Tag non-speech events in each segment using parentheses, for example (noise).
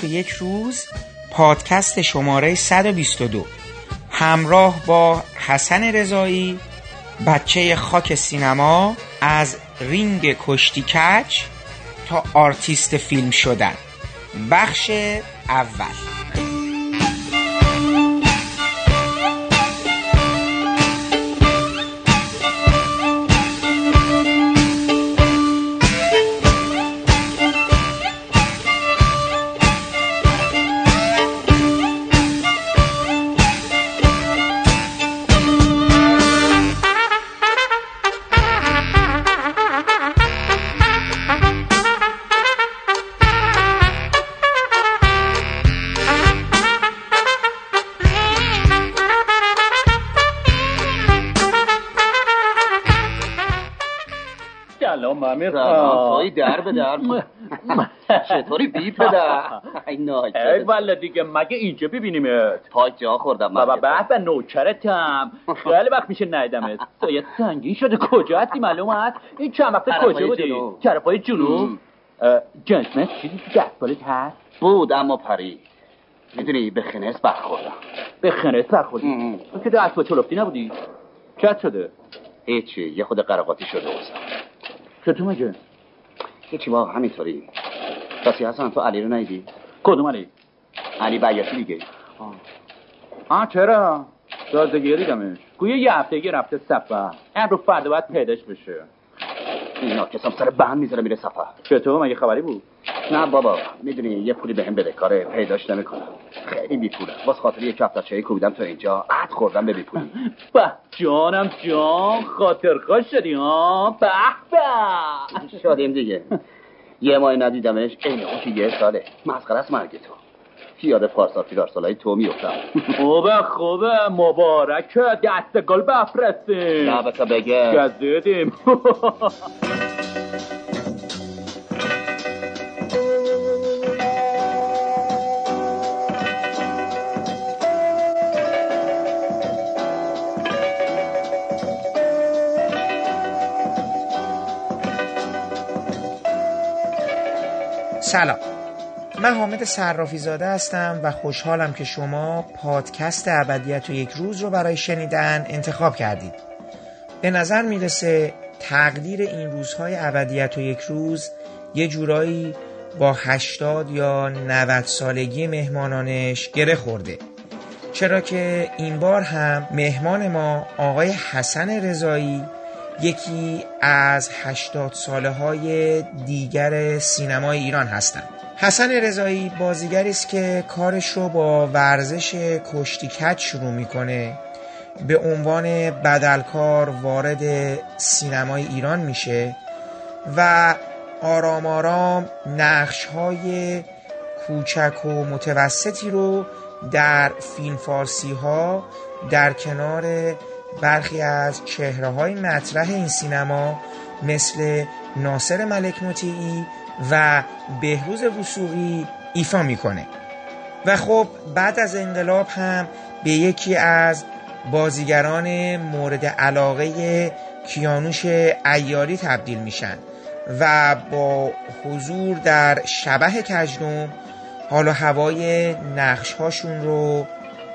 و یک روز پادکست شماره 122 همراه با حسن رضایی بچه خاک سینما از رینگ کشتی کچ تا آرتیست فیلم شدن. بخش اول. توی در به در چطوری بی پدر ای والا دیگه مگه اینجا ببینیمت؟ پای جا خوردم بابا به نوکرتم. خیلی وقت میشه ندمت یه سنگین شده. کجا هستی معلوم هست این چند وقت کجا بودی؟ طرفای جنوب؟ جنسمنت چیزی تو دستبالت هست؟ بود اما پری. می‌دونی به خنس برخوردم. به خنس برخوردی؟ که دست با چلفتی نبودی؟ چت شده؟ هیچی یه خود قرقاتی شده که تو مگه؟ هیچی با همینطوری کسی حسن تو علی رو نیدی کدوم علی؟ علی بیاتی دیگه. آه, آه چرا؟ دازدگی دیدمش گویا یه هفتگی رفته سفر امرو فردا باید پیداش بشه. اینا کسام سر بهم می‌ذاره میره سفر چطور؟ مگه خبری بود؟ نه بابا می‌دونی یه پولی بهم بده کاره پیداش نمی‌کنم. خیلی بی پوله باز خاطر یه کف چایی کوبیدم تو اینجا. عد خوردم به بی پولی (laughs) به جانم جان خاطر خوش شدی ها؟ به به. شادیم دیگه. یه ماه ندیدمش عین اون که یه ساله. مسخره است مرگ تو. یاد پارسا پیرار سالای تو میفتم خوبه خوبه. مبارکه. دست گل بفرستیم نه بسا بگه گزیدیم سلام. من حامد صرافی زاده هستم و خوشحالم که شما پادکست ابدیت و یک روز رو برای شنیدن انتخاب کردید به نظر می‌رسه تقدیر این روزهای ابدیت و یک روز یه جورایی با 80 یا 90 سالگی مهمانانش گره خورده چرا که این بار هم مهمان ما آقای حسن رضایی یکی از 80 ساله های دیگر سینمای ایران هستند. حسن رضایی بازیگری است که کارش رو با ورزش کشتی کچ شروع می‌کنه. به عنوان بدلکار وارد سینمای ایران میشه و آرام آرام نقش های کوچک و متوسطی رو در فیلم فارسی ها در کنار برخی از چهره های مطرح این سینما مثل ناصر ملک مطیعی و بهروز وسوقی ایفا می‌کنه. و خب بعد از انقلاب هم به یکی از بازیگران مورد علاقه کیانوش ایاری تبدیل میشن و با حضور در شبه کجنوم حال و هوای نقش هاشون رو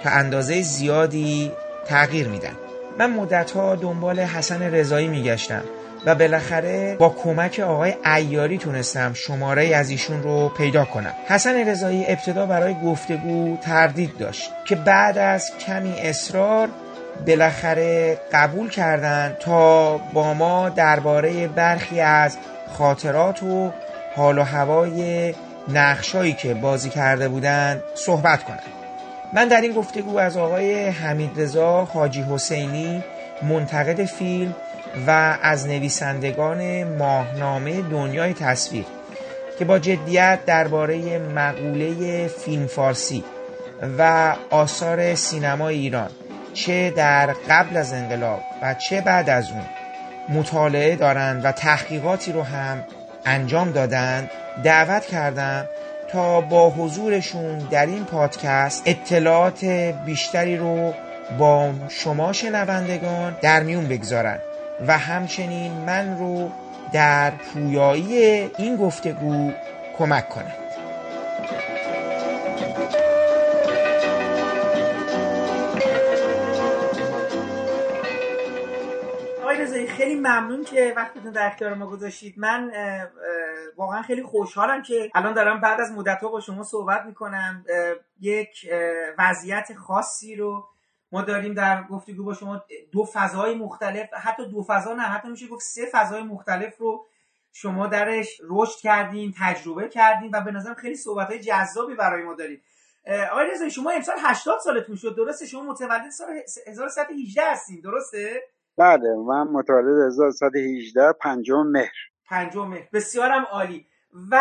تا اندازه زیادی تغییر میدن. من مدتها دنبال حسن رضایی میگشتم. و بالاخره با کمک آقای ایاری تونستم شماره از ایشون رو پیدا کنم. حسن رضایی ابتدا برای گفتگو تردید داشت که بعد از کمی اصرار بالاخره قبول کردند تا با ما درباره برخی از خاطرات و حال و هوای نقشایی که بازی کرده بودند صحبت کنم. من در این گفتگو از آقای حمید رضا حاجی حسینی منتقد فیلم و از نویسندگان ماهنامه دنیای تصویر که با جدیت درباره مقوله فیلم فارسی و آثار سینما ایران چه در قبل از انقلاب و چه بعد از اون مطالعه دارند و تحقیقاتی رو هم انجام دادن دعوت کردم تا با حضورشون در این پادکست اطلاعات بیشتری رو با شما شنوندگان در میون بگذارن. و همچنین من رو در پویایی این گفتگو کمک کنند. خیلی ممنون که وقتتون در اختیار ما گذاشتید. من واقعا خیلی خوشحالم که الان دارم بعد از مدت با شما صحبت می‌کنم. یک وضعیت خاصی رو ما داریم در گفتگو با شما دو فضای مختلف حتی دو فضا نه حتی میشه گفت سه فضای مختلف رو شما درش رشد کردین تجربه کردین و به نظرم خیلی صحبت های جذابی برای ما دارید آقای رضایی شما امسال 80 سالتون شد. درسته؟ شما متولد سال 1118 هستین. درسته؟ بله من متولد 1118 پنجم مهر. پنجم مهر. بسیارم عالی. و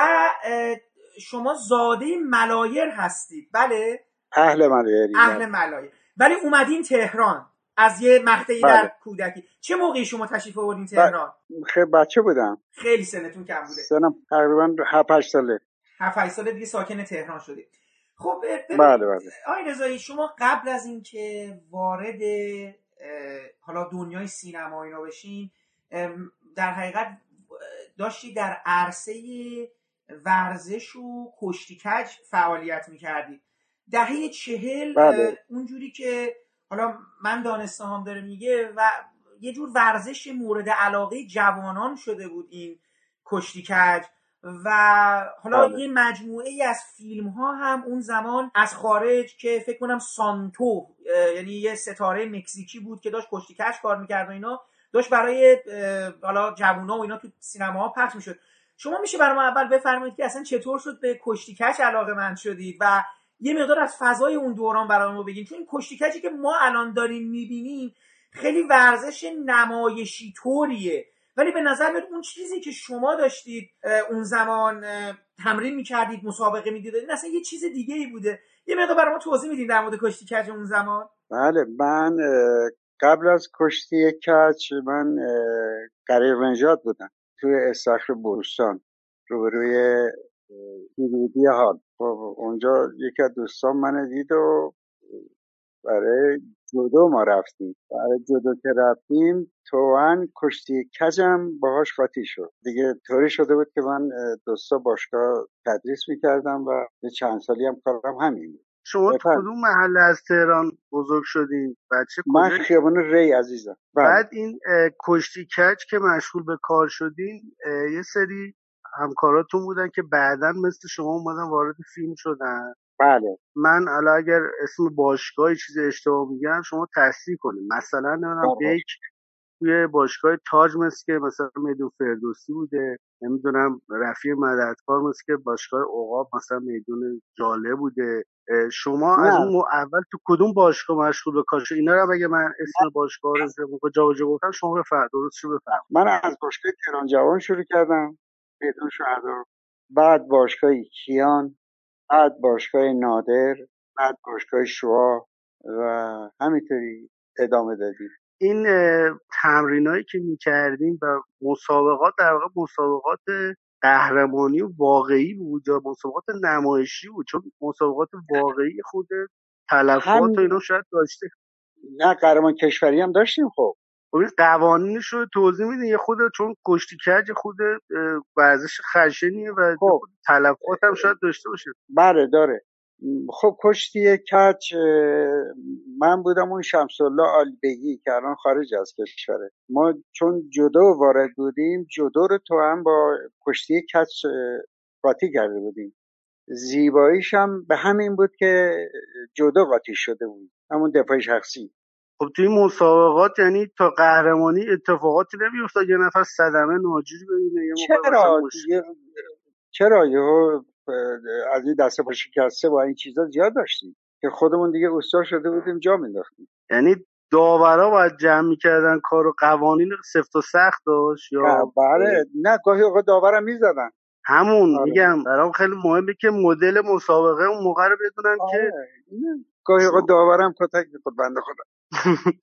شما زاده ملایر هستید. بله؟ اهل ملایر. اهل ملایر. ولی اومدین تهران از یه مقطعی بله. در کودکی. چه موقعی شما تشریف آوردین تهران؟ خیلی بچه بودم. خیلی سنتون کم بوده. سنم تقریبا 7 8 ساله. 7 8 ساله دیگه ساکن تهران شدید خب بله بله. آقای رضایی شما قبل از اینکه وارد حالا دنیای سینما اینا بشین در حقیقت داشتی در عرصه ورزش و کشتیکج فعالیت می‌کردی. دهه چهل بله. اونجوری که حالا من دانستم داره میگه و یه جور ورزش مورد علاقه جوانان شده بود این کشتیکج و حالا بله. یه مجموعه ای از فیلم ها هم اون زمان از خارج که فکر کنم سانتو یعنی یه ستاره مکزیکی بود که داشت کشتیکش کار می‌کرد و اینا داشت برای حالا جوونا و اینا تو سینما ها پخش می‌شد شما میشه برای ما اول بفرمایید که اصلا چطور شد به کشتیکش علاقه من شدید و یه مقدار از فضای اون دوران برای ما بگین چون این کشتیکجی که ما الان داریم می‌بینیم خیلی ورزش نمایشی طوریه. ولی به نظر میاد اون چیزی که شما داشتید اون زمان تمرین می‌کردید مسابقه می‌دیدید اصلا یه چیز دیگه ای بوده. یه مقدار برای ما توضیح می‌دید در مورد کشتی کج اون زمان. بله من قبل از کشتی کج من قریب بودم. توی استخر بورستان. روبروی حدودی حال. خب اونجا یکی از دوستان من دید و برای جودو ما رفتیم. برای جودو که رفتیم توان کشتی کجم باهاش قاطی شد. دیگه طوری شده بود که من دوستا باشگاه تدریس می‌کردم و چند سالی هم کارم همین بود. شما کدوم محله از تهران بزرگ شدین؟ بچه من خیابان ری عزیزم. بله. بعد این کشتی کج که مشغول به کار شدین؟ یه سری همکاراتون بودن که بعدا مثل شما اومدن وارد فیلم شدن بله من الان اگر اسم باشگاه چیز اشتباه میگم شما تصحیح کنید مثلا نمی‌دونم بیک توی باشگاه تاج مثل که مثلا میدون فردوسی بوده نمی‌دونم رفیع مددکار مثل که باشگاه اوقاب مثلا میدون جاله بوده شما نه. از اون اول تو کدوم باشگاه مشغول به کار اینا رو اگه من اسم باشگاه رو جا گفتم شما بفرمایید درست شو بفرمایید من از باشگاه تهران جوان شروع کردم بعد باشگاه کیان بعد باشگاه نادر بعد باشگاه شوا و همینطوری ادامه دادیم. این تمرینایی که می‌کردیم و مسابقات در واقع مسابقات قهرمانی و واقعی بود یا مسابقات نمایشی بود چون مسابقات واقعی خود تلفات و اینا شاید داشته. نه قهرمان کشوری هم داشتیم خب. خب این قوانینش رو توضیح میدین یه خود چون کشتی کج خود ورزش خشنیه و خب. تلفات هم شاید داشته باشه. بله داره. خب کشتی کچ من بودم اون شمس الله آلبگی که الان خارج از کشوره ما چون جدو وارد بودیم جدو رو تو هم با کشتی کچ قاطی کرده بودیم. زیباییش هم به همین بود که جدو قاطی شده بود. همون دفاع شخصی. خب توی مسابقات یعنی تا قهرمانی اتفاقاتی نمیافتاد یه نفر صدمه ناجوری ببینه چرا؟ چرا؟ یهو از این دسته با شکسته با این چیزا زیاد داشتیم که خودمون دیگه استاد شده بودیم جا مینداختیم یعنی داورا باید جمع می‌کردن کار و قوانین سفت و سخت داشت یا بله. نه گاهی اوقات داورم می‌زدن. همون آره. میگم برام خیلی مهمه که مدل مسابقه اون موقع رو بدونن آره. که گاهی اوقات داورم کتک می‌خورد بنده خدا. (laughs)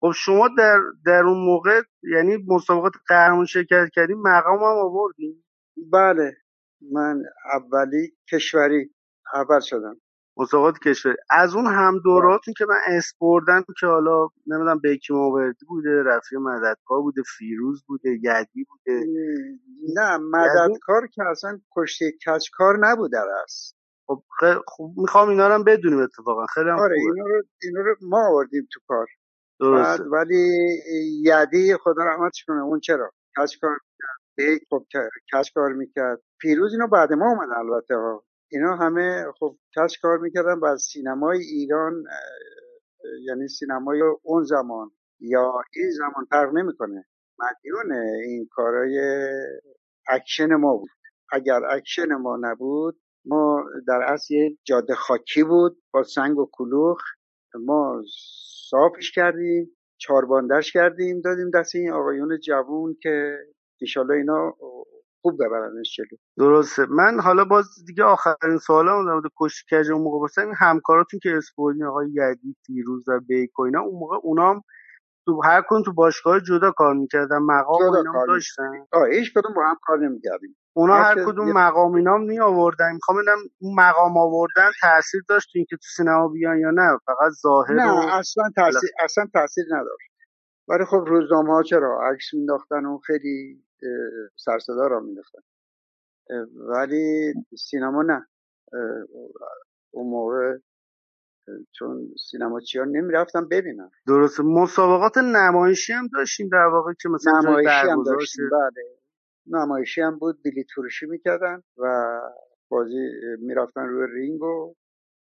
خب شما در در اون موقع یعنی مسابقات قهرمان شرکت کردیم مقام هم آوردیم بله من اولی کشوری اول شدم. مسابقات کشوری. از اون هم دوراتون که من اسپوردن که حالا نمی‌دونم بیکی موردی بوده رفیع مددکار بوده فیروز بوده یدی بوده. نه مددکار که اصلا کشتی کچکار نبوده است خب خب می‌خوام اینا رو هم بدونیم اتفاقا. خیلی هم آره اینا رو, اینا رو ما آوردیم تو کار. درست ولی یدی خدا رحمتش کنه. اون چرا؟ کچکار می‌کرد. خب کچکار می‌کرد. فیروز اینو بعد ما اومد البته ها. اینا همه خب کش کار می‌کردن بر سینمای ایران یعنی سینمای اون زمان یا این زمان فرق نمی‌کنه. مدیون این کارای اکشن ما بود. اگر اکشن ما نبود ما در اصل یه جاده خاکی بود با سنگ و کلوخ. ما صافش کردیم چارباندش کردیم دادیم دست این آقایون جوون که ایشالله اینا خوب ببرنش جلو. درسته. من حالا باز دیگه آخرین سوالم در کشتی کج اون موقع پرسیدم این همکاراتون که اسم بردین آقای یدی فیروز و بیک و اینا اون موقع اونام تو هر کدوم تو باشگاه جدا کار می‌کردن مقام اینا داشتن. آه هیچ کدوم با هم کار نمی‌کردیم. اونا هر کدوم مقام اینا می آوردن می‌خوام ببینم اون مقام آوردن تاثیر داشت اینکه تو سینما بیان یا نه. فقط ظاهر نه و... اصلا تاثیر اصلا تاثیر نداشت. ولی خب روزنامه ها چرا عکس مینداختن و خیلی سرصدا را مینداختن. ولی سینما نه. اون موقع چون سینما چیا نمی‌رفتم ببینم درسته. مسابقات نمایشی هم داشتیم در واقع که مثلا نمایشی هم داشتیم. بله. نمایشی هم بود. بلیط فروشی می‌کردن و بازی می‌رفتن روی رینگ و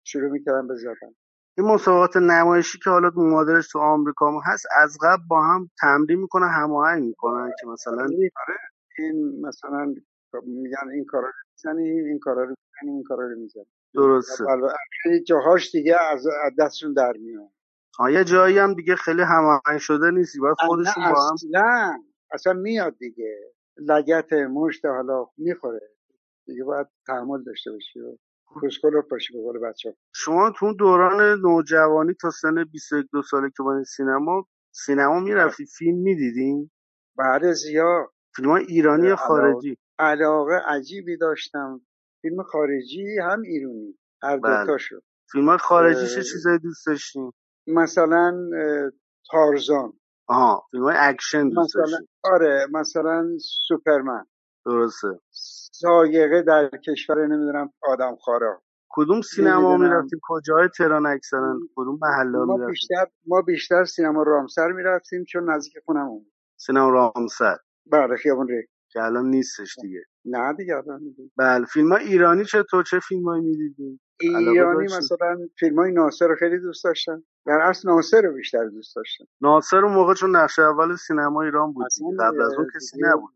شروع می‌کردن به زدن. این مسابقات نمایشی که حالا مادرش تو آمریکا هست از قبل با هم تمرین می‌کنن هماهنگ می‌کنن که مثلا آره، این مثلا میگن این کارا رو می‌زنیم این کارا رو می‌زنیم این کارا رو می‌زنیم درسته. جاهاش دیگه از دستشون در میاد. یه جایی هم دیگه خیلی هماهنگ شده نیست. باید خودشون با هم اصلا اصلا میاد دیگه. لگت مشت حالا می‌خوره. دیگه باید تحمل داشته باشی. و کسکل پاشی به بچه شما تو دوران نوجوانی تا سن 21 دو ساله که با سینما سینما می‌رفتی فیلم می‌دیدین؟ بعد زیاد. فیلم ایرانی یا خارجی؟ علاقه عجیبی داشتم. فیلم خارجی هم ایرانی هر بله. دوتاشو فیلم خارجی چه چیزایی دوست داشتین؟ مثلا تارزان. آها فیلم های اکشن دوست مثلا آره مثلا سوپرمن. درسته. صاعقه در کشور نمی‌دونم آدم‌خوارا کدوم سینما می‌رفتیم کجای تهران اکثرا؟ کدوم محله ما بیشتر ما بیشتر سینما رامسر می‌رفتیم چون نزدیک خونمون سینما رامسر. بله خیابون ری. که الان نیستش دیگه. نه دیگه الان بله فیلم ایرانی چطور؟ چه فیلم هایی می‌دیدیم ایرانی مثلا فیلم های ناصر رو خیلی دوست داشتم. در اصل ناصر رو بیشتر دوست داشتم. ناصر اون موقع چون نقش اول سینما ایران بود قبل از اون کسی نبود.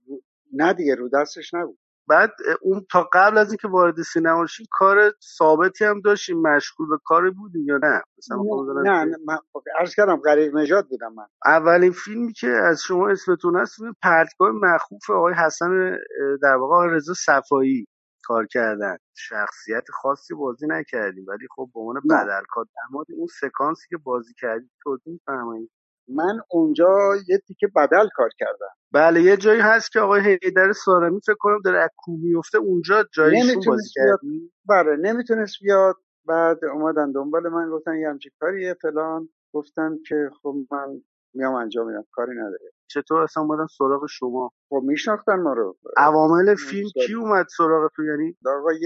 نه دیگه رو دستش نبود. بعد اون تا قبل از اینکه وارد سینما شیم کار ثابتی هم داشتیم. مشغول به کاری بودیم یا نه؟ مثلا نه, نه من عرض کردم غریق نجات بودم من. اولین فیلمی که از شما اسمتون هست فیلم پرتگاه مخوف آقای حسن در واقع رضا صفایی کار کردن. شخصیت خاصی بازی نکردیم ولی خب به عنوان بدلکار در اون سکانسی که بازی کردیم توضیح میفرمایید. من اونجا یه تیکه بدل کار کردم. بله یه جایی هست که آقای حیدر سارمی فکر کنم داره از کوه میفته اونجا جایشون بازی کردی؟ بله نمی‌تونست بیاد. بعد اومدن دنبال من گفتن یه همچین کاریه فلان. گفتم که خب من میام انجام میدم کاری نداره. چطور اصلا اومدن سراغ شما؟ خب میشناختن ما رو. عوامل فیلم کی اومد سراغ تو؟ یعنی آقای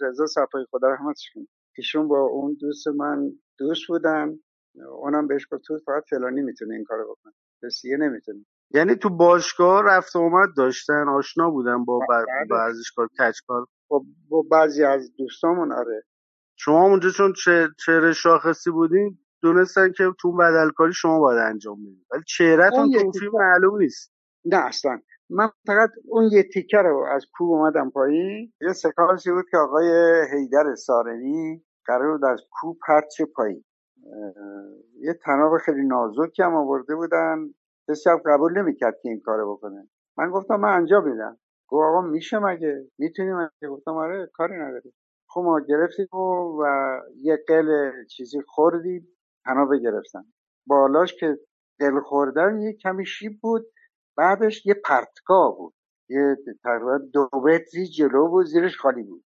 رضا صفایی خدا رحمتش کنه. ایشون با اون دوست من دوست بودن. اونم بهش گفت تو فقط فلانی می‌تونه این کارو بکنه. بسیه نمی‌تونه. یعنی تو باشگاه رفت اومد داشتن آشنا بودن با ورزشکار کچکار؟ خب با بعضی از دوستامون آره. شما اونجا چون چهره شاخصی بودین دونستن که تو بدلکاری شما باید انجام بدید ولی چهرهتون تو فیلم معلوم نیست. نه اصلا. من فقط اون یه تیکه رو از کوه اومدم پایین. یه سکانسی بود که آقای حیدر سارنی قرار بود از کوه پرچه پایین. یه تناب خیلی نازکی هم آورده بودن. کسی هم قبول نمی‌کرد که این کارو بکنه. من گفتم من انجام میدم. گفت آقا میشه مگه؟ می‌تونیم مگه؟ گفتم آره کاری نداری خب ما گرفتیم و, و یه قل چیزی خوردیم تناب گرفتن. بالاش که قل خوردن یه کمی شیب بود بعدش یه پرتگاه بود. یه تقریبا دو متری جلو بود زیرش خالی بود.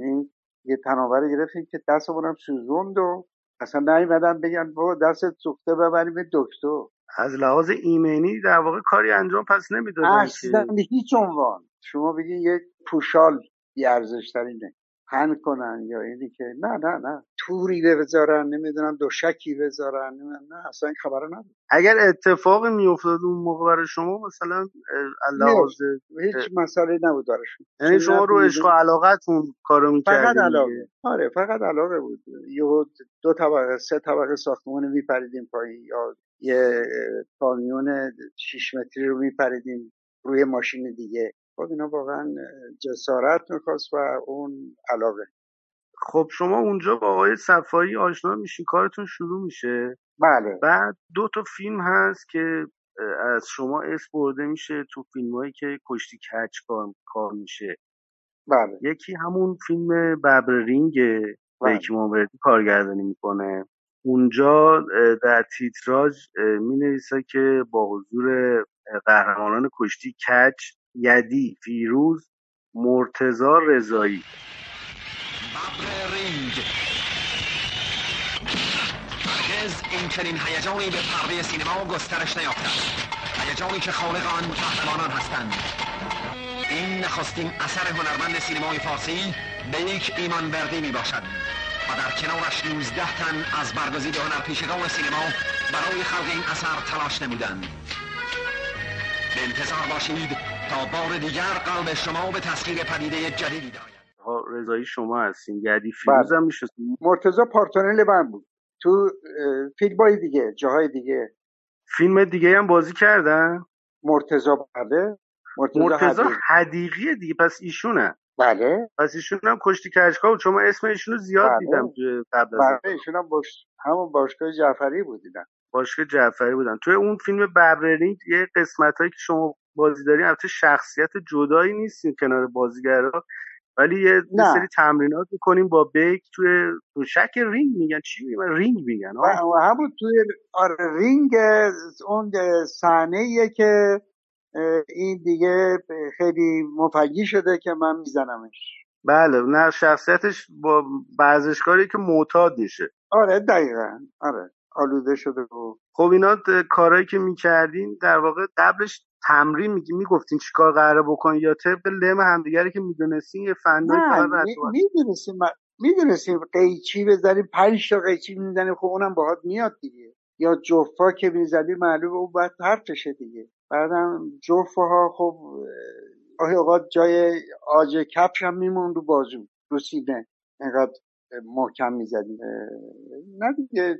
این یه تنابه گرفتیم که دست بونم سوزوند و اصلا نیومدن بگن با دست سوخته ببریم دکتر. از لحاظ ایمنی در واقع کاری انجام پس نمی‌دادن اصلا هیچ عنوان. شما بگی یک پوشال بیارزش ترینه پن کنن یا اینی که نه نه نه. توری بذارن نمی‌دونم دوشکی بذارن نه اصلا این خبر نداره اگر اتفاق میافتاد اون موقع برای شما مثلا لحاظ هیچ مسئله نبود براشون یعنی شما رو عشق و علاقتون کارو می‌کردین فقط علاقه. آره فقط علاقه بود. یه دو طبقه سه طبقه ساختمان میپریدیم پایین یا یه کامیون شیش متری رو میپریدیم روی ماشین دیگه. خب اینا واقعا جسارت می‌خواست و اون علاقه. خب شما اونجا با آقای صفایی آشنا میشین کارتون شروع میشه؟ بله. بعد دو تا فیلم هست که از شما اسم برده میشه تو فیلم هایی که کشتی کچ کار, کار میشه. بله. یکی همون فیلم ببر رینگ بله. که مامردی کارگردانی می‌کنه. اونجا در تیتراژ می نویسه که با حضور قهرمانان کشتی کچ یدی فیروز مرتضی رضایی. ببر رینگ هرگز این چنین هیجانی به پرده سینما گسترش نیافته است هیجانی که خالق آن قهرمانان هستند. این نخستین اثر هنرمند سینمای فارسی به یک ایمان بردی می باشد و در کنارش 19 تن از برگزید هنرپیشگان سینما برای خلق این اثر تلاش نمودند. به انتظار باشید تا بار دیگر قلب شما به تسخیر پدیده جدیدی دارد رضایی شما هستین یدی فیروز هم میشه مرتزا پارتنل من بود. تو فیلم دیگه جاهای دیگه. فیلم دیگه هم بازی کردن؟ مرتضی بله. مرتضی, مرتضی حدیقیه دیگه پس ایشونه. بله. پس ایشون هم کشتی کچ‌کار بود چون اسم ایشون رو زیاد بله. دیدم توی قبل از بله ایشون هم باش... همون باشگاه جعفری بود دیدم. باشگاه جعفری بودن. توی اون فیلم ببر رینگ یه قسمت هایی که شما بازی دارین البته شخصیت جدایی نیستین کنار بازیگرا. ولی یه نه. سری تمرینات می‌کنیم با بیک توی تشک رینگ میگن. چی میگن؟ رینگ میگن. همون توی آره رینگ اون صحنه که این دیگه خیلی مفگی شده که من میزنمش. بله نه شخصیتش با ورزشکاری که معتاد میشه آره دقیقا. آره آلوده شده بود خب اینا کارهایی که می‌کردین در واقع قبلش تمرین میگی می‌گفتین چیکار قراره بکنین یا طبق لم همدیگری که می‌دونستین یه فنایی فقط می‌دونستیم می‌دونستیم قیچی بزنیم پنج تا قیچی می‌زنیم خب اونم باهات میاد دیگه. یا جفا که می‌زدی معلومه اون باید حرفشه دیگه. بعدم جفاها خب گاهی اوقات جای آج کفش هم میمون رو بازو رو سینه. اینقدر محکم می‌زدیم نه دیگه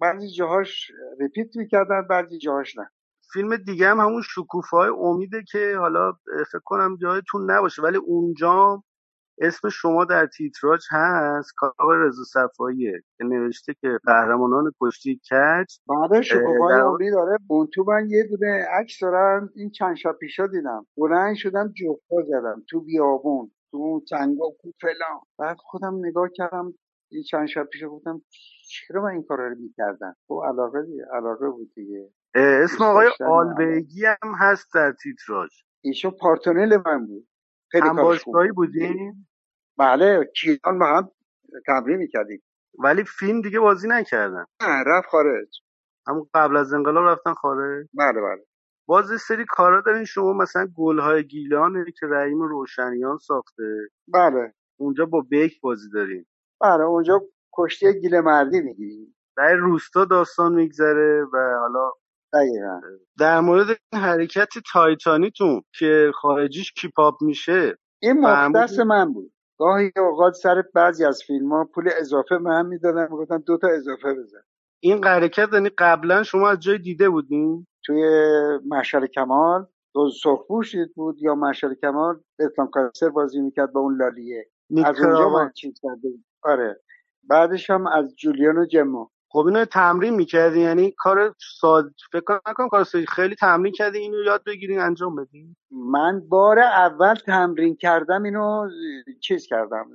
بعضی جاهاش رپیت می‌کردن بعضی جاهاش نه. فیلم دیگه هم همون شکوفای امیده که حالا فکر کنم جایتون نباشه ولی اونجا اسم شما در تیتراژ هست کار رضا صفاییه که نوشته که قهرمانان کشتی کچ بعد شکوفای امید داره اون تو من یه دونه عکس دارم این چند شب پیشا دیدم. بلند شدم جفتا زدم تو بیابون تو اون تنگا کو فلان. بعد خودم نگاه کردم این چند شب پیش گفتم چرا من این کارا رو می‌کردم؟ خب علاقه علاقه بود دیگه. اسم آقای آلبگی هم هست در تیتراژ. ایشون پارتنل من بود. خیلی هم بودین؟ بله کیان با هم تمرین می‌کردیم. ولی فیلم دیگه بازی نکردن. نه رفت خارج. همون قبل از انقلاب رفتن خارج؟ بله بله. باز سری کارا دارین. شما مثلا گلهای گیلانه که رحیم روشنیان ساخته. بله. اونجا با بیک بازی دارین. بله اونجا کشتی گیل مردی می‌گیریم. در روستا داستان میگذره و حالا دقیقا. در مورد حرکت تایتانیتون که خارجیش کیپاپ میشه این مختص من بود. گاهی اوقات سر بعضی از فیلم ها پول اضافه من می‌دادن می‌گفتن دو تا اضافه بزن. این حرکت یعنی قبلا شما از جای دیده بودین؟ توی مشهر کمال دو سرخپوش بود یا مشهر کمال اسلام کاسر بازی می‌کرد با اون لالیه. از اونجا من چیز کرده آره. بعدش هم از جولیان و جمو. خب اینو تمرین می‌کردی؟ یعنی کار ساد فکر نکنم کار سادی خیلی تمرین کردی اینو یاد بگیرین انجام بدین من بار اول تمرین کردم اینو چیز کردم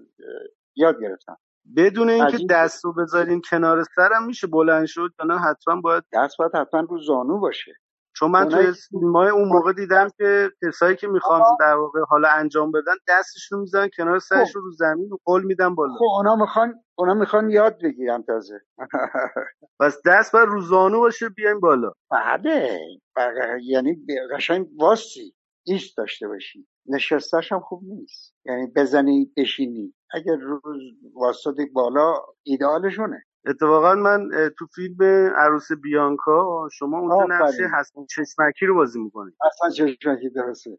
یاد گرفتم. بدون اینکه دست رو بذارین کنار سرم میشه بلند شد یا حتما باید دست باید حتما رو زانو باشه. چون من توی فیلم اون موقع دیدم که کسایی که می‌خوان در واقع حالا انجام بدن دستشون می‌زنن کنار سرش رو زمین و قول میدن بالا. خب اونا می‌خوان اونا می‌خوان یاد بگیرم تازه. (laughs) پس دست بر روزانو باشه بیایم بالا. بله. یعنی قشنگ واسی ایست داشته باشی. نشستش هم خوب نیست. یعنی بزنی بشینی. اگر روز واسطی بالا ایدئالشونه اتفاقا من تو فیلم عروس بیانکا شما اونجا نقش حسن چشمکی رو بازی می‌کنید. حسن چشمکی درسته.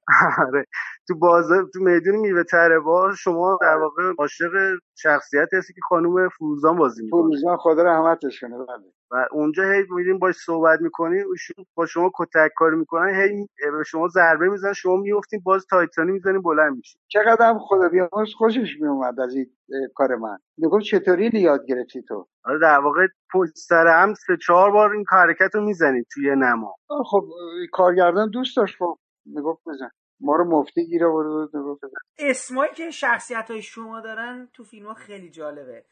آره. تو بازار تو میدون میوه تره بار شما در واقع عاشق شخصیت هستی که خانم فروزان بازی می‌کنه. فروزان خدا رحمتش کنه بله. و اونجا هی میریم باش صحبت می‌کنیم ایشون با شما کتک کاری می‌کنن هی به شما ضربه می‌زنن شما میفتین باز تایتانی می‌زنین بلند میشین چقدر هم خدا بیامرز خوشش میومد از این کار من. می‌گفت چطوری یاد گرفتی تو؟ آره در واقع پشت سر هم سه چهار بار این حرکت رو می‌زنید توی نما. خب کارگردان دوست داشت خب می‌گفت بزن. ما رو مفتی گیر آورده بود اسمایی که شخصیت های شما دارن تو فیلم ها خیلی جالبه.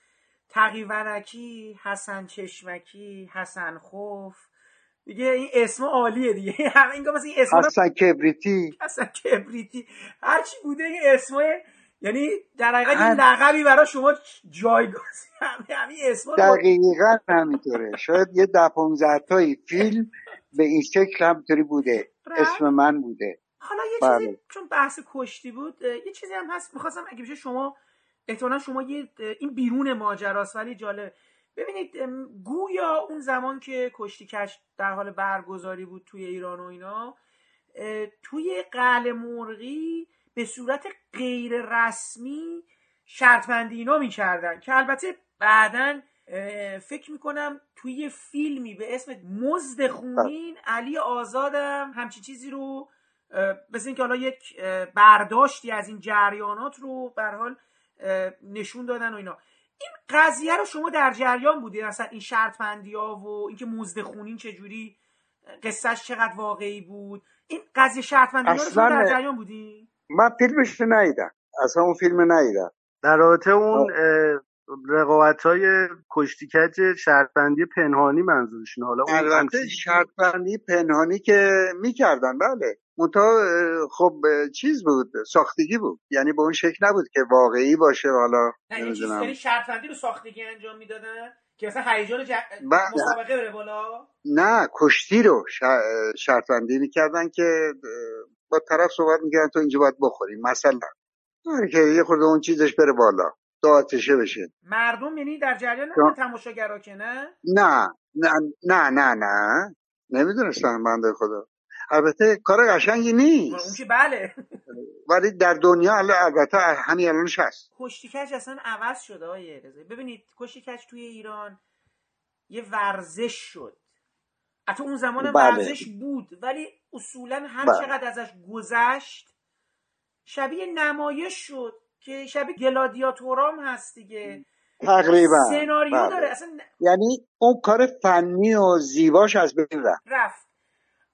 تقی ورکی حسن چشمکی حسن خوف. دیگه این اسم عالیه دیگه. (laughs) این مثلا این اسم حسن کبریتی. حسن کبریتی. هرچی بوده این اسمای یعنی در حقیقت این لقبی برای شما جایگزین. (laughs) همین اسم دقیقا همینطوره. شاید یه ده 15 تایی فیلم به این شکل همینطوری بوده. اسم من بوده. حالا یه چیزی بله. چون بحث کشتی بود یه چیزی هم هست. می‌خواستم اگه بشه شما احتمالا شما یه این بیرون ماجراست ولی جالب ببینید گویا اون زمان که کشتی کش در حال برگزاری بود توی ایران و اینا توی قل مرغی به صورت غیر رسمی شرطمندی اینا می‌کردن که البته بعدا فکر می‌کنم توی فیلمی به اسم مزد خونین علی آزادم همچین چیزی رو مثل اینکه حالا یک برداشتی از این جریانات رو به حال نشون دادن و اینا. این قضیه رو شما در جریان بودید اصلا این شرط ها و اینکه مزد خونین چجوری؟ قصهش چقدر واقعی بود؟ این قضیه شرط رو شما در جریان بودی من فیلمش ندیدم. اصلا اون فیلم ندیدم. در رابطه اون رقابت های کشتیکج شرطبندی پنهانی منظورشون حالا اون البته شرطبندی پنهانی که می‌کردن بله. منتها خب چیز بود ساختگی بود. یعنی به اون شکل نبود که واقعی باشه حالا. نمی‌دونم. شرطبندی رو ساختگی انجام می‌دادن که مثلا هیجان ج... مسابقه بره بالا؟ نه کشتی رو شرطبندی می‌کردن که با طرف صحبت می‌کردن تو اینجا باید بخوری مثلا. که یه خورده اون چیزش بره بالا. دو آتشه بشه. مردم یعنی در جریان نه تماشاگرا که نه؟ نه نه نه نه نه. نمی‌دونستم بنده خدا. البته کار قشنگی نیست. اون که بله. ولی در دنیا البته همین الانش هست کشتیکش اصلا عوض شده های ببینید کشتیکش توی ایران یه ورزش شد. حتی اون زمان بله. ورزش بود ولی اصولا هر بله. چقدر ازش گذشت شبیه نمایش شد که شبیه گلادیاتورام هست دیگه. تقریبا. سناریو بله. داره. اصلا یعنی اون کار فنی و زیباش از بین رفت. رفت.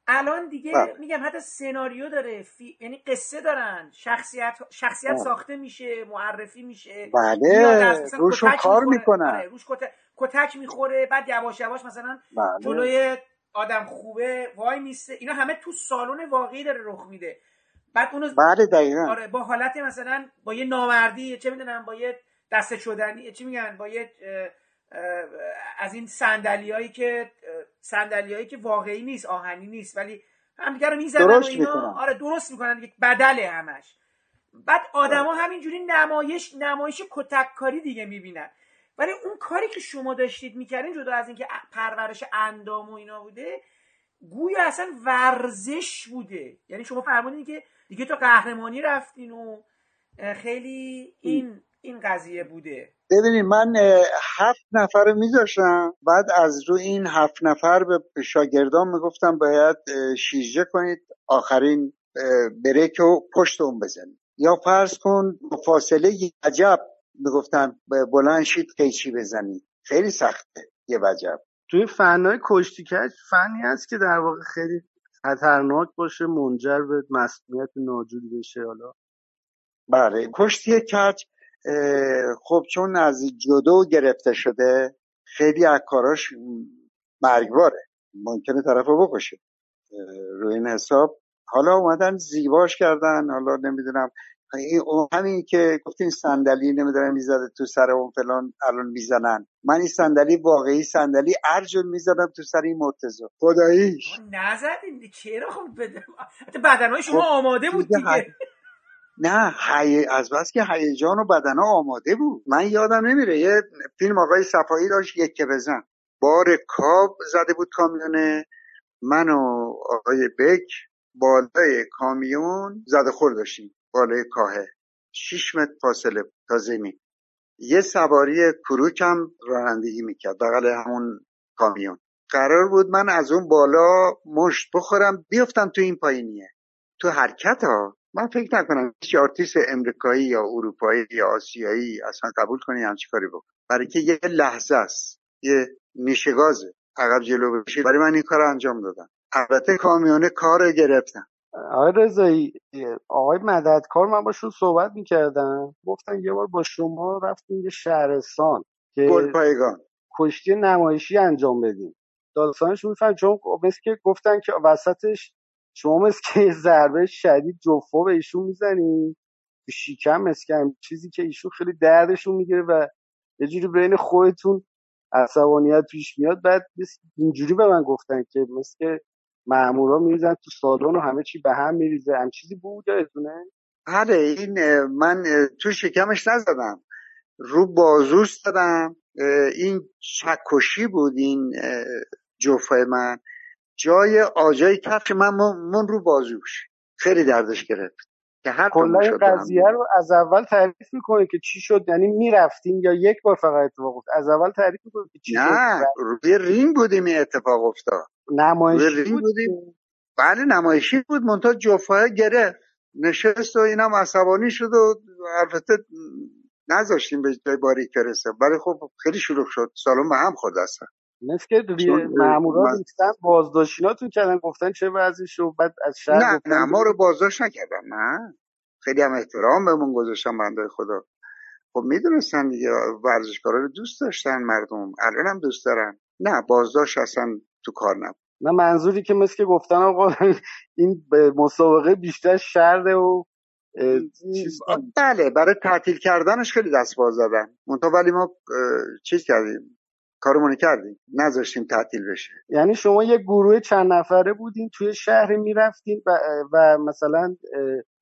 الان دیگه بله. میگم حتی سناریو داره یعنی قصه دارن. شخصیت شخصیت. ساخته میشه معرفی میشه. بله. روش کار می‌کنن. آره، روش کتک می‌خوره بعد یواش یواش مثلا بله. جلوی آدم خوبه وای میسته اینا همه تو سالن واقعی داره رخ میده. بعد اونو بله آره با حالت مثلا با یه نامردی چه می‌دونم با یه دست شدنی چی میگن با یه از این هایی که هایی که واقعی نیست آهنی نیست ولی همدیگه رو می‌زنن و اینا. آره درست می‌کنن دیگه. بدله همش. بعد آدما همینجوری نمایش نمایش کتککاری دیگه می‌بینن. ولی اون کاری که شما داشتید می‌کردین جدا از اینکه پرورش اندام و اینا بوده گویا اصلا ورزش بوده. یعنی شما فرمودین که دیگه تو قهرمانی رفتین و خیلی این این قضیه بوده. ببینید من هفت نفر رو میذاشتم. بعد از رو این هفت نفر به شاگردان می‌گفتم باید شیرجه کنید آخرین بریک رو پشت اون بزنید. یا فرض کن فاصله عجب می‌گفتن بلند شید قیچی بزنید. خیلی سخته یه وجب توی فنهای کشتی کج فنی هست که در واقع خیلی خطرناک باشه منجر به مسئولیت ناجور بشه حالا. بله کشتی کج خب چون از جدو گرفته شده خیلی از کاراش مرگباره. ممکنه طرف رو بکشه روی این حساب. حالا اومدن زیباش کردن. حالا نمی‌دونم. همین که گفتین صندلی نمی‌دونم می‌زده تو سر اون فلان الان می‌زنن. من این صندلی واقعی صندلی ارجل می‌زدم تو سر این مرتزا خداییش. نزدین چرا خب بدنهای شما خب آماده بود دیگه. نه حی... از بس که هیجان و بدنها آماده بود. من یادم نمیره یه فیلم آقای صفایی داشت یک که بزن. بار کاب زده بود کامیونه. من و آقای بک بالای کامیون زده خور داشتیم بالای کاهه. شیش متر فاصله تا زمین. یه سواری کروک هم رانندگی می‌کرد بغل همون کامیون. قرار بود من از اون بالا مشت بخورم بیفتم تو این پایینیه. تو حرکت ها من فکر نکنم هیچ آرتیست امریکایی یا اروپایی یا آسیایی اصلا قبول کنی همچی کاری بکن برای که یه لحظه است. یه نیش گازه. عقب جلو بشید. برای من این کار انجام دادم البته کامیونه کار گرفتم آقای رضایی آقای مددکار من باشون صحبت می‌کردم. گفتن یه بار با شما رفتیم یه شهرستان که گلپایگان کشتی نمایشی انجام بدیم. داستانش میفهم چون مثل که گفتن که وسطش شما مثل که یه ضربه شدید جفا به ایشون می‌زنی؟ شیکم مثل چیزی که ایشون خیلی دردشون می‌گیره و یه جوری بین خودتون عصبانیت پیش میاد. بعد اینجوری به من گفتن که مثل که مامورا میریزن تو سالن و همه چی به هم میریزه. هم چیزی بود یادتونه؟ بله این من تو شکمش نزدم. رو بازوست دادم این چکشی بود این جفای من. جای آجای کفش من من رو بازوش خیلی دردش گرفت. که هر کلا این قضیه رو از اول تعریف می‌کنه که چی شد؟ یعنی می‌رفتیم یا یک بار فقط اتفاق افتاد؟ از اول تعریف می‌کنه که چی نه روی رینگ بودیم این اتفاق افتاد. نمایشی بودیم. بله نمایشی بود. منتها جفاه گرفت نشست و اینم عصبانی شد و البته نذاشتیم به جای باریک برسه. ولی خب خیلی شلوغ شد. سالن به هم خورد اصلا. مثل که مامورا من... ریختن بازداشتیناتون کردن گفتن چه وضعی شد بعد از شهر نه نه ما رو بازداشت نکردن نه خیلی هم احترام بهمون گذاشتن بنده خدا. خب می‌دونستن دیگه ورزشکارا رو دوست داشتن مردم. الان هم دوست دارن. نه بازداشت اصلا تو کار نبود. نه منظوری که مثل که گفتن آقا (laughs) این مسابقه بیشتر شرده و بله برای تعطیل کردنش خیلی دست باز زدن. منتها ولی ما چیز کردیم. کارمون کردیم نذاشتیم تعطیل بشه. یعنی شما یه گروه چند نفره بودین توی شهر می‌رفتین و, و مثلا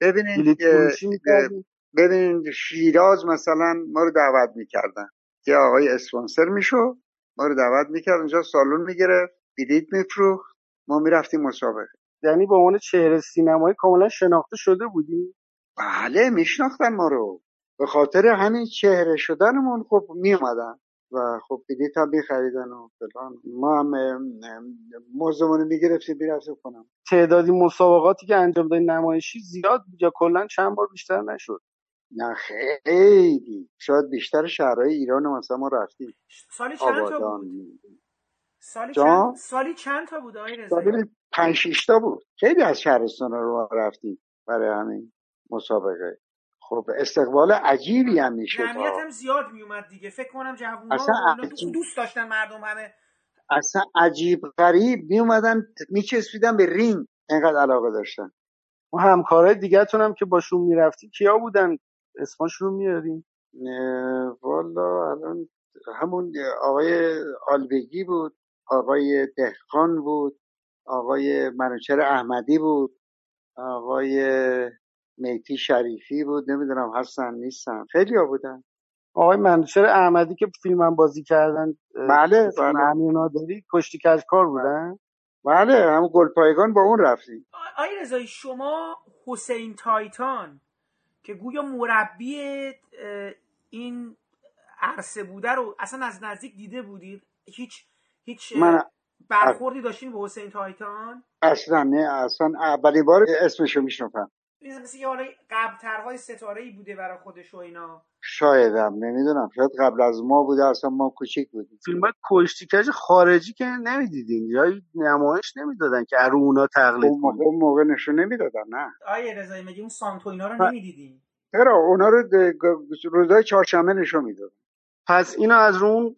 ببینید ببینید شیراز مثلا ما رو دعوت می‌کردن. که آقای اسپانسر میشو ما رو دعوت می‌کرد اونجا سالون می‌گرفت بلیط میفروخت ما می‌رفتیم مسابقه. یعنی با عنوان چهره سینمایی کاملا شناخته شده بودیم بله میشناختن ما رو. به خاطر همین چهره شدنمون خب میومدن و خب بلیط هم میخریدن و فلان. ما هم موزمون می‌گرفتیم می‌رفتیم کنم تعدادی مسابقاتی که انجام دادین نمایشی زیاد یا کلا چند بار بیشتر نشد؟ نه خیلی. شاید بیشتر شهرهای ایران مثلا ما رفتیم. سالی چند تا بود؟ سالی چند, سالی چند تا بود آقای سالی پنج تا بود. خیلی از شهرستان رو رفتیم برای همین مسابقه. خب استقبال عجیبی هم می‌شد جمعیت هم زیاد میومد دیگه. فکر کنم جوونا اصلا عجیب... دوست داشتن مردم همه. اصلا عجیب غریب میومدن میچسبیدن به رینگ انقدر علاقه داشتن. و همکارای دیگهتون هم که باشون می‌رفتی کیا بودن؟ اسمشون رو میاریم؟ والا الان همون آقای آلبگی بود آقای دهخان بود آقای منوچر احمدی بود آقای میتی شریفی بود نمی‌دونم هستن نیستن. خیلی ها بودن. آقای منوچر احمدی که فیلم هم بازی کردن بله بله. داری کشتی کار بودن؟ بله هم گلپایگان با اون رفتیم. آقای رضایی شما حسین تایتان که گویا مربی این عرصه بوده رو اصلا از نزدیک دیده بودید؟ هیچ هیچ من برخوردی داشتین به حسین تایتان؟ اصلا نه اصلا اولین بار اسمشو میشنفم مثل یه حالا قبل ترهای ستاره ای بوده برای خودش و اینا. شایدم. نمی‌دونم. شاید قبل از ما بوده اصلا ما کوچیک بودیم. فیلم های کشتیکش خارجی که نمی‌دیدین. یا نمایش نمی‌دادن که ارو اونا تقلید اون موقع, اون موقع نشون نمی‌دادن نه. آیه رضایی مگه اون سانتو اینا رو نمی‌دیدین؟ چرا؟ اونا رو روزای چهارشنبه نشون می‌دادن. پس اینا از اون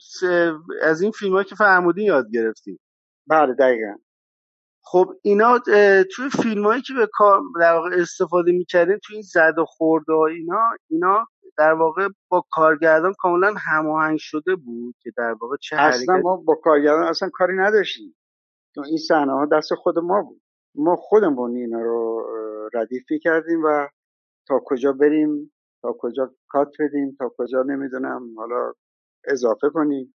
از این فیلم که فرمودین یاد گرفتیم بله دقیقا. خب اینا توی فیلم هایی که به کار در واقع استفاده می‌کردین توی این زد و خورده اینا اینا در واقع با کارگردان کاملا هماهنگ شده بود که در واقع چه اصلا ما با کارگردان اصلا کاری نداشتیم. تو این صحنه ها دست خود ما بود. ما خودمون اینا رو ردیف کردیم و تا کجا بریم تا کجا کات بدیم تا کجا نمی‌دونم حالا اضافه کنیم.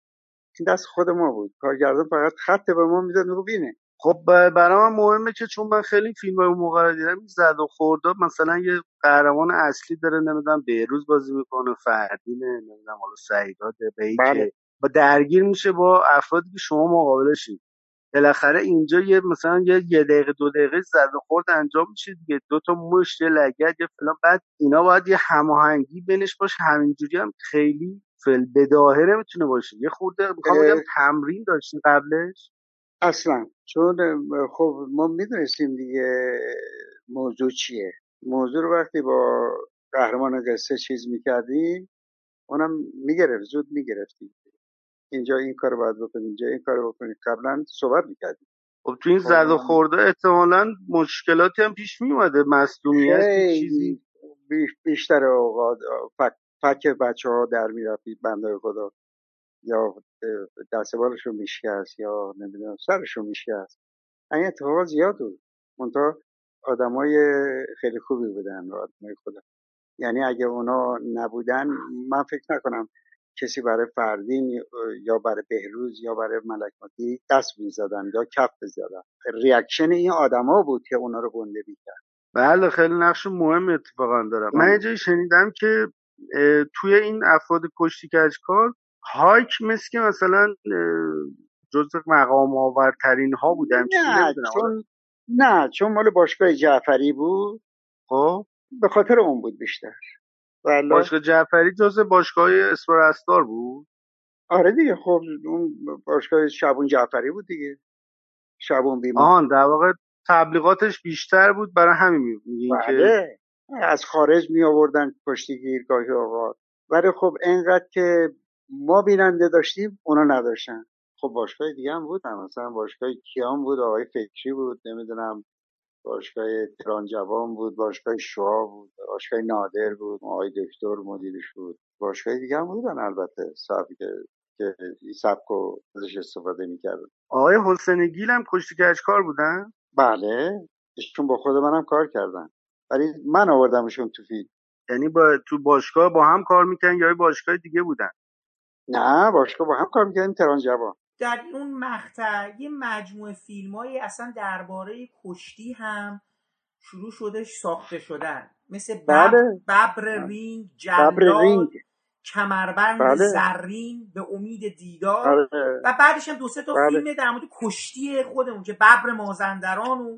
این دست خود ما بود. کارگردان فقط خط به ما می‌داد رو بینه خب برای من مهمه که چون من خیلی فیلم های موقع رو دیدم زد و خورده مثلا یه قهرمان اصلی داره نمی‌دونم بهروز بازی می‌کنه فردینه نمی‌دونم حالا سعیدات به بله. با درگیر میشه با افرادی که شما مقابلشید بالاخره اینجا یه مثلا یه, یه دقیقه دو دقیقه زد و خورد انجام میشه دیگه. دو تا مشت یه لگد یه فلان. بعد اینا باید یه هماهنگی بینش باشه. همینجوری هم خیلی فل بداهه نمی‌تونه باشه. یه خورده می‌خوام بگم تمرین داشتی قبلش. اصلا. چون خب ما می‌دونستیم دیگه موضوع چیه. موضوع رو وقتی با قهرمان قصه چیز می‌کردیم اونم می‌گرفت زود می‌گرفتیم. اینجا این کار باید بکنیم اینجا این کار بکنیم. قبلا صحبت می‌کردیم. خب تو این زد و خورده احتمالا مشکلاتی هم پیش میومده مصدومیت چیزی بیشتر اوقات فک, فک بچه ها در میرفید بنده خدا. یا دست بالشون میشکست یا نمی‌دونم سرشون میشکست این اتفاقات زیاد بود. منتها آدمای خیلی خوبی بودن آدمای خدا یعنی اگه اونا نبودن من فکر نکنم کسی برای فردین یا برای بهروز یا برای ملک‌مطیعی دست می‌زدن یا کف بزدن. reaction این آدما بود که اونا رو گنده می‌کرد. بله خیلی نقش مهم اتفاقا دارم من یه شنیدم که توی این افراد کشتی کچ‌کارها یک مثل که مثلا جز مقام آورترین ها بودن نه چون نه چون مال باشگاه جعفری بود. خب به خاطر اون بود بیشتر. بله. باشگاه جعفری جز باشگاه اسپرستار بود؟ آره دیگه خب اون باشگاه شبون جعفری بود دیگه. شبون بیمار. آن در واقع تبلیغاتش بیشتر بود برای همین میگین بله. که از خارج می آوردن کشتیگیر گاهی آقا. ولی خب انقدر که ما بیننده داشتیم اونا نداشتن. خب باشگاه دیگه هم بود مثلا باشگاه کیان بود آقای فکری بود نمی‌دونم باشگاه تران جوان بود باشگاه شوا بود باشگاه نادر بود آقای دکتر مدیرش بود. باشگاه دیگه هم بودن البته سبک که این سبک ازش استفاده می‌کردن. آقای حسین گیل هم کشتی کار بودن؟ بله. چون با خود منم کار کردن. ولی من آوردمشون تو فیلم. یعنی با تو باشگاه با هم کار می‌کنن یا باشگاه دیگه بودن؟ نه باشگاه با هم کار می‌کردیم تران جوان در اون مقطع یه مجموعه فیلم های اصلا درباره کشتی هم شروع شده ساخته شدن مثل بله. ببر رینگ جلال کمربند بله. زرین به امید دیدار بله. و بعدش هم دو سه تا بله. فیلم در مورد کشتی خودمون که ببر مازندران و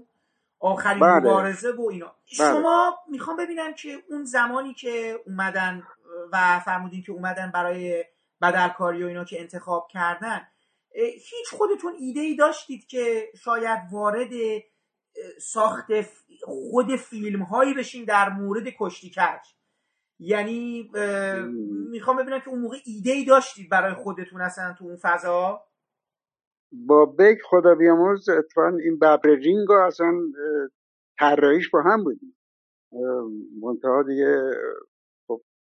آخرین بله. مبارزه و اینا بله. شما می‌خوام ببینم که اون زمانی که اومدن و فرمودین که اومدن برای بدلکاری و اینا که انتخاب کردن هیچ خودتون ایده ای داشتید که شاید وارد ساخت خود فیلم هایی بشین در مورد کشتی کج؟ یعنی می‌خوام ببینم که اون موقع ایده ای داشتید برای خودتون اصلا تو اون فضا؟ با بیک خدا بیامرز اتفاقا این ببر رینگ اصلا طراحیش با هم بودیم. منتها دیگه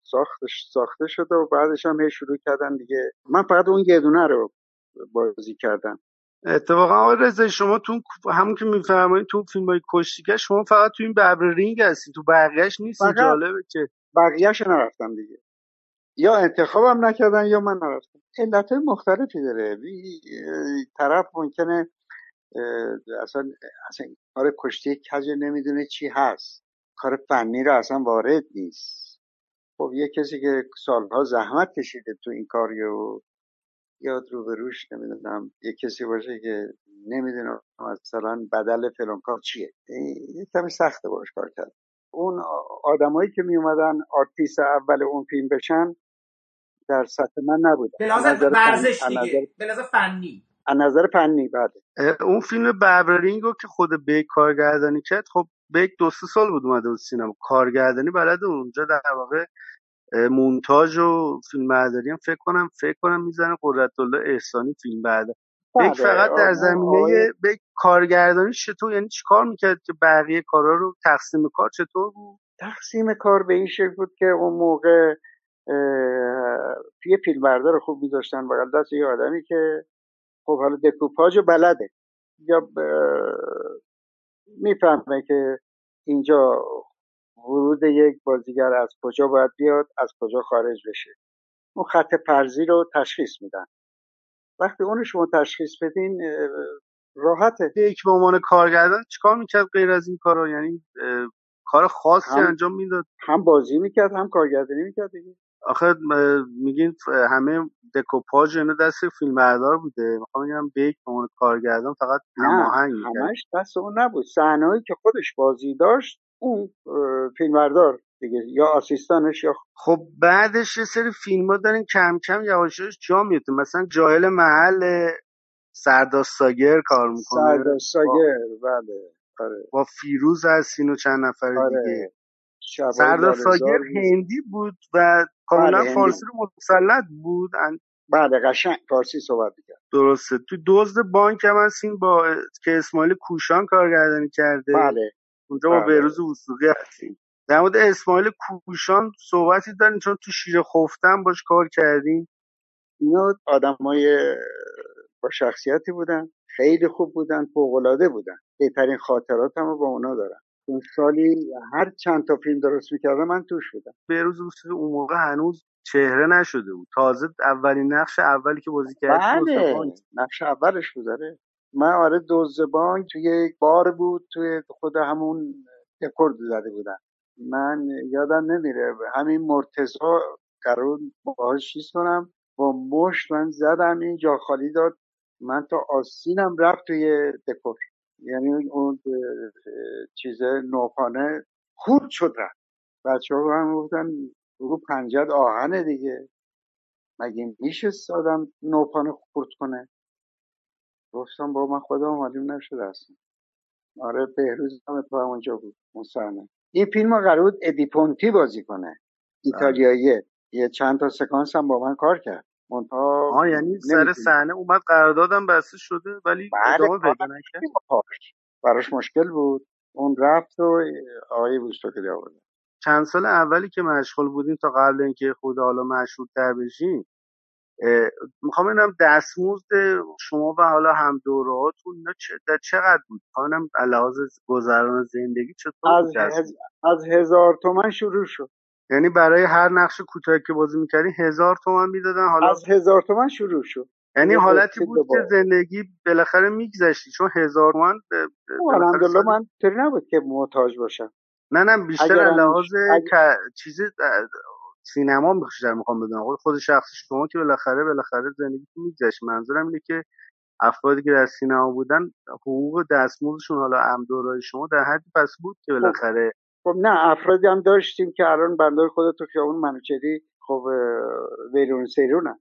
ساختش ساخته شده و بعدش هم هی شروع کردن دیگه. من فقط اون یه دونه رو بازی کردم. اتفاقا آقای رضا شما تو همون که میفرمایید تو فیلم های کشتی کچ شما فقط تو این ببر رینگ هستی تو بقیهش نیستی جالبه که. بقیهش نرفتم دیگه. یا انتخابم نکردن یا من نرفتم. علت مختلفی داره. طرف ممکنه اصلا اصلا کار کشتی کج نمی‌دونه چی هست. کار فنی رو اصلا وارد نیست. خب یه کسی که سالها زحمت کشیده تو این کاریو یاد رو روش نمی‌دونم یه کسی باشه که نمی‌دونم مثلا بدل فلان کار چیه. یه کمی سخته باش کار کرد. اون آدمایی که می اومدن آرتیست اول اون فیلم بشن در سطح من نبود به لحاظ ورزش دیگه به لحاظ فنی. از نظر فنی بله. اون فیلم ببر رینگ رو که خود بیک کارگردانی کرد خب بیک دو سه سال بود اومده بود سینما. کارگردانی بلد اونجا در واقع مونتاژ و فیلم برداری هم فکر کنم فکر کنم می‌زنه قدرت الله احسانی فیلم بعد بله، بیک فقط در زمینه بیک کارگردانی چطور یعنی چیکار می‌کرد که بقیه کارا رو تقسیم کار چطور بود؟ تقسیم کار به این شکل بود که اون موقع یه فیلم بردار خوب میذاشتن بغل دست یه آدمی که خب حالا دکوپاژ بلده. یا می‌فهمه که اینجا ورود یک بازیگر از کجا باید بیاد از کجا خارج بشه. اون خط پرزی رو تشخیص میدن. وقتی اونو شما تشخیص بدین راحته. یک به عنوان کارگردان چیکار می‌کرد غیر از این کارا یعنی کار خاصی انجام می‌داد؟ هم بازی می‌کرد هم کارگردانی می‌کرد دیگه. آخه میگین همه دکوپاژ اینا دست فیلمبردار بوده. می‌خوام بگم به عنوان کارگردان فقط هماهنگ همش دست اون نبود. صحنه‌ای که خودش بازی داشت اون فیلمبردار دیگه یا آسیستانش یا خب بعدش یه سری فیلم ها دارین کم کم یواش جا میاد مثلا جاهل محل سرداستاگر کار می‌کنه. سرداستاگر بله آره. با فیروز هستین و چند نفر آره. دیگه. سردار ساگر هندی بود و کاملا بله فارسی رو مسلط بود. بله قشنگ فارسی صحبت می‌کرد. درسته. تو دزد بانک هم هستین با که اسماعیل کوشان کارگردانی کرده. بله. اونجا با بله. بهروز وسوقی هستیم. در مورد اسماعیل کوشان صحبتی دارین چون تو شیر خفتن باش کار کردیم. اینا آدمای با شخصیتی بودن خیلی خوب بودن فوقالعاده بودن. بهترین خاطراتم رو با اونا دارم. اون سالی هر چند تا فیلم درست می‌کردم من توش بودم. بهروز وسوقی اون موقع هنوز چهره نشده بود. تازه اولین نقش اولی که بازی کرد بله. نقش اولش بود آره. من آره دوزبان توی یک بار بود توی خود همون دکور زده بودن. من یادم نمیره همین مرتزا قرار باهاش چیز کنم با مشت من زدم این جا خالی داد. من تا آسینم رفت توی دکور. یعنی اون چیز نوپانه خود شد رفت. بچه ها هم گفتن رو پنجد آهنه دیگه. مگه میشه آدم نوپانه خورد کنه؟ گفتم با من خودم معلوم نشده اصلا آره بهروز هم تو اونجا بود اون صحنه. این فیلم قرار بود ادیپونتی بازی کنه. بله. ایتالیاییه. یه چند تا سکانس هم با من کار کرد. آه یعنی سر صحنه اومد قراردادم بسته شده ولی بله، ادامه پیدا نکرد. براش مشکل بود. اون رفت و آقای بوستوکلی آورد چند سال اولی که مشغول بودیم تا قبل اینکه خود حالا مشهور تر بشین می‌خوام ببینم دستمزد شما و حالا هم دورهاتون اینا چقدر بود؟ خانم لحاظ گذران زندگی چطور از, هز... از هزار تومن شروع شد. یعنی برای هر نقش کوتاهی که بازی می‌کردی هزار تومن می‌دادن حالا از هزار تومن شروع شد. یعنی حالتی بود که زندگی بالاخره میگذشتی چون هزار تومن الحمدلله من طوری نبود که محتاج باشم. نه نه بیشتر لحاظ چیزی سینما بیشتر می‌خوام بدونم خود شخصی شما که بالاخره بالاخره زندگی میگذشت منظورم اینه که افرادی که در سینما بودن حقوق دستمزدشون حالا امدورای شما در حدی پس بود که خب. بالاخره خب نه افرادی هم داشتیم که الان بندار خود تو خیابون منوچهری خب ویرون سیرونن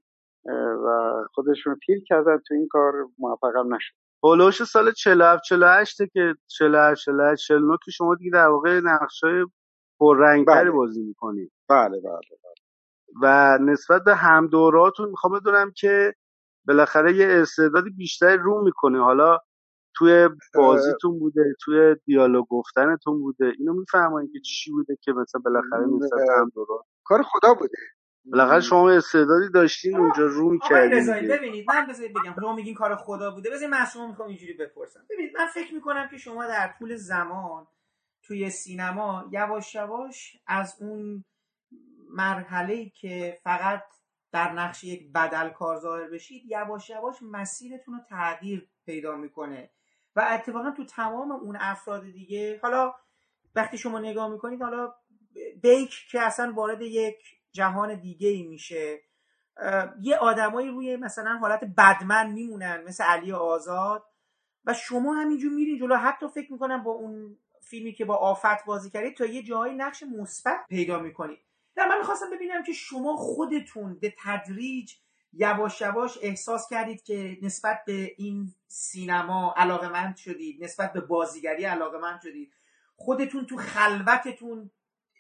و خودشون پیر کردن تو این کار موفقم نشد هولوش سال 47 48 که 47 48 49 که شما دیگه در واقع نقشای پررنگتری بله. بازی می‌کنید بله بله, بله. و نسبت به همدوراتون می‌خوام بدونم که بالاخره یه استعدادی بیشتری رو می‌کنه حالا توی بازیتون بوده توی دیالوگ گفتنتون بوده. اینو می‌فهمید که چی بوده که مثلا بالاخره نسبت همدورات. کار خدا بوده. بالاخره شما استعدادی داشتین اونجا رو می‌کردین ببینید من بذارید بگم شما میگین کار خدا بوده. بذارید معصوم می‌خوام اینجوری بپرسم. ببینید من فکر می‌کنم که شما در طول زمان توی سینما یواش یواش از اون مرحله که فقط در نقش یک بدل کار ظاهر بشید یواش یواش مسیرتون رو تغییر پیدا می‌کنه. و اتفاقا تو تمام اون افراد دیگه حالا وقتی شما نگاه می‌کنید حالا بیک که اصلا وارد یک جهان دیگه ای میشه یه آدمایی روی مثلا حالت بدمن میمونن مثل علی آزاد. و شما همینجور میرین جلو حتی فکر می‌کنم با اون فیلمی که با آفت بازی کردید تا یه جایی نقش مثبت پیدا می‌کنید. نه من می‌خواستم ببینم که شما خودتون به تدریج یواش یواش احساس کردید که نسبت به این سینما علاقمند شدید نسبت به بازیگری علاقمند شدید. خودتون تو خلوتتون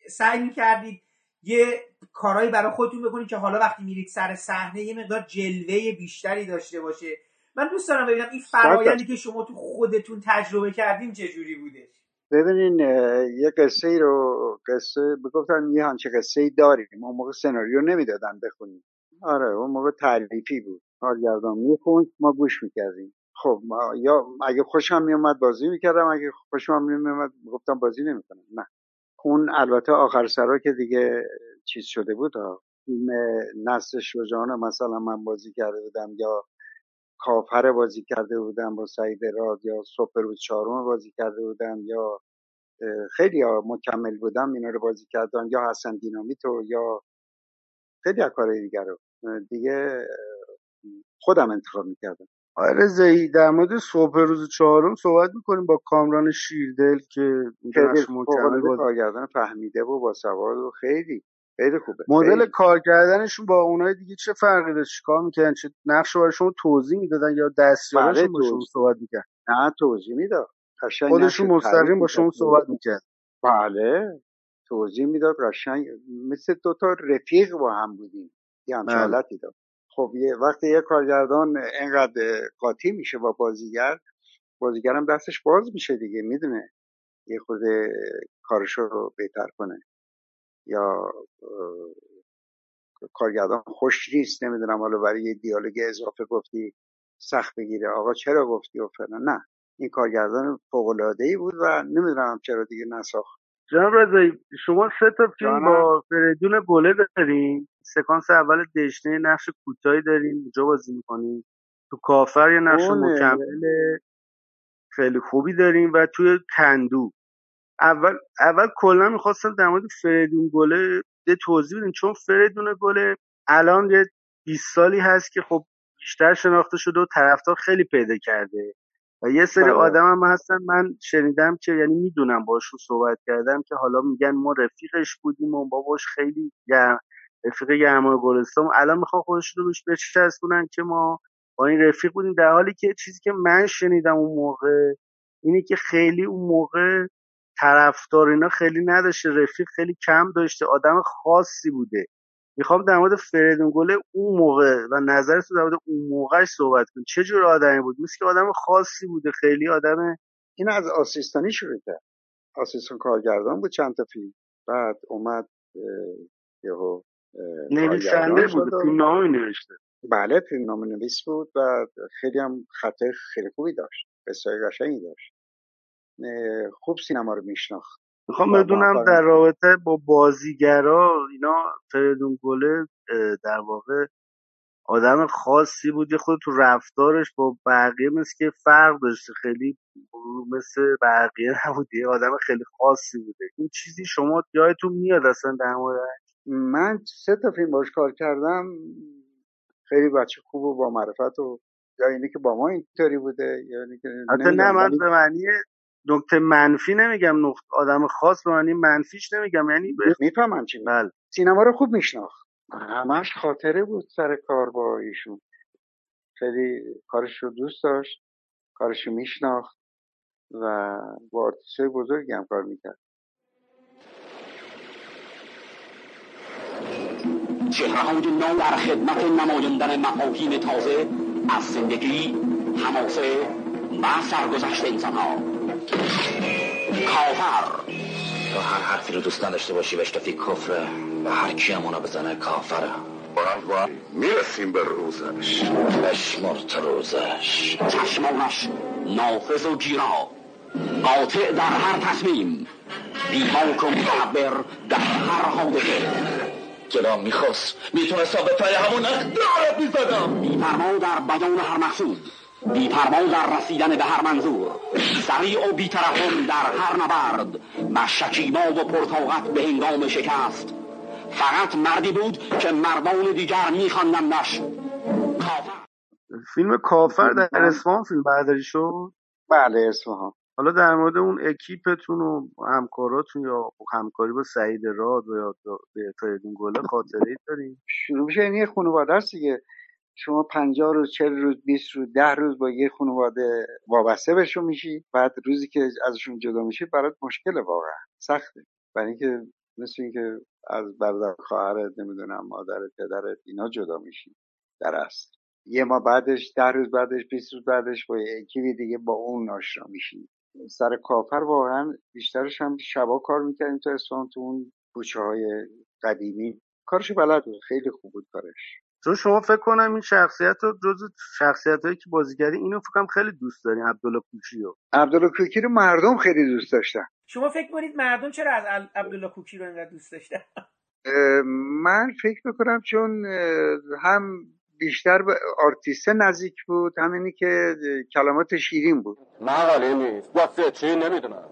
سعی می‌کردید یه کارهایی برای خودتون بکنید که حالا وقتی میرید سر صحنه یه مقدار جلوه بیشتری داشته باشه. من دوست دارم ببینم این فرایندی که شما تو خودتون تجربه کردین چجوری بوده. ببینین یه قصه ای رو قصه بگفتن یه همچه قصه ای داریم. اون موقع سناریو نمی‌دادن بخونیم. آره اون موقع تعریفی بود. کارگردان می‌خوند ما گوش می‌کردیم. خب ما یا اگه خوشم میومد بازی می‌کردم اگه خوشم نمیومد گفتم بازی نمی‌کنم. نه. اون البته آخر سرا که دیگه چیز شده بود فیلم نسل شجاعانه مثلا من بازی کرده بودم یا کافر بازی کرده بودم با سعید راد یا صبح روز چهارم بازی کرده بودم یا خیلی مکمل بودم اینا رو بازی کردم یا حسن دینامیتو یا خیلی کارهای دیگر رو دیگه خودم انتخاب می‌کردم. آره زهی در مورد صبح روز چهارم صحبت می‌کنیم با کامران شیردل که خیلی کارگردان فهمیده و با سواد و خیلی. خیلی خوبه مدل کار کردنشون با اونای دیگه چه فرقی داشت؟ کار می‌کردن؟ چه نقش براشون توضیح می‌دادن یا دستیارشون با شما صحبت می‌کرد؟ نه توضیح می‌داد. خودشون مستقیم با شما صحبت می‌کرد. بله توضیح می‌داد. قشنگ مثل دو تا رفیق با هم بودیم. یه همچه بله. حالتی داد خب یه وقتی یه کارگردان اینقدر قاطی میشه با بازیگر بازیگرم دستش باز میشه دیگه می‌دونه. یه خود کارشو رو بهتر کنه. یا کارگردان خوش نیست نمی‌دونم حالا برای یه دیالوگ اضافه گفتی سخت بگیره آقا چرا گفتی و فلان؟ نه این کارگردان فوق العاده ای بود و نمی‌دونم چرا دیگه نساخت. جناب رضایی شما سه تا فیلم با فریدون گله دارین. سکانس اول دشنه نقش کوتاهی دارین. اونجا بازی می‌کنین. تو کافر یه نقش مکمل خیلی خوبی داریم و توی کندو اول اول کلا می‌خواستم در مورد فریدون گله یه توضیح بدین چون فریدون گله الان یه 20 سالی هست که خب بیشتر شناخته شده و طرفدار خیلی پیدا کرده و یه سری بله. آدم هم هستن من شنیدم که یعنی می‌دونم باشون صحبت کردم که حالا میگن ما رفیقش بودیم و باباش خیلی گرم رفیق گرما گلستان الان می‌خوان خودشون رو بهش بچسبونن که ما با این رفیق بودیم در حالی که چیزی که من شنیدم اون موقع اینه که خیلی اون موقع طرفدار اینا خیلی نداشته رفیق خیلی کم داشته آدم خاصی بوده. می‌خوام در مورد فریدون گله اون موقع و نظرت در مورد اون موقعش صحبت کن چه جور آدمی بود؟ مثل که آدم خاصی بوده خیلی آدم این از آسیستانی شروع کرد. آسیستان کارگردان بود چند تا فیلم. بعد اومد یهو نویسنده بود فیلمنامه نوشته. بله فیلمنامه نویس بود و خیلی هم خطه خیلی خوبی داشت. بسیار قشنگی داشت. خوب سینما رو میشناخت. می‌خوام بدونم در رابطه با بازیگرا اینا فریدون گله در واقع آدم خاصی بودی خود تو رفتارش با بقیه مثل که فرق داشته. خیلی مثل بقیه نبودی آدم خیلی خاصی بوده. این چیزی شما یادتون میاد اصلا در مورد؟ من سه تا فیلم باش کار کردم. خیلی بچه خوب و با معرفت و یا اینی که با ما اینطوری بوده. یا اینی که نه من به معنی نکته منفی نمیگم نقط آدم خاص به معنی منفیش نمیگم یعنی ب... می‌فهمم چی بله. سینما رو خوب میشناخت. همش خاطره بود سر کار با ایشون. خیلی کارش رو دوست داشت کارش رو میشناخت و با آرتیسای بزرگی هم کار می‌کرد. چهرههای نو در خدمت نمایاندن مفاهیم تازه از زندگی حماسه و سرگذشت انسانها. کافر تو هر حرفی رو دوست نداشته باشی بهش گفتی کفره و هر کی همونو بزنه کافره. با. می‌رسیم به روزش. بشمر تا روزش. چشمانش نافذ و گیرا. قاطع در هر تصمیم. بیباک و متحبر در هر حادثه. گلام می‌خواست. می‌تونست به پای همون اخدارت می‌زدم بیفرما در بیان هر مقصود بیپروا در رسیدن به هر منظور سریع و بیترحم در هر نبرد و شکیبا و پرتاقت به هنگام شکست فقط مردی بود که مردان دیگر میخواندندش کافر فیلم کافر در اسفان فیلم برداری شد بله اسفان حالا در مورد اون اکیپتون و همکاراتون یا همکاری با سعید راد و یا به فریدون گله خاطره ای داریم شروع میشه یعنی خانواده است دیگه شما پنجاه روز چل روز بیست روز ده روز با یه خانواده وابسته بهشون میشی. بعد روزی که ازشون جدا میشی برات مشکل واقعا. سخته. برای اینکه مثل اینکه از برادر خواهرت نمی‌دونم مادرت پدرت اینا جدا میشی. در اصل. یه ما بعدش ده روز بعدش بیست روز بعدش با یکی دیگه با اون آشنا میشی. سر کافر واقعا بیشترش هم شبا کار می‌کردیم تو اصفهان تو اون کوچه های قدیمی. کارش بلد بود. خیلی خوب بود کارش. چون شما فکر کنم این شخصیت رو جز شخصیت هایی که بازی کردی اینو فکرم خیلی دوست دارین عبدالله کوکی رو. عبدالله کوکی رو مردم خیلی دوست داشتن. شما فکر کنید مردم چرا از عبدالله کوکی رو اینقدر دوست داشتن؟ من فکر می‌کنم چون هم بیشتر به آرتیست نزدیک بود همینی که کلمات شیرین بود. مقاله نیست. واسه چی نمی‌دونم.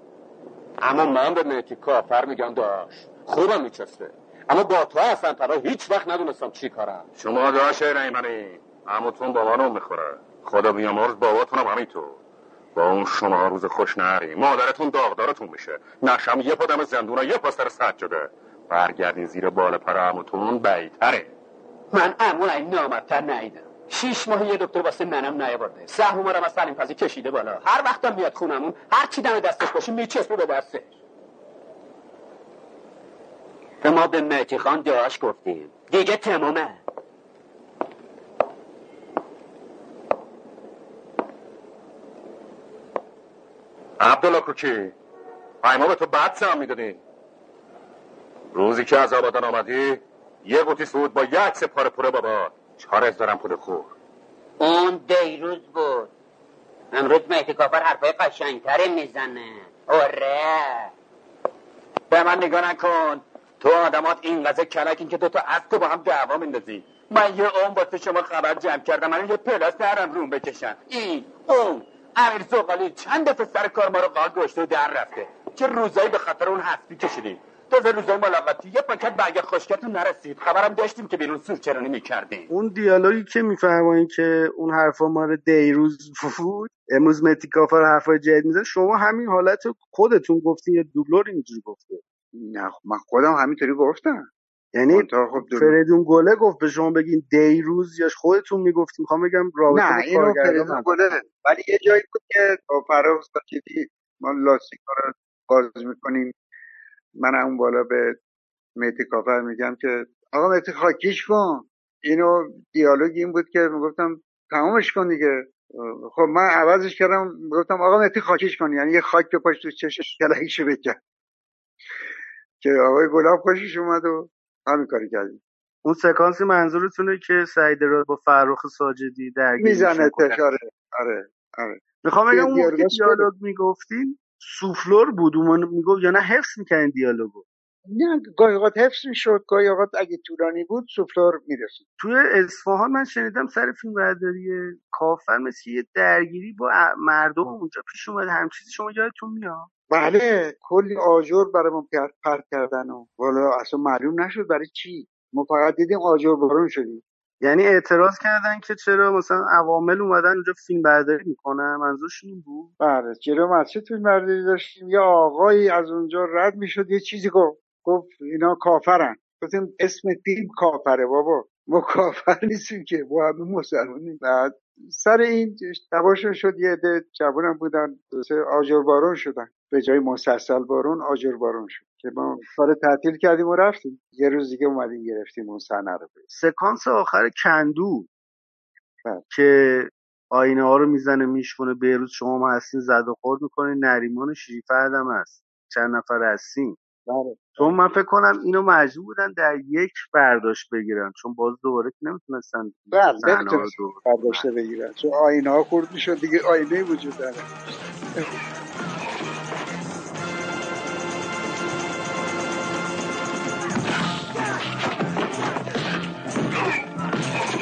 اما من به مهتی کافر میگم داشت. خوبم میچسته اما با تو اصلا ترا هیچ وقت ندونستم چی کارم. شما داشت ریمنی تون بابانو می‌خوره. خدا بیامرز باباتونم همینطور. با اون شما روز خوش نری مادرتون داغدارتون میشه. نقشم یه پادم زندون یه پاستر سجاده برگردین زیر بال پر عموتون بیتره من امو این نامدتر نایدم شیش ماه یه دکتر واسه منم نیاورده. سهم رو از سلیم پزی کشیده بالا. هر وقتم میاد خونمون هر چی دم دستش باشه میچسبه به دستش. به ما به مهتی خان دعاش گفتیم. دیگه تمامه عبدالله کوکی ما به تو بعد سهم می‌دادیم روزی که از آبادان آمدی یه قوطی سود با یک سپار پره بابا. چهار دارم پول خور. اون دیروز بود. امروز مهدی کافر حرفای قشنگتره می‌زنه. آره. به من نگاه نکن. تو آدمات این قضا کلکین که دوتا از تو با هم دعوا میندازی. من یه اون با شما خبر جمع کردم من یه پلاس درم روم بکشن این اون امیر زغالی چند دفعه سر کار ما رو قال گشته در رفته. چه روزایی به خاطر اون حسبی کشیدیم تازه روزای ملاقاتی یه پاکت برگ خشکتون نرسید. خبرم داشتیم که بیرون سورچرانی می‌کردیم. اون دیالوگی که میفرمایین که اون حرفا مال دیروز بود امروز متی کافر حرفای جدید میزن شما همین حالت خودتون گفتین یا دوبلور اینجوری گفته نه من خودم همینطوری گفتم. یعنی خب فریدون گله گفت به شما بگین دیروز یا خودتون می‌گفتیم می‌خوام بگم رابطه نه اینو فریدون گله ولی یه جایی بود که با فراغ ما لاستیک رو باز می‌کنیم. من اون بالا به مهدی کافر میگم که آقا مهدی خاکیش کن. اینو دیالوگ این بود که می‌گفتم تمامش کن دیگه. خب من عوضش کردم گفتم آقا مهدی خاکیش کن. یعنی یه خاک پاش تو چشش کلهیشو بکن. که آقای گلاب خوشش اومد و همین کاری کردیم اون سکانسی منظورتونه که سعید را با فرخ ساجدی درگیر می‌زنه آره آره آره. می‌خوام بگم اون دیالوگ می‌گفتین سوفلور بود. اون می‌گفت یا نه حفظ می‌کردین دیالوگو. نه گاهی اوقات حفظ می‌شد گاهی اوقات اگه طولانی بود سوفلور می‌رسید. توی اصفهان من شنیدم سر فیلم برداری کافر مثل یه درگیری با مردم اونجا پیش اومد. هم چیزی شما یادتون میاد؟ بله کلی آجر برای پرت کردن و والا اصلا معلوم نشد برای چی. ما فقط دیدیم آجر بارون شدیم. یعنی اعتراض کردن که چرا مثلا عوامل اومدن اونجا فیلم برداری می‌کنن؟ منظورش این بود؟ بله چرا مسجد فیلم برداری داشتیم. یه آقایی از اونجا رد می‌شد یه چیزی گفت. گفت اینا کافرن. گفتیم اسم فیلم کافره بابا. ما کافر نیستیم که. ما همه مسلمانیم. بعد سر این دعواشون شد یه عده جوانم بودن. آجر بارون شدن. به جای مسلسل بارون آجر بارون شد. که ما کار تعطیل کردیم و رفتیم. یه روز دیگه اومدیم گرفتیم اون صحنه رو. سکانس آخر کندو. بله. که آینه ها رو می‌زنه میشونه بیروز شما ما هستین زد و خورد می‌کنین. نریمان شریفه هم هست. چند نفر هستین؟ بله چون من فکر کنم اینو مجبور بودن در یک برداشت بگیرن چون باز دوباره که نمی‌تونستن بله برداشته بگیرن چون آینه ها خورد می‌شد دیگه آینه وجود داره.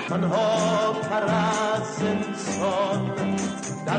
تنها از انسان در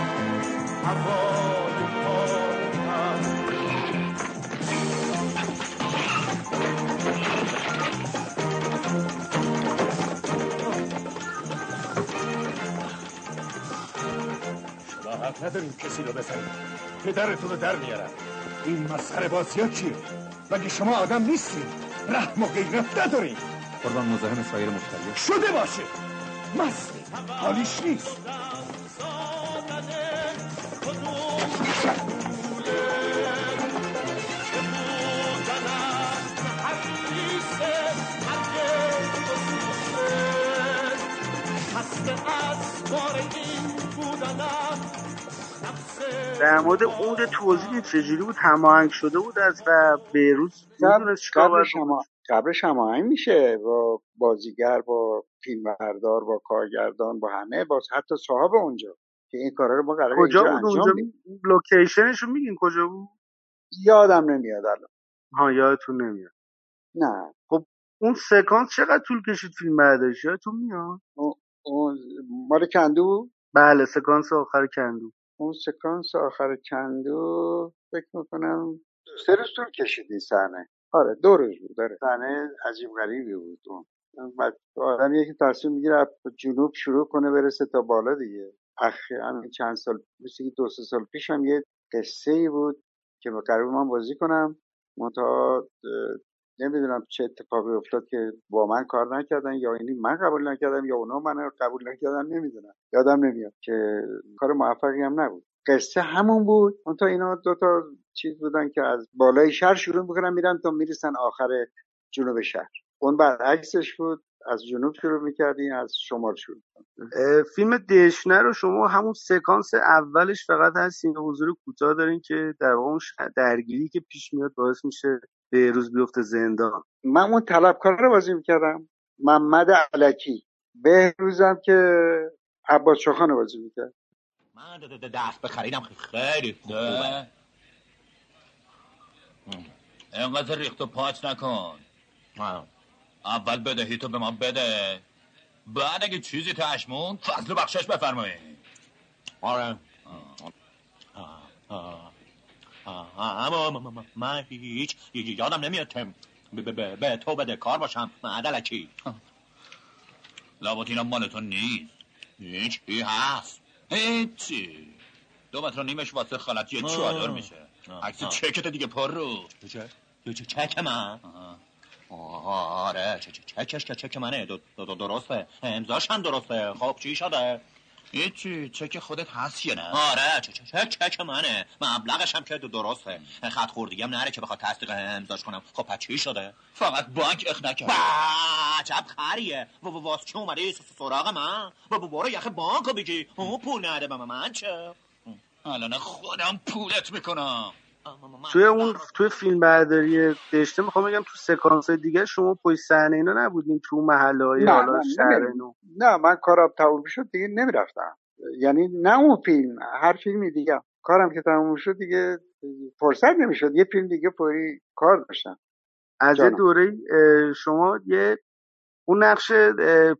هوای پاکم شما حق نداریم کسی رو بزنید. پدرتون رو در میارم. این مسخره بازی ها چیه؟ مگه شما آدم نیستید؟ رحم و غیرت نداریم قربان مزاحم سایر مشتری شده باشه. مستی حالیش نیست. در مورد اون توضیح چجوری بود؟ هماهنگ شده بود از و بیروز می‌دونست چیکار قبل شما قبلش هماهنگ میشه با بازیگر با فیلمبردار با کارگردان با همه با حتی صاحب اونجا. که این کارا رو ما قرار کجا بود اونجا؟ لوکیشنش رو میگین کجا بود؟ یادم نمیاد الان. ها یادتون نمیاد. نه. خب اون سکانس چقدر طول کشید فیلم برداشت یادتون میاد؟ اون- مال کندو؟ بله سکانس آخر کندو. اون سکانس آخر کندو فکر می‌کنم سه روز طول کشید این صحنه. آره دو روز بود داره صحنه عجیب غریبی بود. اون بعد آدم یکی تصمیم می‌گیره از جنوب شروع کنه برسه تا بالا دیگه. اخی همین چند سال مثل دو سه سال پیش هم یه قصه ای بود که قرار من بازی کنم. منتها نمی‌دونم چه اتفاقی افتاد که با من کار نکردن یا اینی من قبول نکردم یا اونا من قبول نکردن نمی‌دونم. یادم نمیاد که کار موفقی هم نبود. قصه همون بود. منتها اینا دو تا چیز بودن که از بالای شهر شروع می‌کنن میرن تا می‌رسن آخر جنوب شهر. اون برعکسش بود. از جنوب شروع می‌کردین از شمال شروع فیلم دشنه رو شما همون سکانس اولش فقط هست این حضور کوتاه دارین که در واقع درگیری که پیش میاد باعث میشه به روز بیفته زندان. من اون طلبکار رو بازی می‌کردم محمد علکی. بهروزم که عباس شاخان رو بازی می‌کرد. من دست بخریدم خیلی خوبه. انقدر ریخت و پاچ نکن. اول بدهی تو به ما بده. بعد اگه چیزی تشمون فضل و بخشش بفرمایید آره. اما من هیچ یادم نمیاد به- تو بده کار باشم. معدلکی لابد اینا مال تو نیست. هیچی هست هیچی. دو متر نیمش واسه خالت یه. چادر میشه. عکس. چکت دیگه پر رو چه چه چک من آره چه چه چکش که چک منه؟ دو- دو- دو- درسته. امضاش هم درسته. خب چی شده؟ هیچی چک خودت هست یا نه؟ آره چه چه چه چک منه؟ مبلغش هم که دو- درسته. خط خوردگی هم نره که بخواد تصدیق امضاش کنم. خب پس چی شده؟ فقط بانک اخ نکرد عجب خریه. و واسه چه اومده سراغ من؟ و برو یخ بانکو بگی. اون پول نده به من چه؟ الان خودم پولت می‌کنم. توی اون توی فیلم برداری داشته می‌خوام بگم تو سکانس های دیگه شما پشت صحنه اینا نبودین تو محله های نه حالا نه نو. نه من کارم تموم شد دیگه نمی‌رفتم. یعنی نه اون فیلم هر فیلمی دیگه. کارم که تموم شد دیگه فرصت نمی‌شد. یه فیلم دیگه فوری کار داشتم. از یه. دوره شما یه اون نقش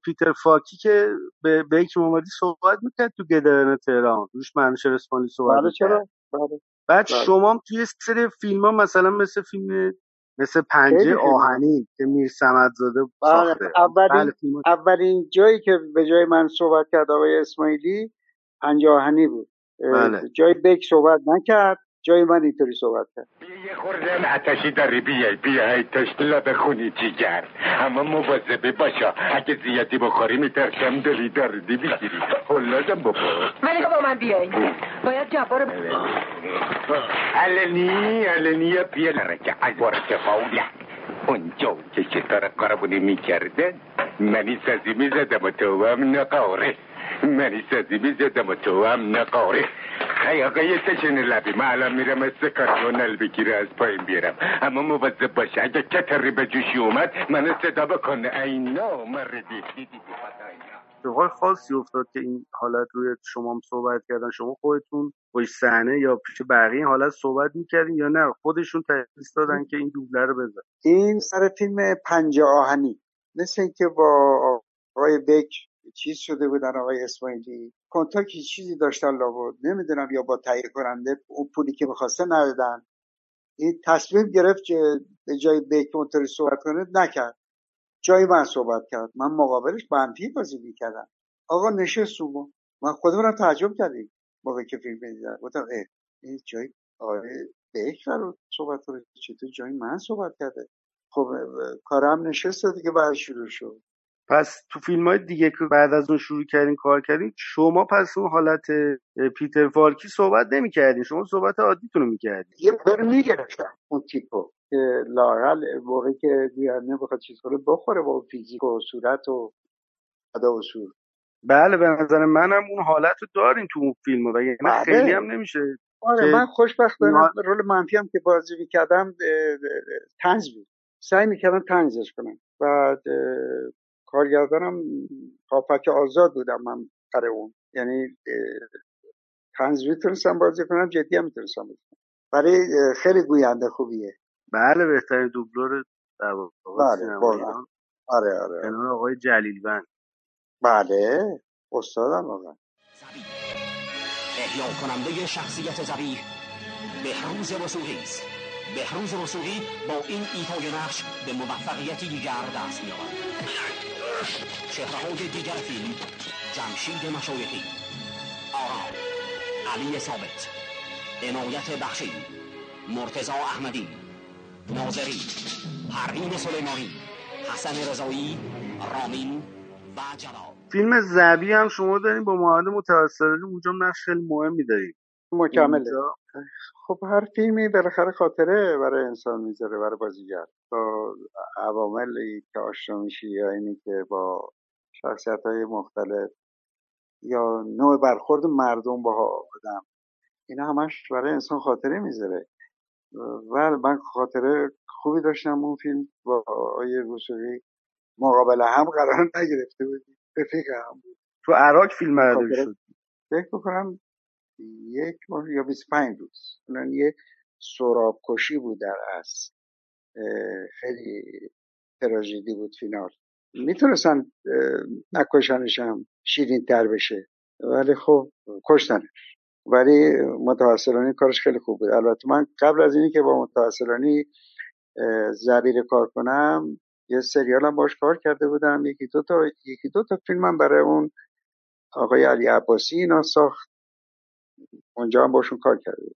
پیتر فاکی که به بیک محمدی صحبت می‌کرد تو گدایان تهران. روش منوشر اسپانیایی صحبت بله چرا؟ بله بعد بله. شما توی سری فیلم ها مثلا مثل فیلم مثل پنجه. آهنین که میر سمدزاده بله ساخته اولین بله اولین جایی که به جای من صحبت کرد آقای اسماعیلی پنجاهنی بود اه، بله. جای بک صحبت نکرد جای من اینطوری صحبت کرد. یه خورده عتشی داری بیای بیای تشت بخونی جیگر اما مواظبه باشا اگه زیادی بخوری میترسم دلی دردی بگیری حلازم بخور ولی با من بیایی باید جبار علنی علنی بیا لرکه عبار کفاوله اونجا که شتار قربونی می‌کردن منی سازی می‌زدم و تو هم نقاره. منی سازی می‌زدم و تو هم نقاره خی آقا یه تشن لبی. من الان میرم از کارتونل بگیره از پایین بیارم. اما مواظب باشه اگه کتری به جوشی اومد منو صدا بکنه. اینا مردی. دیدی اتفاق خاصی افتاد که این حالت روی شما هم صحبت کردن. شما خودتون با صحنه یا پیش بقیه این حالت صحبت می‌کردین یا نه؟ خودشون تشخیص دادن که این دوبله رو بزن این سر فیلم پنجه آهنی. مثل اینکه با آقای بک چیز شده بودن آقای اسماعیلی. کنتاکی چیزی داشتن لابد. نمی‌دونم یا با تهیه کننده اون پولی که می‌خواسته ندادن. این تصمیم گرفت که به جای بیک اونطوری صحبت کنه نکرد. جای من صحبت کرد. من مقابلش منفی بازی می‌کردم. آقا نشست اون من خودمونم تعجب کردیم. موقع که فیلم می‌دیدم گفتم اه این جای آقای بیک رو صحبت کنه. چطور جای من صحبت کرده؟ خب کارم نشست دیگه بعد شروع شد. پس تو فیلم های دیگه که بعد از اون شروع کردین کار کردین شما پس اون حالت پیتر فالکی صحبت نمی‌کردین. شما صحبت عادیتون رو می‌کردین. یه بر می‌گرفتم اون تیپو که لاقل موقعی که گوینده بخواد چیز کنه بخوره با فیزیک و صورت و ادا و سور. بله به نظر منم اون حالت رو دارین تو اون فیلم و یعنی بله. خیلی هم نمیشه آره من خوشبختانه اینا- رول منفی هم که بازی می‌کردم تنز بود. سعی می‌کردم تنزش کنم. بعد اه، کارگردانم پاپک آزاد بودم من برای اون. یعنی تنز می‌تونستم بازی کنم جدی هم می‌تونستم بازی کنم. برای خیلی گوینده خوبیه. بله بهترین دوبلور بله واقعا. ایران. آره آره کنار آقای جلیلوند بله استادم واقعا. احیا کننده شخصیت زبیح بهروز است. بهروز وسوقی با این ایفای نقش به موفقیتی دیگر دست می‌یابد چهره‌های دیگر فیلم جمشید مشایخی. آرام علی ثابت. عنایت بخشی مرتزا احمدی. ناظری پروین سلیمانی. حسن رضایی رامین و جلال. فیلم زبی هم شما دارین با محمد متوسلی اونجا نقش خیلی مهمی دارین. مکمله. خب هر فیلمی بالاخره خاطره برای انسان می‌ذاره برای بازیگر. با عواملی که آشنا میشی یا اینی که با شخصیت های مختلف یا نوع برخورد مردم با آدم اینا همش برای انسان خاطره می‌ذاره. و من خاطره خوبی داشتم اون فیلم با آقای وسوقی مقابل هم قرار نگرفته بودیم. رفیق هم بود. تو عراق فیلم برداری شد. فکر بکنم یک ماه یا 25 روز. اون یه سراب کشی بود در اه، خیلی تراژدی بود فینال. می‌تونستن نکشنش هم شیرین تر بشه. ولی خب کشتنش. ولی متوسلانی کارش خیلی خوب بود. البته من قبل از اینی که با متوسلانی زبیر کار کنم یه سریال هم باش کار کرده بودم. یکی دو تا یکی دو تا فیلمم برای اون آقای علی عباسی اینا ساخت. اونجا هم باشون کار کرده.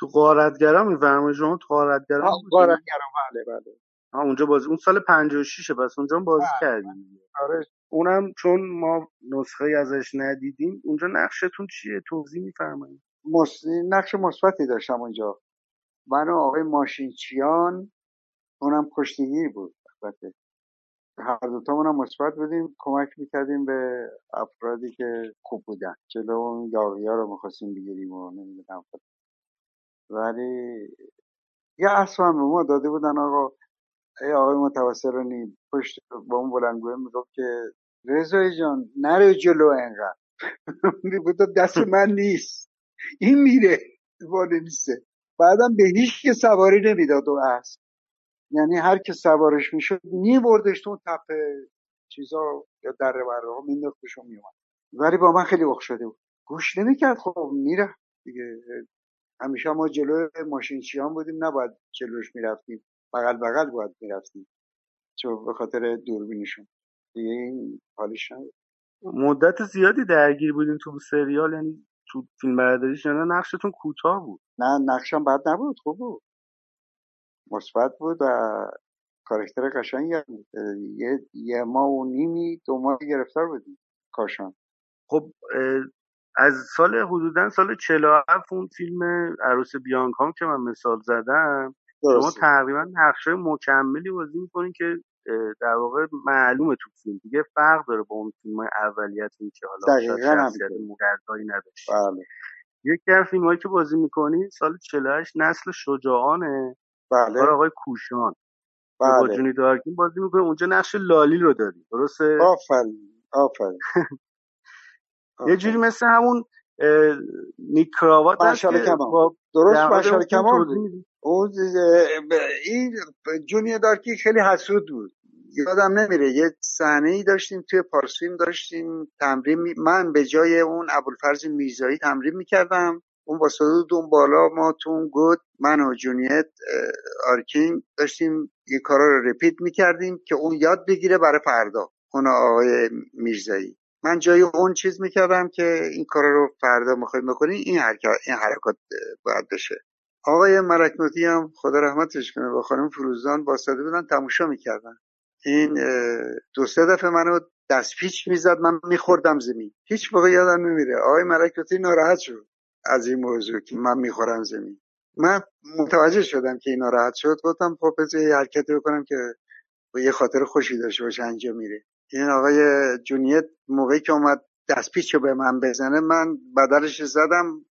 تو غارتگرا میفرمایید شما؟ تو غارتگرا آه، بله بله. آه اونجا بازی اون سال 56 پس اونجا هم بازی کردیم. آره. اونم چون ما نسخه ازش ندیدیم اونجا نقشتون چیه؟ توضیح میفرمایید مس... نقش مثبتی داشتم اونجا. من و آقای ماشینچیان اونم کشتیگیر بود البته. هر دوتامون هم مثبت بودیم کمک می‌کردیم به افرادی که خوب بودن. جلو اون یاغی ها رو می‌خواستیم بگیریم و نمی‌دونم. ولی یه اصلا به ما داده بودن آقا ای آقای متوسلانی پشت با اون بلندگوه می‌گفت که رضایی جان نرو جلو انقدر می‌گفت (laughs) دست من نیست. این میره وانه نیسته بعدم به هیچ که سواری نمی‌داد اون اسب یعنی هر که سوارش می‌شد میبردش تو اون تپه چیزا یا دره بره ها مینداختش و میومد ولی با من خیلی اخ شده بود. گوش نمی‌کرد. خب میره دیگه. همیشه ما جلو ماشینچیان بودیم. نباید جلوش می‌رفتیم. بغل بغل باید می‌رفتیم. چون به خاطر دوربینشون. دیگه این حالش نبود. مدت زیادی درگیر بودین تو سریال. یعنی تو فیلم برداریش یعنی نقشتون کوتاه بود. نه نقشم بد نبود. خوب بود. مثبت بود و کارکتر قشنگی هم اه، یه, یه ماه و نیمی دو ماه گرفتار بودیم کاشان. خب از سال حدودا سال 47 اون فیلم عروس بیانکام که من مثال زدم شما. تقریبا نقشه مکملی بازی می‌کنین که در واقع معلومه تو فیلم. دیگه فرق داره با اون فیلم های اولیتون که حالا شخصیت. مجزایی نداشت بله. یکی از فیلم هایی که بازی می‌کنین سال 48 نسل شجاعانه. بله. آقای کوشان. که با بله جونی دارکین بازی می‌کنه اونجا نقش لالی رو داری درسته؟ آفرین آفرین. (laughs) یه جوری مثل همون نیکراوات هست که با درست مشال کمال؟ اون این جونی دارکی خیلی حسود بود. یادم نمیره یه صحنه ای داشتیم توی پارسفیلم داشتیم تمرین من به جای اون ابوالفرز میزایی تمرین می‌کردم. اون با دون بالا ما تو اون گود من و جونیت آرکین داشتیم این کارا رو رپیت می‌کردیم که اون یاد بگیره برای فردا. اون آقای میرزایی. من جای اون چیز می‌کردم که این کارا رو فردا می‌خوایم بکنیم. این حرکت این حرکات باید بشه آقای مرکنوتی هم خدا رحمتش کنه با خانم فروزان باساده بودن تماشا می‌کردن. این دو سه دفعه منو دست پیچ می‌زد من میخوردم زمین. هیچ موقع یادم نمیره. آقای مرکنوتی ناراحت شد. از این موضوع که من می‌خورم زمین. من متوجه شدم که این ناراحت شد. گفتم خب یه حرکتی بکنم که با یه خاطر خوشی داشته باشه انجام میره این آقای جونیت موقعی که اومد دست پیچ به من بزنه من بدلش زدم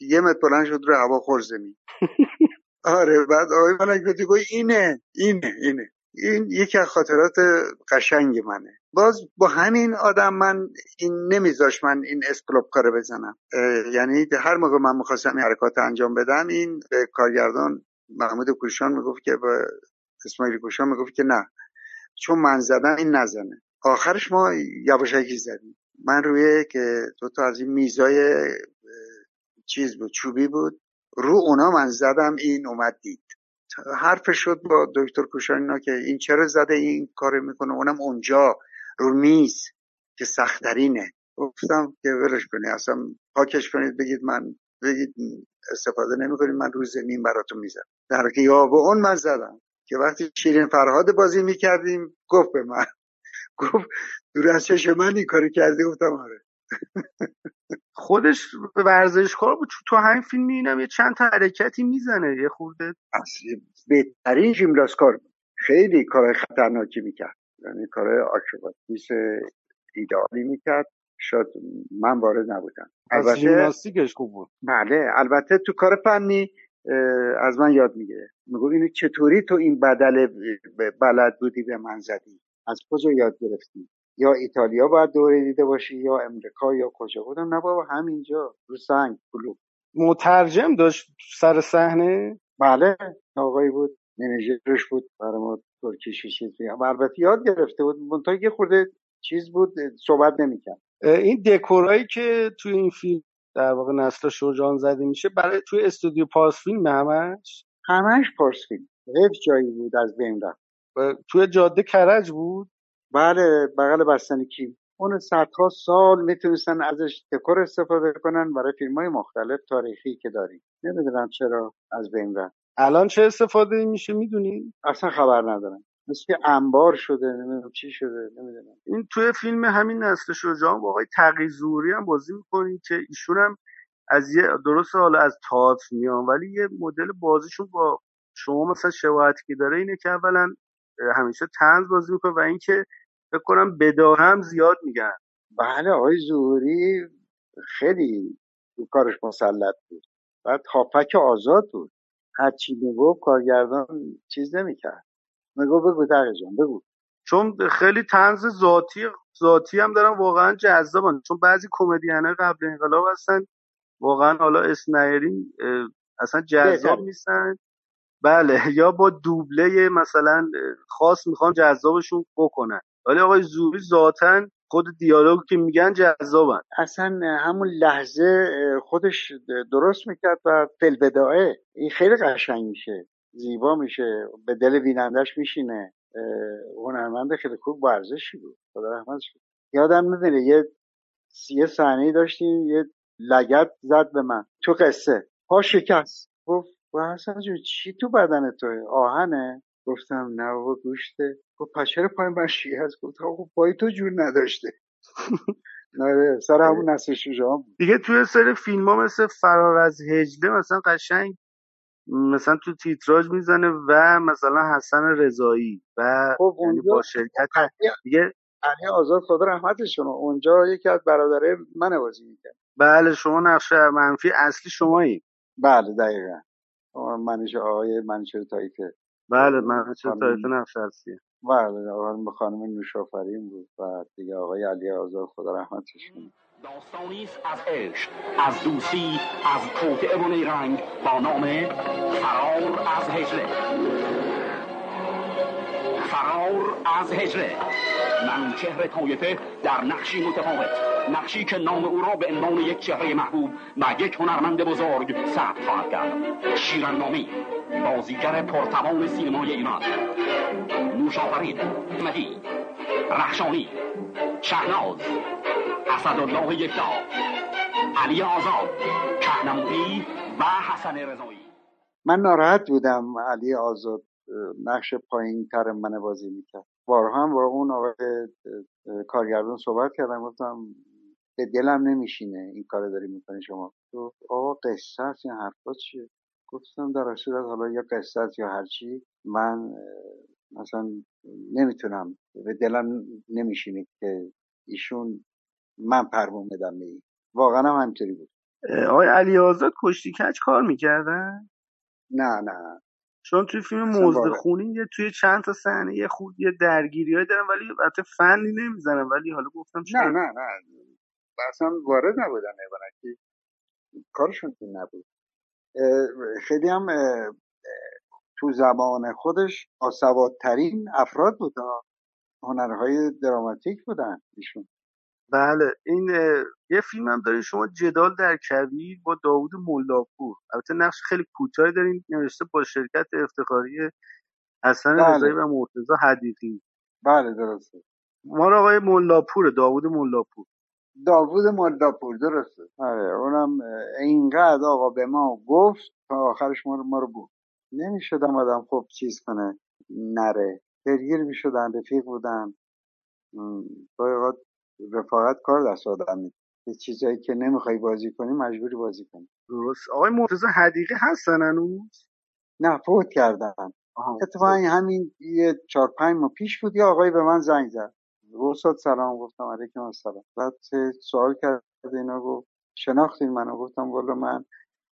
یه متر بلند شد رو هوا خور زمین. (laughs) آره بعد آقای ملک گوی اینه اینه اینه. این یکی از خاطرات قشنگ منه. باز با همین آدم من این نمیذاش من این اسکلوب کار بزنم. یعنی هر موقع من می‌خواستم این حرکات انجام بدم این به کارگردان محمود کوشان می‌گفت که به اسماعیل کوشان می‌گفت که نه. چون من زدم این نزنه. آخرش ما یواشکی زدیم. من روی که دو تا از این میزای چیز بود چوبی بود رو اونا من زدم این اومد دید. حرف شد با دکتر کوشانینا که این چرا زده این کار می‌کنه؟ اونم اونجا رو میز که سخترینه گفتم که ولش کنید اصلا پاکش کنید بگید من بگید استفاده نمی‌کنید من رو زمین براتون میزم در که یا به اون من زدم که وقتی شیرین فرهاد بازی می‌کردیم گفت به من. گفت دور از چش من این کاری کردی؟ گفتم آره. (laughs) خودش ورزشکار بود. تو همین فیلم اینم یه چند تا حرکتی می‌زنه یه خورده اصلی بهترین ژیمناستکار بود. خیلی کار خطرناکی می‌کرد. یعنی کار آکروباتیس ایدئالی می‌کرد. شاید من وارد نبودم. از ژیمناستیکش خوب بود. بله البته تو کار فنی از من یاد می‌گیره. میگو اینو چطوری تو این بدل بلد بودی به من زدی؟ از کجا یاد گرفتی؟ یا ایتالیا باید دوره دیده باشی یا امریکا یا کجا. بودم نه بابا همینجا رو سنگ کلوب مترجم داشت سر صحنه؟ بله آقایی بود منیجرش بود برای ما ترکیش چیز البته یاد گرفته بود منتها یه خورده چیز بود صحبت نمی‌کرد. این دکورایی که توی این فیلم در واقع نسل شجان زده میشه برای توی استودیو پاس فیلم همش؟ همش پاس فیلم. حیف جایی بود از بین رفت. توی جاده کرج بود؟ بله بغل بستنی کیم اون صدها سال می‌تونستن ازش دکور استفاده کنن برای فیلم های مختلف تاریخی که داریم. نمی‌دونم چرا از بین رفت. الان چه استفاده میشه می‌دونی؟ اصلا خبر ندارم. مثل انبار شده نمی‌دونم چی شده نمی‌دونم. این توی فیلم همین نسل شجاع با آقای تقی زوری هم بازی می‌کنین که ایشون هم از یه درست حالا از تئاتر میان ولی یه مدل بازیشون با شما مثلا شباهتی که داره اینه که اولا همیشه تنز بازی می‌کنه و اینکه فکر کنم بداه هم زیاد میگن. بله آقای زوری خیلی تو کارش مسلط بود. بعد هاپک آزاد بود. هرچی می‌گفت کارگردان چیز نمی‌کرد. میگو بگو جان بگو. چون خیلی تنز ذاتی ذاتی هم دارن. واقعا جذابن. چون بعضی کمدینه قبل انقلاب هستن. واقعا حالا اسنایرین اصلا جذاب نیستن. بله یا با دوبله مثلا خاص می‌خوان جذابشون بکنن. ولی آقای زوری ذاتا خود دیالوگ که میگن جذابن. اصلا همون لحظه خودش درست می‌کرد و فلبدائه این خیلی قشنگ میشه. زیبا میشه. به دل بینندش میشینه. هنرمند خیلی خوب ورزشی بود. خدا رحمتش یادم می‌دونه یه یه صحنه داشتیم یه لگت زد به من تو قصه. پا شکست. گفت حسن جون چی تو بدن توه؟ آهنه؟ گفتم نه بابا گوشته. گفت پس چرا پای من هست گفت خب پای تو جور نداشته. (laughs) نه سر همون نسل شجاع دیگه توی سر فیلم ها مثل فرار از هجله مثلا قشنگ مثلا تو تیتراژ می‌زنه و مثلا حسن رضایی و خب یعنی با شرکت دیگه علی آزاد خدا رحمتشون اونجا یکی از برادره من بازی می‌کرد. بله شما نقش منفی اصلی شمایی. بله دقیقا. منیشه آقای منیشه تایفه. بله منیشه تایفه نقش اصلیه بله آقای خانم نوشافرین بود. و دیگه آقای علی آزاد خدا رحمتشون داستانی است از عشق از دوستی از توطعه و نیرنگ با نام فرار از هجله فرار از هجله منوچهر طایفه در نقشی متفاوت. نقشی که نام او را به عنوان یک چهره محبوب و یک هنرمند بزرگ ثبت خواهد کرد. شیرنامی بازیگر پرتوان سینمای ایران. نوشافرین مدی رخشانی شهناز اسدالله یکتا علی آزاد کهنموی و حسن رضایی. من ناراحت بودم علی آزاد نقش پایین تر من بازی می‌کرد. بارها هم با اون آقای کارگردان صحبت کردم گفتم به دلم نمیشینه این کار داری می‌کنی شما. تو آقا قصه هست این حرفا چیه؟ گفتم در صورت حالا یا قصه هست یا هرچی من مثلا نمی‌تونم به دلم نمیشینه که ایشون من پرمون بدم به واقعا هم همینطوری بود. آقای علی آزاد کشتی کچ کار می‌کردن؟ نه نه. چون توی فیلم موزد خونی یه توی چند تا صحنه یه خود یه درگیری های دارن ولی البته فنی نمی‌زنن ولی حالا گفتم نه نه نه. اصلا وارد نبودن که کارشون این نبود. خیلی هم تو زبان خودش آسوادترین افراد بودن هنرهای دراماتیک بودن ایشون. بله این یه فیلم هم دارین. شما جدال در کویر با داوود ملاپور البته نقش خیلی کوتاهی دارین. نوشته با شرکت افتخاری حسن بله. رضایی و مرتضی حدیقی. بله درسته. ما آقای ملاپور داوود ملاپور داوود ملاپور درسته. آره اونم اینقدر آقا به ما گفت تا آخرش ما رو, ما رو بود نمی‌شدم آدم خب چیز کنه نره. درگیر می‌شدن رفیق بودن. باید رفاقت کار دست آدم میده یه چیزایی که نمی‌خوای بازی کنی مجبوری بازی کنی. درست. آقای مرتضی حدیقی هستن هنوز؟ نه فوت کردن. اتفاقا همین یه چهار پنج ماه پیش بود یه آقای به من زنگ زد. رساد سلام گفتم علیکم السلام. بعد سوال کرد اینا گفت شناختین منو؟ گفتم والا من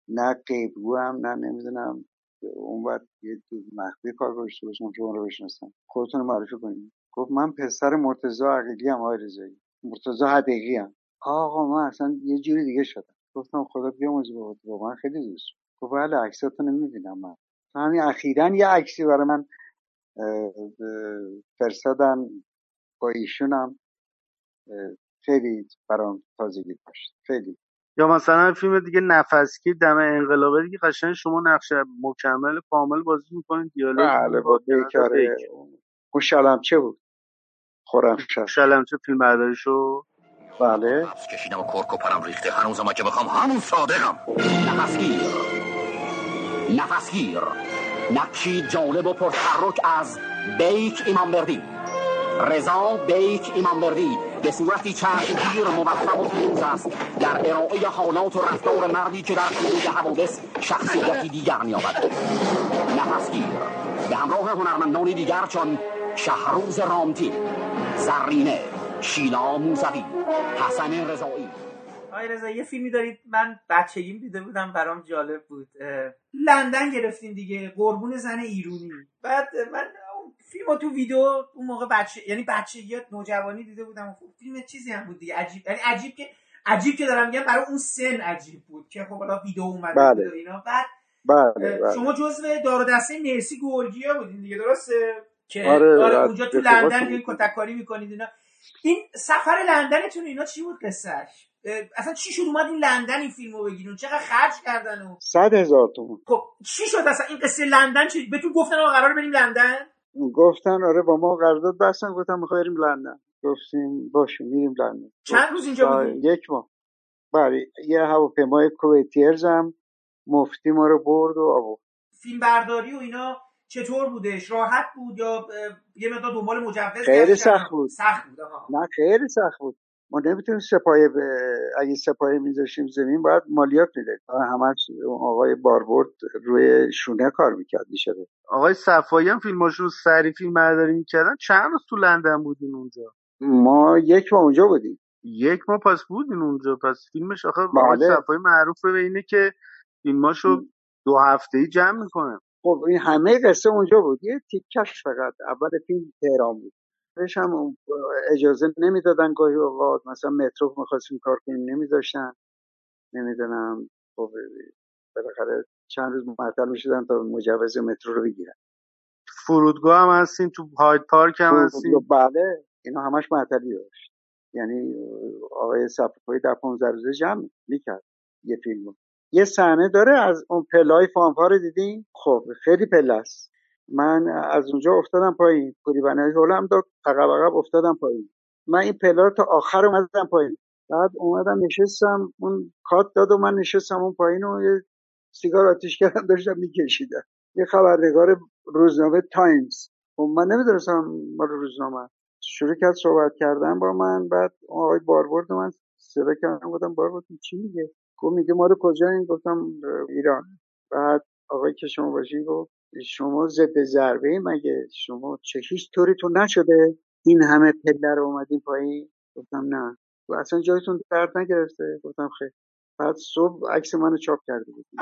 نه قیبگو هم نه نمی‌دونم اون وقت یه مخفی کار داشته باشم شما رو بشناسم. خودتون معرفی کنید گفت من پسر مرتضی عقیلی هم آقای رضایی. مرتضی حدیقی هم آقا من اصلا یه جوری دیگه شدم. گفتم خدا بیامرزه با با من خیلی دوست گفت بله عکساتون نمی‌بینم من. همین اخیرا یه عکسی برای من فرستادن با ایشونم خیلی برام تازگی داشت. خیلی. یا مثلا فیلم دیگه نفسگیر دم انقلابه دیگه قشنگ شما نقش مکمل کامل بازی می‌کنید دیالوگ بله با بیکاره اون چه بود. خورم چه فیلم برداری شو بله. نفس کشیدم و کرک و پرم ریخته. هنوزم که بخوام همون صادقم. نفسگیر نفسگیر نقشی جالب و پرتحرک از بیک ایمانبردی رضا بیک ایمانبردی به صورتی چشمگیر موفق و پیروز است. در ارائه حالات و رفتار مردی که در حدود حوادث شخصیتی دیگر مییابد. نفسگیر به همراه هنرمندان دیگر چون شهروز رامتی زرینه شیلا موسوی حسن رضایی. آقای رضا یه فیلمی دارید. من بچگیم دیده بودم برام جالب بود. لندن گرفتین دیگه. قربون زن ایرونی. بعد من فیلم تو ویدیو اون موقع بچه یعنی بچگی نوجوانی دیده بودم خب فیلم چیزی هم بود دیگه. عجیب یعنی عجیب که عجیب که دارم میگم برای اون سن عجیب بود که خب حالا ویدیو اومده بله. بود اینا. بعد بله, بله. شما جزو دار دسته مرسی گورگیا بودین دیگه درسته؟ که آره, آره اونجا تو لندن کتککاری می‌کنید اینا. این سفر لندنتون اینا چی بود قصهش اصلا چی شد اومد این لندن این فیلمو بگیرون؟ چقدر خرج کردن و صد هزار تومن خب چی شد اصلا؟ این قصه لندن چی بهتون گفتن آقا قرار بریم لندن؟ گفتن آره با ما قرارداد بستن گفتم می‌خوای بریم لندن. گفتیم باشه میریم لندن. چند روز اینجا بودیم یک ماه. بله یه هواپیمای کویتیرز هم مفتی ما رو برد و آورد. فیلم برداری و اینا چطور بودش؟ راحت بود یا یه مقدار دنبال مجوز خیلی سخت بود. سخت بود آها. نه خیلی سخت بود. ما نمی‌تونیم سپایه ب... اگه سپایه میذاشیم زمین باید مالیات می‌دهیم همش آقای باربرد روی شونه کار می‌کرد میشه آقای صفایی هم فیلماشون سری فیلم برداری می‌کردن. چند روز تو لندن بودین اونجا؟ ما یک ماه اونجا بودیم. یک ماه پس بودین اونجا. پس فیلمش آخه بله. آقای صفایی معروفه به اینه که فیلماشو دو هفته ای جمع می‌کنه. خب این همه قصه اونجا بود. یه تیکش فقط. اول فیلم تهران بود. بهش هم اجازه نمی‌دادن گاهی اوقات. مثلا مترو می‌خواستیم کار کنیم نمیذاشتن. نمی‌دونم خب بالاخره چند روز معطل می‌شدن تا مجوز مترو رو بگیرن. فرودگاه هم هستین تو هاید پارک هم هستین بله. اینا همش معطلی داشت. یعنی آقای صفحه در 15 روزه جمع می‌کرد یه فیلم یه صحنه داره از اون پلای فانفار دیدین؟ خب خیلی پله است. من از اونجا افتادم پایین. پوری بنایی هولم داد عقب عقب افتادم پایین. من این پله تا آخر اومدم پایین. بعد اومدم نشستم اون کات داد و من نشستم اون پایین و یه سیگار آتیش کردم داشتم میکشیدم. یه خبرنگار روزنامه تایمز. خب من نمی‌دونستم مال روزنامه شروع کرد صحبت کردن با من بعد آقای باربرد من صدا کردم گفتم باربرد چی میگه؟ گفت میگه ما رو کجا این؟ گفتم ایران. بعد آقای که شما گفت شما ضد ضربه مگه؟ شما چه هیچ طوری تو نشده؟ این همه پله رو اومدین پایین؟ گفتم نه. و اصلا جایتون درد نگرفته؟ گفتم خیر. بعد صبح عکس منو چاپ کرده بود. (laughs)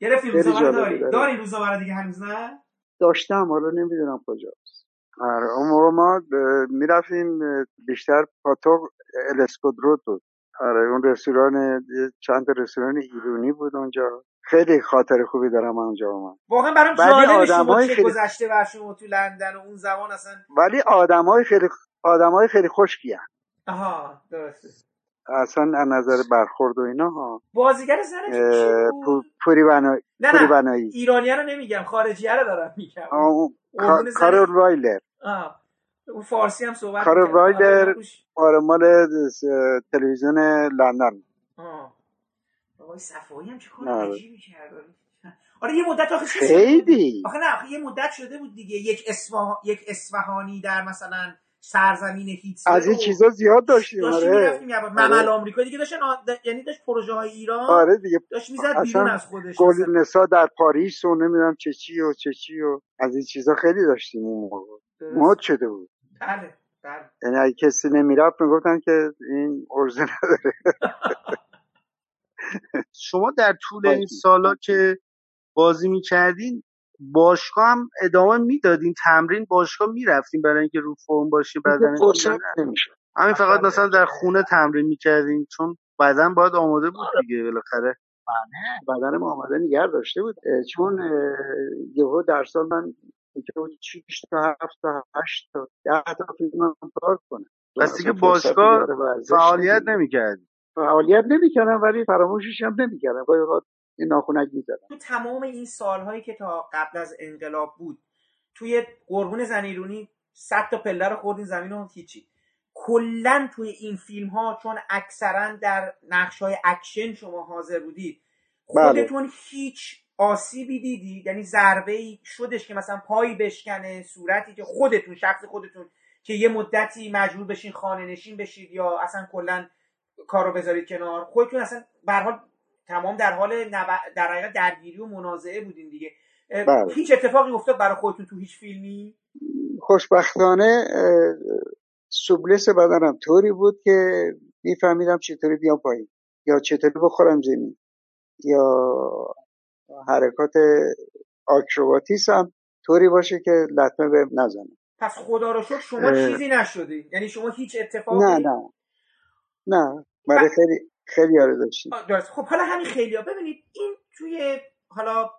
گرفتی روزنامه داری؟ داری روزنامه دیگه هنوز نه؟ داشتم حالا نمی‌دونم کجاست. آره اون موقع ما می‌رفتیم بیشتر پاتوق الاسکودرو بود. آره اون رستوران چند رستوران ایرونی بود اونجا. خیلی خاطر خوبی دارم اونجا من واقعا برام جالبه شما چه خیلی... گذشته بر شما تو لندن و اون زمان اصلا؟ ولی آدمای خیلی آدمای خیلی خشکی آها درسته. اصلا از نظر برخورد و اینا ها بازیگر زنش بود؟ پوری بنایی نه پوری نه بنایی ایرانی رو نمیگم خارجی رو دارم میگم. کار رایلر. اون فارسی هم صحبت کار رایلر آره مال تلویزیون لندن. آقای صفایی هم چه کار عجیبی کرد. آره. یه مدت آخه خیلی آخه نه آخه یه مدت شده بود دیگه. یک اسفها... یک اصفهانی در مثلا سرزمین هیتلر از این چیزا زیاد داشتیم آره. ممل آمریکا دیگه داشتن یعنی داشت پروژه های ایران آره دیگه. داشت می‌زد بیرون از خودش. گل نسا در پاریس و نمی‌دونم چه چی و چه چی و از این چیزا خیلی داشتیم اون موقع. مد شده بود. بله بله. یعنی اگه کسی نمی‌رفت می‌گفتن که این ارزه نداره. شما در طول این سالا که بازی می‌کردین باشگاه هم ادامه می‌دادین؟ تمرین باشگاه می‌رفتین برای اینکه رو فرم باشین بدن همین فقط مثلا در خونه تمرین می‌کردین چون بدن باید آماده بود دیگه بالاخره. بدن ما آماده نگر داشته بود. چون یهو در سال من شیش تا هفت تا هشت تا ده تا فیلم کار کنم پس دیگه باشگاه فعالیت نمی‌کردی. فعالیت نمی‌کردم ولی فراموشش هم نمی‌کردم. گاهی اوقات این ناخونک می‌زدم. تو تمام این سالهایی که تا قبل از انقلاب بود توی قربون زن ایرونی صد تا پله رو خوردین زمین و هیچی. کلا توی این فیلم ها چون اکثرا در نقش های اکشن شما حاضر بودید خودتون بله. هیچ آسیبی دیدی یعنی ضربه ای شدش که مثلا پایی بشکنه صورتی که خودتون شخص خودتون که یه مدتی مجبور بشین خانه نشین بشید یا اصلا کلا کارو بذارید کنار خودتون اصلا به حال تمام در حال. در حقیقت درگیری و منازعه بودین دیگه بله. هیچ اتفاقی افتاد برای خودتون تو هیچ فیلمی خوشبختانه سوبلس بدنم طوری بود که میفهمیدم چطوری بیام پایین یا چطوری بخورم زمین یا حرکات آکروباتیس هم طوری باشه که لطمه به نزنه. پس خدا رو شکر شما چیزی نشدی. یعنی شما هیچ اتفاقی نه نه. نه. برای خیلی خیلی آره داشتیم. خب حالا همین خیلی ها. ببینید این توی حالا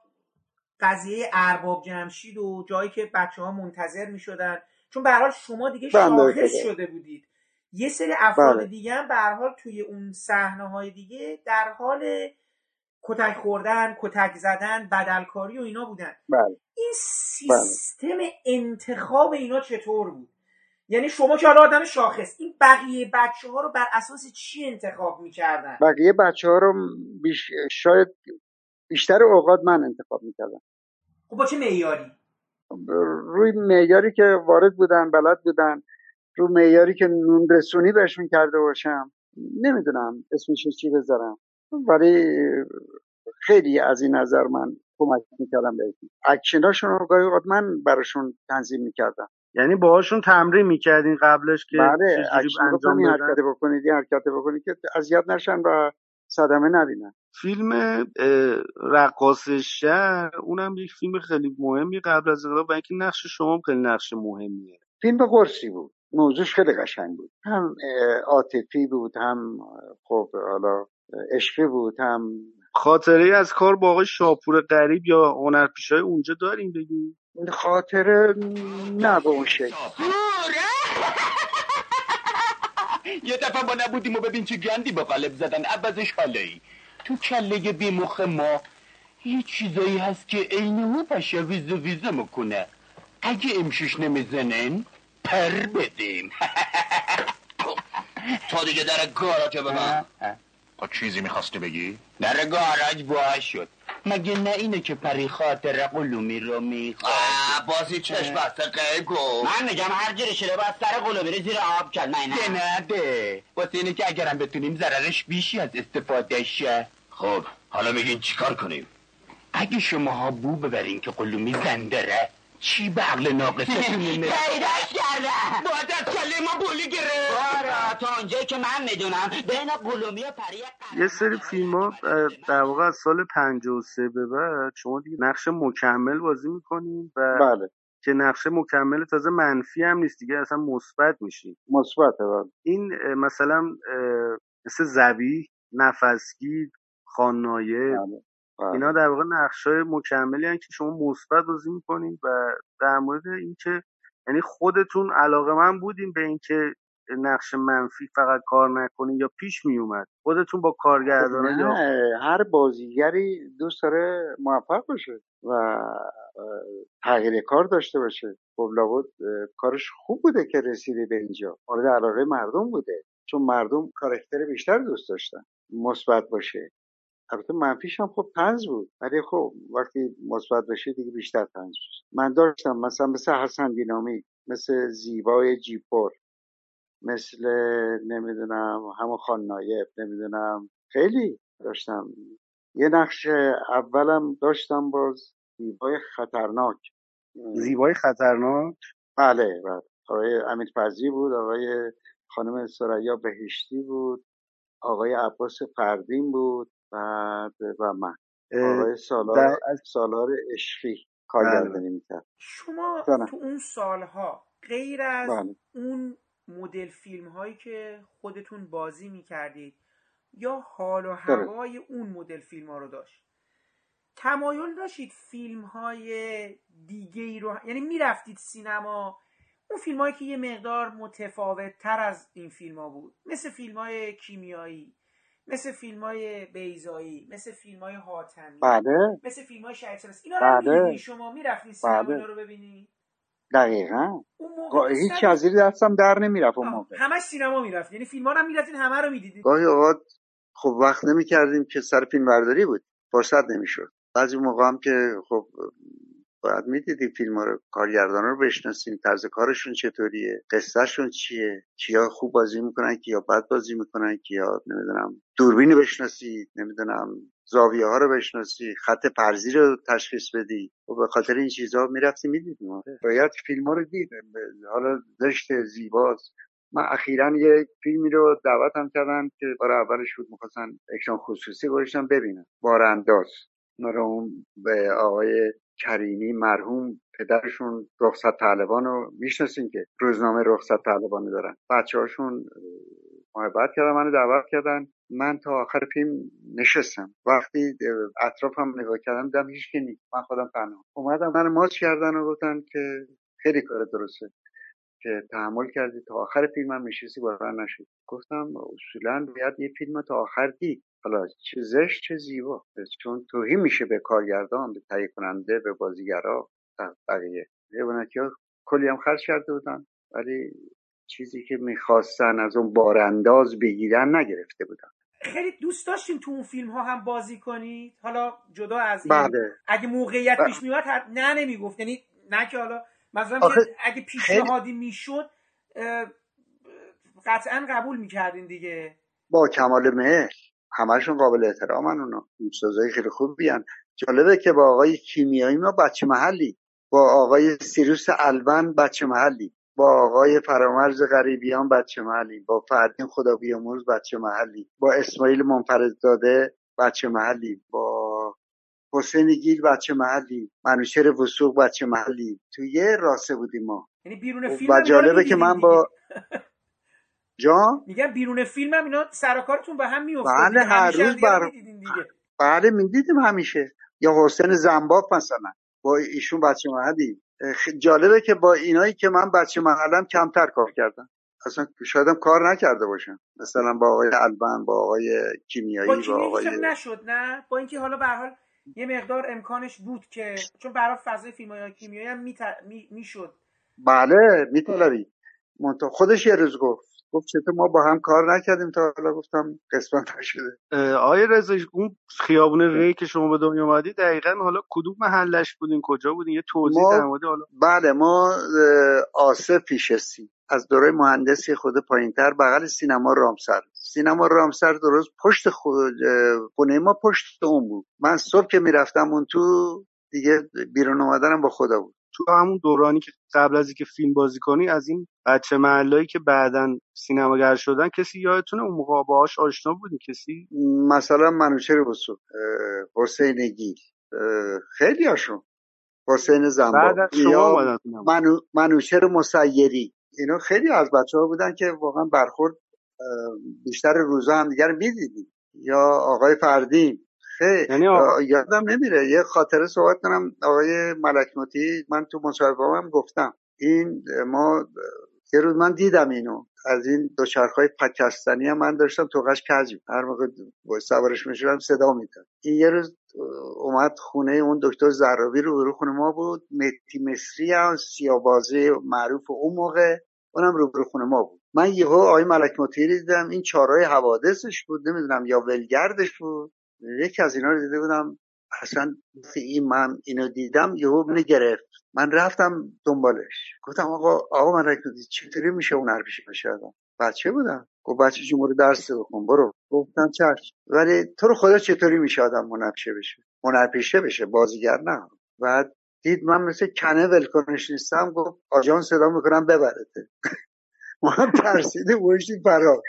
قضیه ارباب جمشید و جایی که بچه ها منتظر می شدن چون به حال شما دیگه شاخص شده بودید. یه سری افراد بله. دیگه هم به حال توی اون صحنه های دیگه در حال کتک خوردن کتک زدن بدلکاری و اینا بودن. بله. این سیستم بله. انتخاب اینا چطور بود؟ یعنی شما که حالا آدم شاخص این بقیه بچه ها رو بر اساس چی انتخاب می‌کردن؟ بقیه بچه ها رو بیش... شاید بیشتر اوقات من انتخاب می‌کردم. خب با چه معیاری؟ روی معیاری که وارد بودن بلد بودن رو معیاری که نون رسونی بهش می‌کرده باشم نمی‌دونم اسمش چی بذارم. ولی خیلی از این نظر من کمک می‌کردم بهشون اکشناشون رو گاهی اوقات من براشون تنظیم می‌کردم. یعنی باهاشون تمرین می‌کردین قبلش که بله انجام این حرکت بکنید این حرکت بکنید که اذیت نشن و صدمه نبینن. فیلم رقاص شهر اونم یک فیلم خیلی مهمی قبل از انقلاب و اینکه نقش شما خیلی نقش مهمیه. فیلم قرصی بود. موضوعش خیلی قشنگ بود. هم عاطفی بود هم خب حالا عشقی بود. هم خاطره از کار با آقای شاپور غریب یا هنرپیشای اونجا داریم بگی؟ خاطره نه به اون شکل. (laughs) یه دفعه ما نبودیم و ببین چه گندی به قلب زدن. عوضش حاله ای تو کله بیمخ ما یه چیزایی هست که عینه پشه ویز ویزه می‌کنه. اگه امشش نمی‌زنن پر بدیم. (laughs) تو دیگه در گاراج ببن با چیزی می‌خواستی بگی؟ در گاراج باز شد. مگه نه اینه که پری خاطر قلومی رو می‌خواد بازی چشم بسته قیب گفت. من میگم هر جوری شده باید سر قلومی رو زیر آب کرد من که نده واسه اینه که اگرم بتونیم ضررش بیشی از استفاده شه. خب حالا میگین چیکار کنیم؟ اگه شما بو ببرین که قلومی زندره چی به عقل ناقصتون پیداش کردم باید از کله ما بولی گرفت. تا اونجایی که من می‌دونم بین قلومی و پری یه سری فیلم ها در واقع از سال 53 به بعد شما دیگه نقش مکمل بازی می‌کنین و بله. که نقشه مکمل تازه منفی هم نیست دیگه اصلا مثبت میشین. مثبت بله. این مثلا مثل زبی نفسگیر خاننایه بله. اینا در واقع نقش های مکملی هن که شما مثبت بازی می‌کنین و در مورد اینکه یعنی خودتون علاقه من بودین به اینکه نقش منفی فقط کار نکنین یا پیش میومد؟ خودتون با کارگردان یا نه هر بازیگری دوست داره موفق باشه و تغییر کار داشته باشه. خب لابد کارش خوب بوده که رسیده به اینجا. مورد علاقه مردم بوده. چون مردم کارکتر بیشتر دوست داشتن. مثبت باشه. البته منفیش هم خب تنز بود. ولی خب وقتی مثبت بشه دیگه بیشتر تنز میشه. من داشتم مثلا مثل حسن دینامی مثل زیبای جیپور. مثل نمی‌دونم همون خان نایب نمی‌دونم. خیلی داشتم. یه نقش اولم داشتم باز زیبای خطرناک. زیبای خطرناک؟ بله بله. آقای امیر فضلی بود آقای خانم سریا بهشتی بود آقای عباس فردین بود بعد و من. آقای سالار در- سالار عشقی کارگردانی می‌کرد. شما. تو اون سالها غیر از بله. اون مدل فیلم هایی که خودتون بازی می‌کردید یا حال و بله. هوای اون مدل فیلم ها رو داشت تمایل داشتید فیلم های دیگه ای رو یعنی می‌رفتید سینما اون فیلم هایی که یه مقدار متفاوت تر از این فیلم ها بود مثل فیلم های کیمیایی مثل فیلم های بیزایی مثل فیلم های حاتمی بله مثل فیلم های شهید اینا رو بله. شما می‌رفتید سینما بله. رو ببینید دقیقا. که هیچ از زیر دستم در نمی‌رفت اون موقع. همش سینما می‌رفت. یعنی فیلم ها رو هم می‌رفتین همه رو می‌دیدید گاهی اوقات خب وقت نمی‌کردیم که سر فیلم برداری بود. فرصت نمی‌شد. بعضی موقع هم که خب باید می‌دیدیم فیلم رو کارگردان رو بشناسیم طرز کارشون چطوریه قصهشون چیه کیا خوب بازی می‌کنن کیا بد بازی می‌کنن کیا نمی‌دونم دوربین بشناسی نمی‌دونم زاویه ها رو بشناسی خط پرزی رو تشخیص بدی. و به خاطر این چیزها می‌رفتیم می‌دیدیم. باید فیلم ها رو دید حالا زشت زیباست. من اخیرا یه فیلمی رو دعوتم کردن که بار اولش بود می‌خواستن اکران خصوصی گذاشتن ببینن بارانداز اون به آقای کریمی مرحوم پدرشون رخصت طالبان رو می‌شناسین که روزنامه رخصت طالبان دارن. بچه هاشون محبت کردن منو دعوت کردن من تا آخر فیلم نشستم. وقتی اطرافم نگاه کردم دیدم هیچ کی نیست. من خودم تنها. اومدم من ماچ کردن و گفتن که خیلی کار درسته که تحمل کردی. تا آخر فیلم هم نشستی بارن نشد گفتم اصولا باید یه فیلم تا آخر دید. حالا چه زشت چه زیبا. چون توهین میشه به کارگردان به تهیه کننده به بازیگرا بقیه. حیواناتی ها کلی هم خرج کرده بودن. ولی چیزی که می‌خواستن از اون بارانداز بگیرن نگرفته بودن. خیلی دوست داشتین تو اون فیلم ها هم بازی کنید؟ حالا جدا از این بله. اگه موقعیت بله. پیش حت- نه نمی‌گفت. یعنی نه که حالا مثلا اگه پیشنهادی می‌شد اه، قطعا قبول می‌کردین دیگه. با کمال مهر. همشون قابل احترامن اونا. دوستازای خیلی خوبی هن. جالبه که با آقای کیمیایی ما بچه محلی با آقای سیروس البن بچه محلی با آقای فرامرز غریبیان بچه محلی با فردین خدا بیامرز بچه محلی با اسماعیل منفردزاده بچه محلی با حسین گیل بچه محلی منوشر وسوق بچه محلی. تو یه راسه بودیم ما. یعنی بیرون فیلم و جالبه که من با (laughs) جا میگم بیرون فیلم هم اینا سرکارتون به هم میافتاد. بله هر روز بر بله می‌دیدیم همیشه. یا حسین زنباب مثلا. با ایشون بچه محلی. جالبه که با اینایی که من بچه محلم کمتر کار کردم اصلا شایدم کار نکرده باشم مثلا با آقای البن با آقای کیمیایی با, با آقای نشد نه؟ با اینکه حالا به حال یه مقدار امکانش بود که چون برای فضای فیلم کیمیایی هم می‌شد می بله میطلبی خودش یه روز گفت. گفت چطور ما با هم کار نکردیم تا حالا گفتم قسمت نشده. آقای رضا اون خیابون ری که شما به دنیا اومدی دقیقا حالا کدوم محلش بودین؟ کجا بودین؟ یه توضیح در مورد حالا. بله ما آسف پیشستیم از دوره مهندسی خود پایینتر بغل سینما رامسر. سینما رامسر درست پشت خود خونه ما پشت اون بود. من صبح که می‌رفتم اون تو دیگه بیرون اومدنم با خدا بود. تو همون دورانی که قبل از اینکه فیلم بازی کنی از این بچه محلایی که بعدا سینماگر شدن کسی یادتونه اون موقع باهاش آشنا بودی؟ کسی؟ مثلا منوچهر بسو حسین گیل خیلی هاشون. حسین زنبا یا منو، منوچهر مسیری. اینا خیلی از بچه ها بودن که واقعا برخورد بیشتر روزا هم دیگر می‌دیدیم. یا آقای فردین. خیلی یعنی یادم نمیره. یه خاطره صحبت کنم. آقای ملکموتی من تو مصاحبه هم گفتم. این ما یه روز من دیدم اینو. از این دوچرخهای پکستانی هم من داشتم توقش کجی هر موقع سوارش می‌شدم صدا می‌داد. این یه روز اومد خونه اون دکتر زرابی رو رو خونه ما بود. متی مصری هم سیابازی معروف اون موقع اونم رو خونه ما بود. من یهو آقای ملک مطیری دیدم. این چارای حوادثش بود. نمی‌دونم یا ولگردش بود. یکی از اینا رو دیده بودم اصلا این من اینو دیدم یهو منو گرفت. من رفتم دنبالش. گفتم آقا آقا من رکودی چطوری میشه اون حرفش بشه آدم بچه بودم. گفت بچه جمهور درس بخون برو. گفتم چشم. ولی تو رو خدا چطوری میشه آدم منپشه بشه؟ منپشه بشه بازیگر نه. بعد دید من مثل کنه ولکنش نیستم گفت آجان صدا می‌کنم ببرته. (laughs) ما هم ترسیده باشتیم فرار.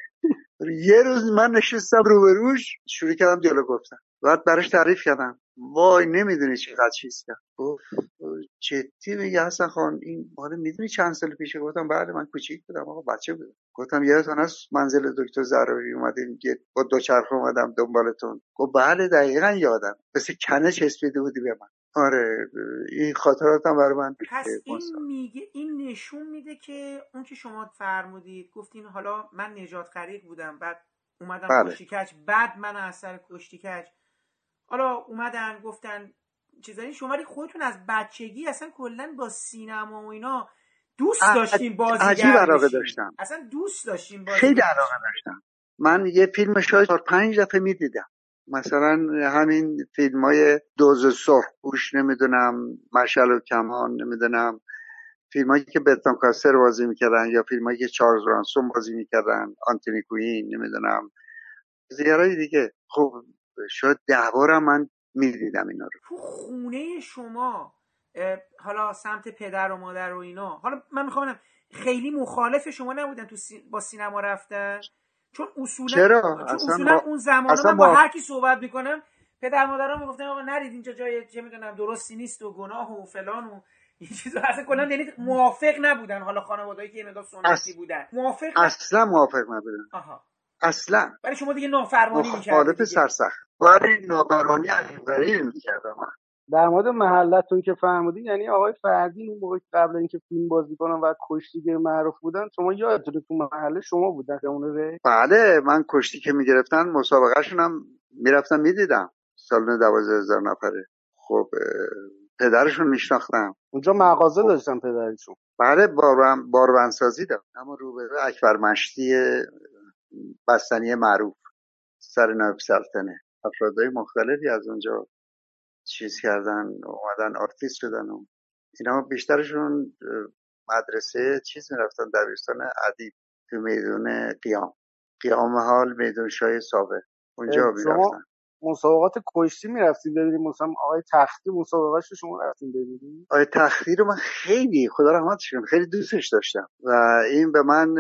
یه روز من نشستم روبروش شروع کردم دیالوگ گفتم بعد براش تعریف کردم. وای نمی‌دونی چقدر چیز کرد. گفت جدی میگه حسن خان این مال می‌دونی چند سال پیشه گفتم بله من کوچیک بودم آقا بچه بودم. گفتم یادتون از منزل دکتر زراوی اومدیم با دو چرخ اومدم دنبالتون. گفت بله دقیقا یادم. مثل کنه چسبیده بودی به من. آره این خاطراتم برای من پس این میگه این نشون میده که اون که شما فرمودید گفتین حالا من نجات غریق بودم بعد اومدم بله. کچ بعد من از سر کچ حالا اومدن گفتن چیزایی شما خودتون از بچگی اصلا کلا با سینما و اینا دوست داشتیم بازیگر عجیب علاقه داشتم. اصلا دوست داشتیم بازیگر خیلی علاقه داشتم. من یه فیلم شاید پنج دفعه می‌دیدم. مثلا همین فیلم های دوز سرخ نمی‌دونم مشل و کمان نمی‌دونم فیلم هایی که بتان کاستر بازی می‌کردن یا فیلم هایی که چارلز رانسون بازی می‌کردن آنتونی کوین نمی‌دونم. زیارای دیگه. خب شاید ده بارم من می‌دیدم اینا رو. تو خونه شما حالا سمت پدر و مادر و اینا حالا من می‌خوام خیلی مخالف شما نبودن تو با سینما رفتن؟ چون اصولا چرا؟ چون اصولا اون زمان من با, هر کی صحبت می‌کنم پدر مادرم می‌گفتن آقا نرید اینجا جای چه می‌دونم درستی نیست و گناه و فلان و این چیزا. اصلا کلا یعنی موافق نبودن حالا خانواده‌ای که مقدار سنتی بودن. موافق اصلا موافق نبودن. آها. اصلا. ولی شما دیگه نافرمانی می‌کردید مخالف سرسخت. ولی نافرمانی علی می‌کردم در مورد محلتون که فهمیدین یعنی آقای فردین اون موقع قبل اینکه فیلم بازی کنن و کشتیگیر معروف بودن شما یادتونه تو محله شما بودن اون بله من کشتی که می‌گرفتن مسابقهشون هم می‌رفتم می‌دیدم سال دوازده هزار نفره. خب پدرشون میشناختم. اونجا مغازه خب. داشتن پدرشون. بله باروان باروانسازی داشت. اما روبروی اکبر مشتی بستنی معروف سر نایب سلطنه. افرادهای مختلفی از اونجا چیز کردن اومدن آرتیست شدن و اینا بیشترشون مدرسه چیز می‌رفتن دبیرستان ادیب تو میدون قیام. قیام حال میدون شاه سابق اونجا می‌رفتن. مسابقات کشتی می‌رفتیم ببینیم مثلا آقای تختی مسابقهش رو شما رفتیم ببینیم آقای تختی رو من خیلی خدا رحمتشون خیلی دوستش داشتم. و این به من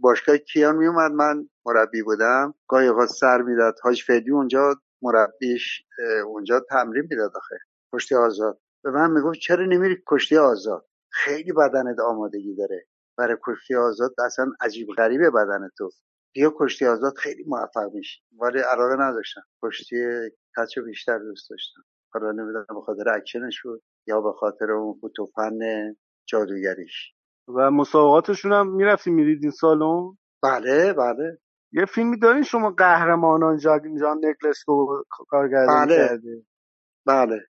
باشگاه کیان میومد من مربی بودم. گاهی اوقات سر می‌داد. حاج فدی اونجا مربیش اونجا تمرین می‌داد آخه. کشتی آزاد. به من می‌گفت چرا نمیری کشتی آزاد؟ خیلی بدنت آمادگی داره. برای کشتی آزاد اصلا عجیب غریبه بدن تو بیا کشتی آزاد خیلی موفق میشی. ولی علاقه نداشتم. کشتی کچ بیشتر دوست داشتم. حالا نمی‌دونم به خاطر اکشنش بود یا به خاطر اون فوتوفن جادوگریش. و مسابقاتشون هم می‌رفتی میریدین سالن؟ بله بله. یه فیلمی دارین شما قهرمانان جان جان نکلسکو کارگردانی بله. کرده بله.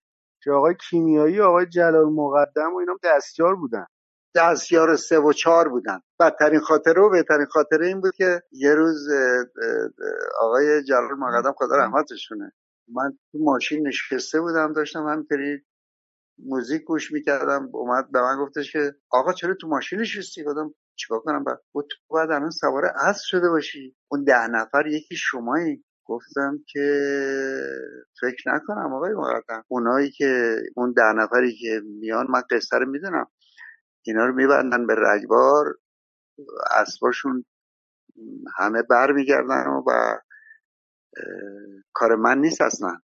که آقای کیمیایی آقای جلال مقدم و اینا دستیار بودن. دستیار سه و چهار بودن. بدترین خاطره و بهترین خاطره این بود که یه روز آقای جلال مقدم خدا رحمتشونه. من تو ماشین نشسته بودم داشتم همینطوری موزیک گوش می‌کردم. اومد به من گفتش که آقا چرا تو ماشین نشستی؟ گفتم چیکار کنم؟ بعد گفت تو باید الان سوار اسب شده باشی. اون ده نفر یکی شمایی. گفتم که فکر نکنم آقای مقدم اونایی که اون ده نفری که میان من قصه رو می‌دونم. اینا رو میبندن به رگبار. اسباشون همه بر میگردن و اه، کار من نیست اصلا.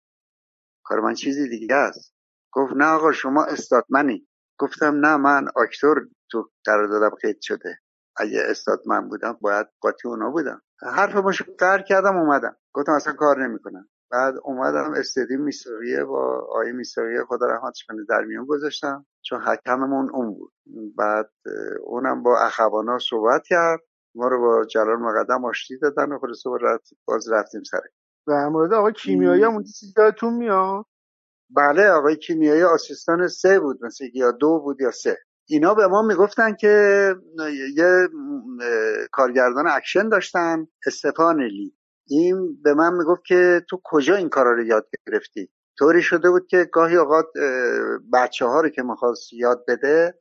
کار من چیزی دیگه است. گفت نه آقا شما استاتمنی گفتم نه من آکتور تو قراردادم قید شده. اگه استاتمن بودم باید قاطی اونا بودم. حرفمو قهر کردم اومدم. گفتم اصلا کار نمی‌کنم. بعد اومدم استدی میساقیه با آقای میساقیه خدا رحمتش کنه در میون گذاشتم. چون حکممون اون بود. بعد اونم با اخوانا صحبت کرد. ما رو با جلال مقدم آشتی دادن و خلاصه باز رفتیم سر. در مورد آقای کیمیایی هم اون چیزی یادتون میاد؟ بله آقای کیمیایی assistant سه بود. مثل یا دو بود یا سه. اینا به ما می‌گفتن که یه کارگردان اکشن داشتن استفان لی. این به من می‌گفت که تو کجا این کارا رو یاد گرفتی؟ طوری شده بود که گاهی اوقات بچه ها رو که می‌خواست یاد بده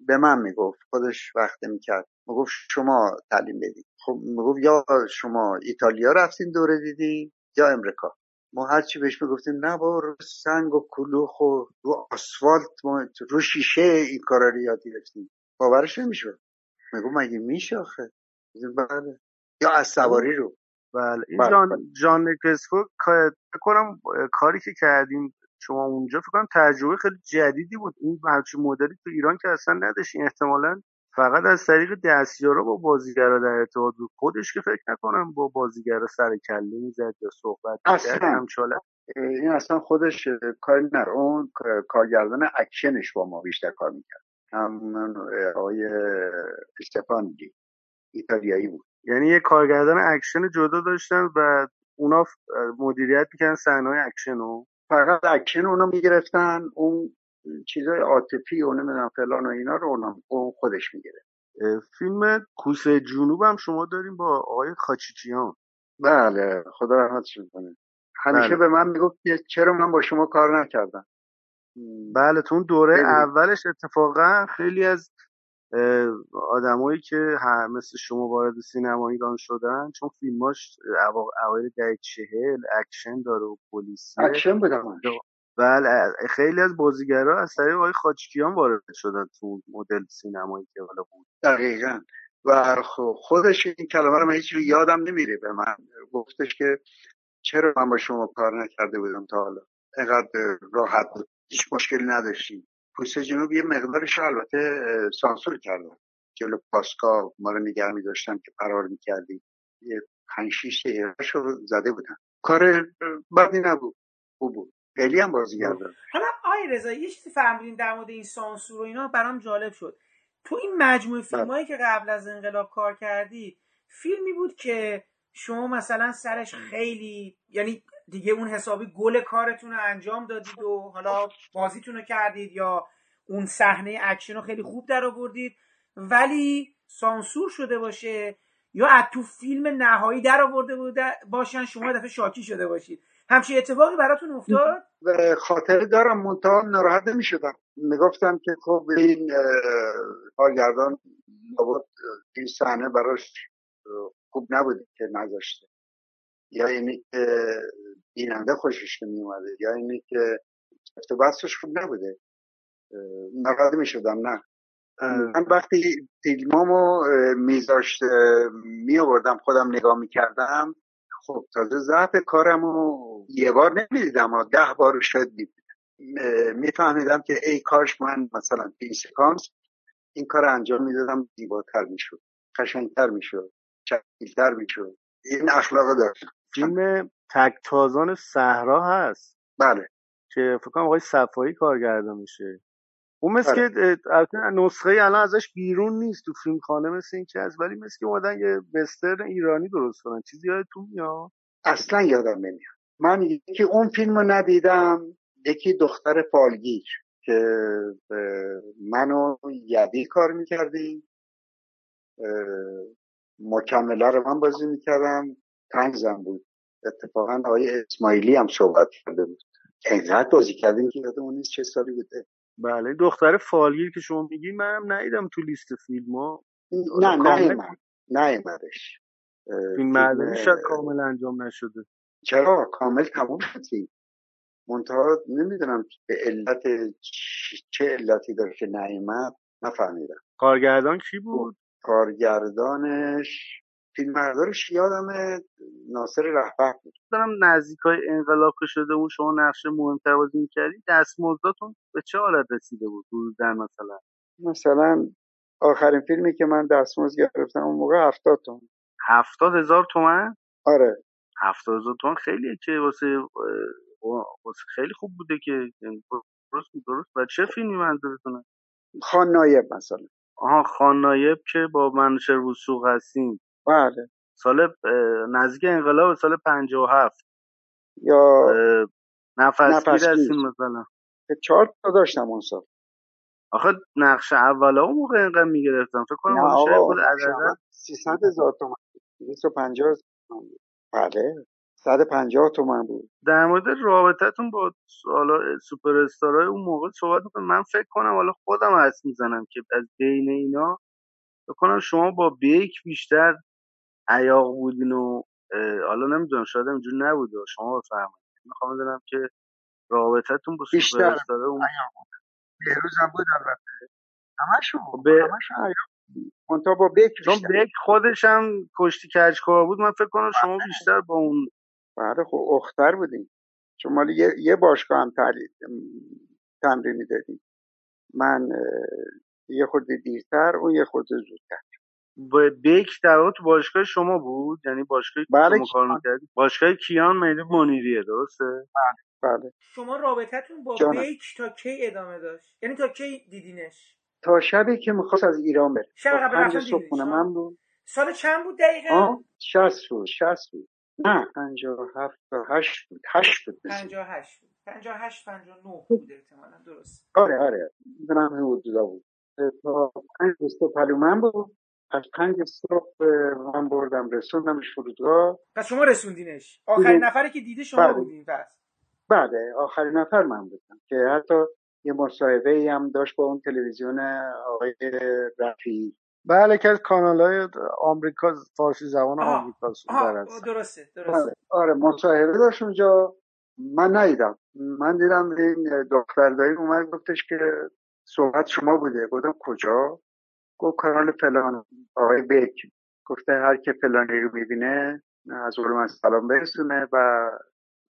به من می‌گفت. خودش وقت می‌کرد می‌گفت شما تعلیم بدید خب می‌گفت یا شما ایتالیا رفتین دوره دیدی یا امریکا. ما هرچی بهش می‌گفتیم نه با رو سنگ و کلوخ و رو آسفالت ما رو شیشه این کارا رو یاد گرفتیم. باورش نمی‌شد. میگو مگه میشه آخه؟ بله. یا از سواری رو. بله. این بله، جان. جان فکر کنم کاری که کردیم شما اونجا فکر کنم تجربه خیلی جدیدی بود. این همچین مدلی تو ایران که اصلا نداشتین احتمالا فقط از طریق دستیارا با بازیگرا در ارتباط بود. خودش که فکر نکنم با بازیگرا سر کله می‌زد یا صحبت اصلا. این اصلا خودش اه، کاری نه اون کارگردان اکشنش با ما بیشتر کار می‌کرد. اه، آقای استفان دی ایتالیایی بود. یعنی یه کارگردان اکشن جدا داشتن و اونا مدیریت می‌کردن صحنه‌های اکشن رو فقط اکشن اونو می‌گرفتن. اون چیزای عاطفی و نمی‌دونم فلان و اینا رو خودش می‌گرفت اه، فیلم کوسه جنوب هم شما داریم با آقای خاچیچیان بله خدا رحمتش کنه همیشه بله. به من می‌گفت چرا من با شما کار نکردم بله تو اون دوره خیلی. اولش اتفاقا خیلی از آدمایی که مثل شما وارد سینما ایران شدن چون فیلماش اوا- اوایل دهه چهل اکشن داره و پلیسیه اکشن بودم. بله خیلی از بازیگرا از طریق آقای خاچکیان وارد شدن تو مدل سینمایی که حالا بود. دقیقا. و خ- خودش این کلمه رو من هیچ یادم نمیره به من. گفتش که چرا من با شما کار نکرده بودم تا حالا؟ اینقدر راحت بود. هیچ مشکلی نداشتیم. پوست جنوب یه مقدارش البته سانسور کردن. جلو پاسکا ما رو نگه می داشتن که فرار می‌کردیم. یه پنج شیش رو زده بودن. کار بدی نبود. خوب بود. خیلی هم بازیگر داشت حالا آقای رضایی یه چیزی فهمیدین در مورد این سانسور و اینا برام جالب شد. تو این مجموعه فیلم هایی که قبل از انقلاب کار کردی فیلمی بود که شما مثلا سرش خیلی یعنی دیگه اون حسابی کل کارتون رو انجام دادید و حالا بازیتون رو کردید یا اون صحنه اکشن رو خیلی خوب در آوردید ولی سانسور شده باشه یا از تو فیلم نهایی در آورده بوده باشن شما دفعه شاکی شده باشید. همچین اتفاقی براتون افتاد؟ خاطر دارم منتها ناراحت نمی شدم می‌گفتم که خب این کارگردان لابد این صحنه براش خوب نبوده که نذاشته. یا اینی که بیننده خوشش نمی اومده یا اینی که بحثش خوب نبوده. ناراحت می شدم نه. من وقتی فیلمامو میذاشت می آوردم خودم نگاه می‌کردم خب تازه ضعف کارمو یه بار نمی‌دیدم و ده بار شاید میفهمیدم که ای کاش من مثلا این سکانس این کار انجام می‌دادم زیباتر می‌شد قشنگتر می‌شد شکیلتر می‌شد. این اخلاق داشتم. فیلم تکتازان صحرا هست. بله. که فکر کنم آقای صفایی کارگردان میشه. اون مثل بله. که نسخه الان ازش بیرون نیست تو فیلم خانه مثل این که هست ولی مثل که اومدن یه وسترن ایرانی درست کنن. چیزی یادتون میاد؟ اصلا یادم نمیاد. من یکی اون فیلم رو ندیدم یکی دختر فالگیر که اه، من و یدی کار می‌کردیم مکمله رو من بازی می‌کردم. تنگزم بود. اتفاقا آقای اسماعیلی هم صحبت کرده بود. انقدر بازی کردیم که یادمون نیست چه سالی بوده. بله این دختر فالگیر که شما میگی منم ندیدم تو لیست فیلم ها. نه نه نه فیلم مردمی شاید کامل انجام نشده. چرا؟ کامل تموم شد فیلم. منتها نمی‌دونم به علت چه علتی داره که نیامد نفهمیدم. کارگردان کی بود؟ کارگردانش فیلمبردارش یادم ناصر رهبر بود. دارم نزدیک های انقلاب که شده بود شما نقش مهمتر بازی می‌کردی دستمزداتون به چه حالت رسیده بود؟ حدودا مثلا. مثلا آخرین فیلمی که من دستمزد گرفتم اون موقع هفتاد تومن هفتاد هزار تومن آره. هفتاد هزار تومن خیلیه که واسه واسه خیلی خوب بوده که یعنی درست درست. و چه فیلمی منظورتونه؟ خان نایب مثلا. آها خان نایب که با منوچهر وثوق هستیم. بله. سال نزدیک انقلاب سال 57 یا نفسگیر. هستیم مثلا. چهار تا داشتم اون سال. آخه نقش اول اون موقع اینقدر می‌گرفتم. فکر کنم شاید خود عدد اول 300 هزار تومن 250 تومن. بله. 150 تومن بود. در مورد رابطتون با حالا سوپر استارای اون موقع صحبت می‌کنم. من فکر کنم حالا خودم حس می‌زنم که از بین اینا فکر کنم شما با بیک بیشتر عیاق بودین و اه، حالا نمی‌دونم شاید اینجور نبوده شما بفرمایید. می‌خوام بدونم که رابطتون با سوپر بیشتر. اون بهروز هم بود البته. همشون به همشون عیار بود. منتها با بیک چون بیشتر. بیک خودش هم کشتی کجکار بود. من فکر کنم شما بیشتر با اون بله خب اختر بودیم. چون مال یه, یه باشگاه هم تعلیل تمرین می‌دادیم. من اه، یه خورده دیرتر اون یه خورده زودتر. با بیک در واقع تو باشگاه شما بود؟ یعنی باشگاه بله شما کار. می‌کردی؟ باشگاه کیان مهدی منیریه درسته؟ بله شما رابطتون با جانم. بیک تا کی ادامه داشت؟ یعنی تا کی دیدینش؟ تا شبی که می‌خواست از ایران بره. شب قبل رفتن دیدینش؟ من بود. سال چند بود دقیقا؟ آه شست بود شست بود. نه پنجاه و هفت تا هشت بود هشت بود مثل. 58 بود. 58 59 بود احتمالا درست. آره آره. این حدودا بود. تا پنج صبح پلومن بود. از پنج صبح من بردم رسوندمش فرودگاه. پس شما رسوندینش. آخرین. نفری که دیده شما بله. بودین پس. بله آخرین نفر من بودم که حتی یه مصاحبه ای هم داشت با اون تلویزیون آقای رفیعی. بله که از کانال های آمریکا فارسی زبان آمریکا در آها هست درسته بله. درسته آره مصاحبه داشت اونجا. من ندیدم. من دیدم این دختر دایی اومد گفتش که صحبت شما بوده. گفتم کجا؟ گفت کانال فلان آقای بیک. گفته هر که فلانی رو می‌بینه از قول من سلام برسونه و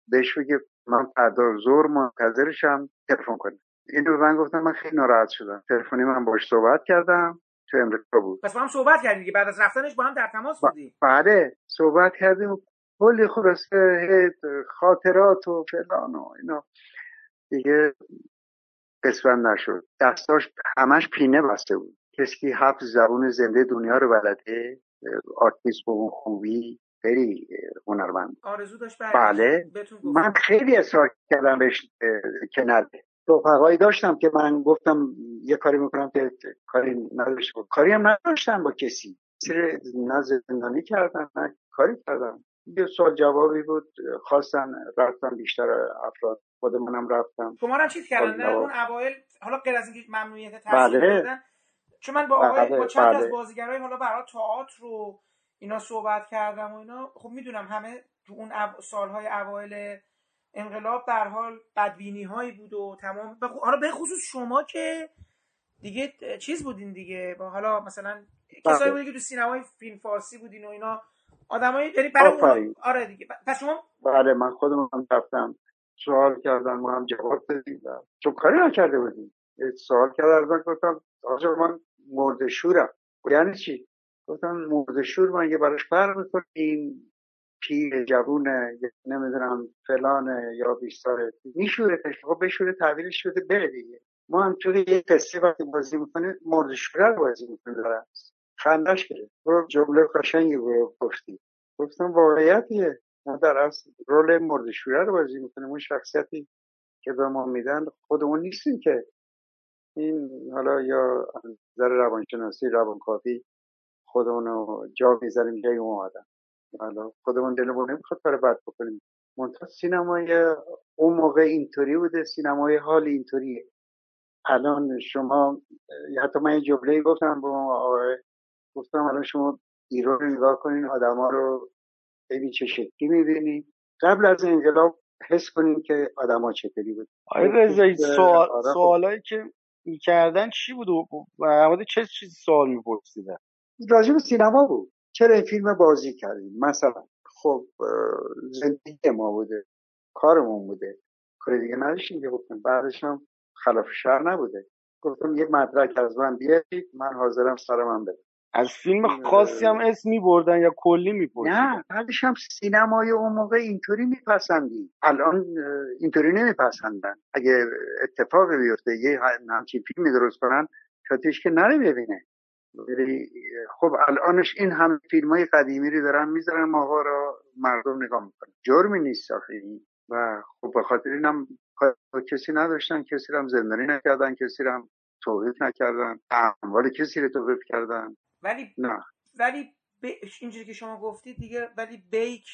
بهش بگه من فردا زور منتظرشم تلفن کنه. اینو به من گفتم من خیلی ناراحت شدم. تلفنی من باش صحبت کردم تو امریکا بود. پس با هم صحبت کردیم دیگه بعد از رفتنش با هم در تماس بودی بله صحبت کردیم. کلی خلاصه خاطرات و فلان و اینا. دیگه قسمت نشد. دستاش همش پینه بسته بود. کسی که هفت زبون زنده دنیا رو بلده آرتیست به اون خوبی خیلی هنرمند. آرزو داشت بله. من خیلی اصرار کردم بهش که نره رفقایی داشتم که من گفتم یه کاری می‌کنم که کاری نداشته بود کاری هم نداشتم با کسی. سر نه زندانی کردم نه کاری کردم. یه سوال جوابی بود. خواستن رفتم بیشتر افراد. خود منم رفتم. شما هم چیز کردن. اون اوایل حالا غیر از اینکه ممنوعیت تحصیل بله. چون من با آقای با چند تا بله. از بازیگرای حالا برای تئاتر رو اینا صحبت کردم و اینا خب می‌دونم همه تو اون. سالهای اوایل انقلاب در حال بدبینی هایی بود و تمام بخ... حالا به خصوص شما که دیگه چیز بودین دیگه با حالا مثلا کسایی بله. بودین که تو سینمای فیلم فارسی بودین و اینا آدمایی یعنی برای اون. آره دیگه پس شما بله من خودم هم رفتم سوال کردن ما هم جواب دادیم چون کاری نکرده بودیم سوال کرد از من گفتم آجا من مردشورم یعنی چی؟ گفتم مردشور من یه براش فرق می‌کنه. این پیر جوونه نمی‌دونم فلانه یا بیستاره. میشورتش. خب بشوره تحویلش شده بره دیگه. ما هم توی یه قصه وقتی بازی می‌کنیم مردشوره رو بازی می‌کنیم. دارم خندش گرفت. برو جمله قشنگی رو گفتی. گفتم واقعیتیه. در اصل رول مردشوره رو بازی می‌کنیم. اون شخصیتی که به ما میدن خودمون نیستیم که این حالا یا نظر روانشناسی روانکاوی خودمون رو جا می‌ذاریم جای اون آدم. حالا خودمون دلمون نمی‌خواد کار بد بکنیم. منتها سینمای اون موقع اینطوری بوده سینمای حال اینطوریه. الان شما حتی من یه جمله گفتم با آقای گفتم الان شما ایران رو نگاه کنین آدما رو ببین چه شکلی می‌بینی. قبل از انقلاب حس کنین که آدما چطوری بود آقای رضایی سوال سوالایی که می‌کردن چی بود و چه چیزی سوال میپرسیدن؟ راجع به سینما بود. چرا این فیلم بازی کردیم؟ مثلا خب زندگی ما بوده کارمون بوده. کار دیگه نداشتیم که گفتم بعدش هم خلاف شهر نبوده. گفتم یه مدرک از من بیارید من حاضرم سر من بده از فیلم خاصی هم اسم میبردن یا کلی میپرسیدن نه بعدش هم سینمای اون موقع اینطوری میپسندی الان اینطوری نمیپسندن. اگه اتفاقی بیفته یه همچین فیلمی درست کنن شاتیش که نره ببینه. خب الانش این هم فیلم های قدیمی رو دارن می‌ذارن ماها رو مردم نگاه می‌کنن. جرمی نیست آخه و خب به خاطر اینم کسی نداشتن کسی رو هم زندانی نکردن کسی رو هم توقیف نکردن. اموال کسی رو توقیف کردن. ولی نه. ولی ب... اینجوری که شما گفتید دیگه ولی بیک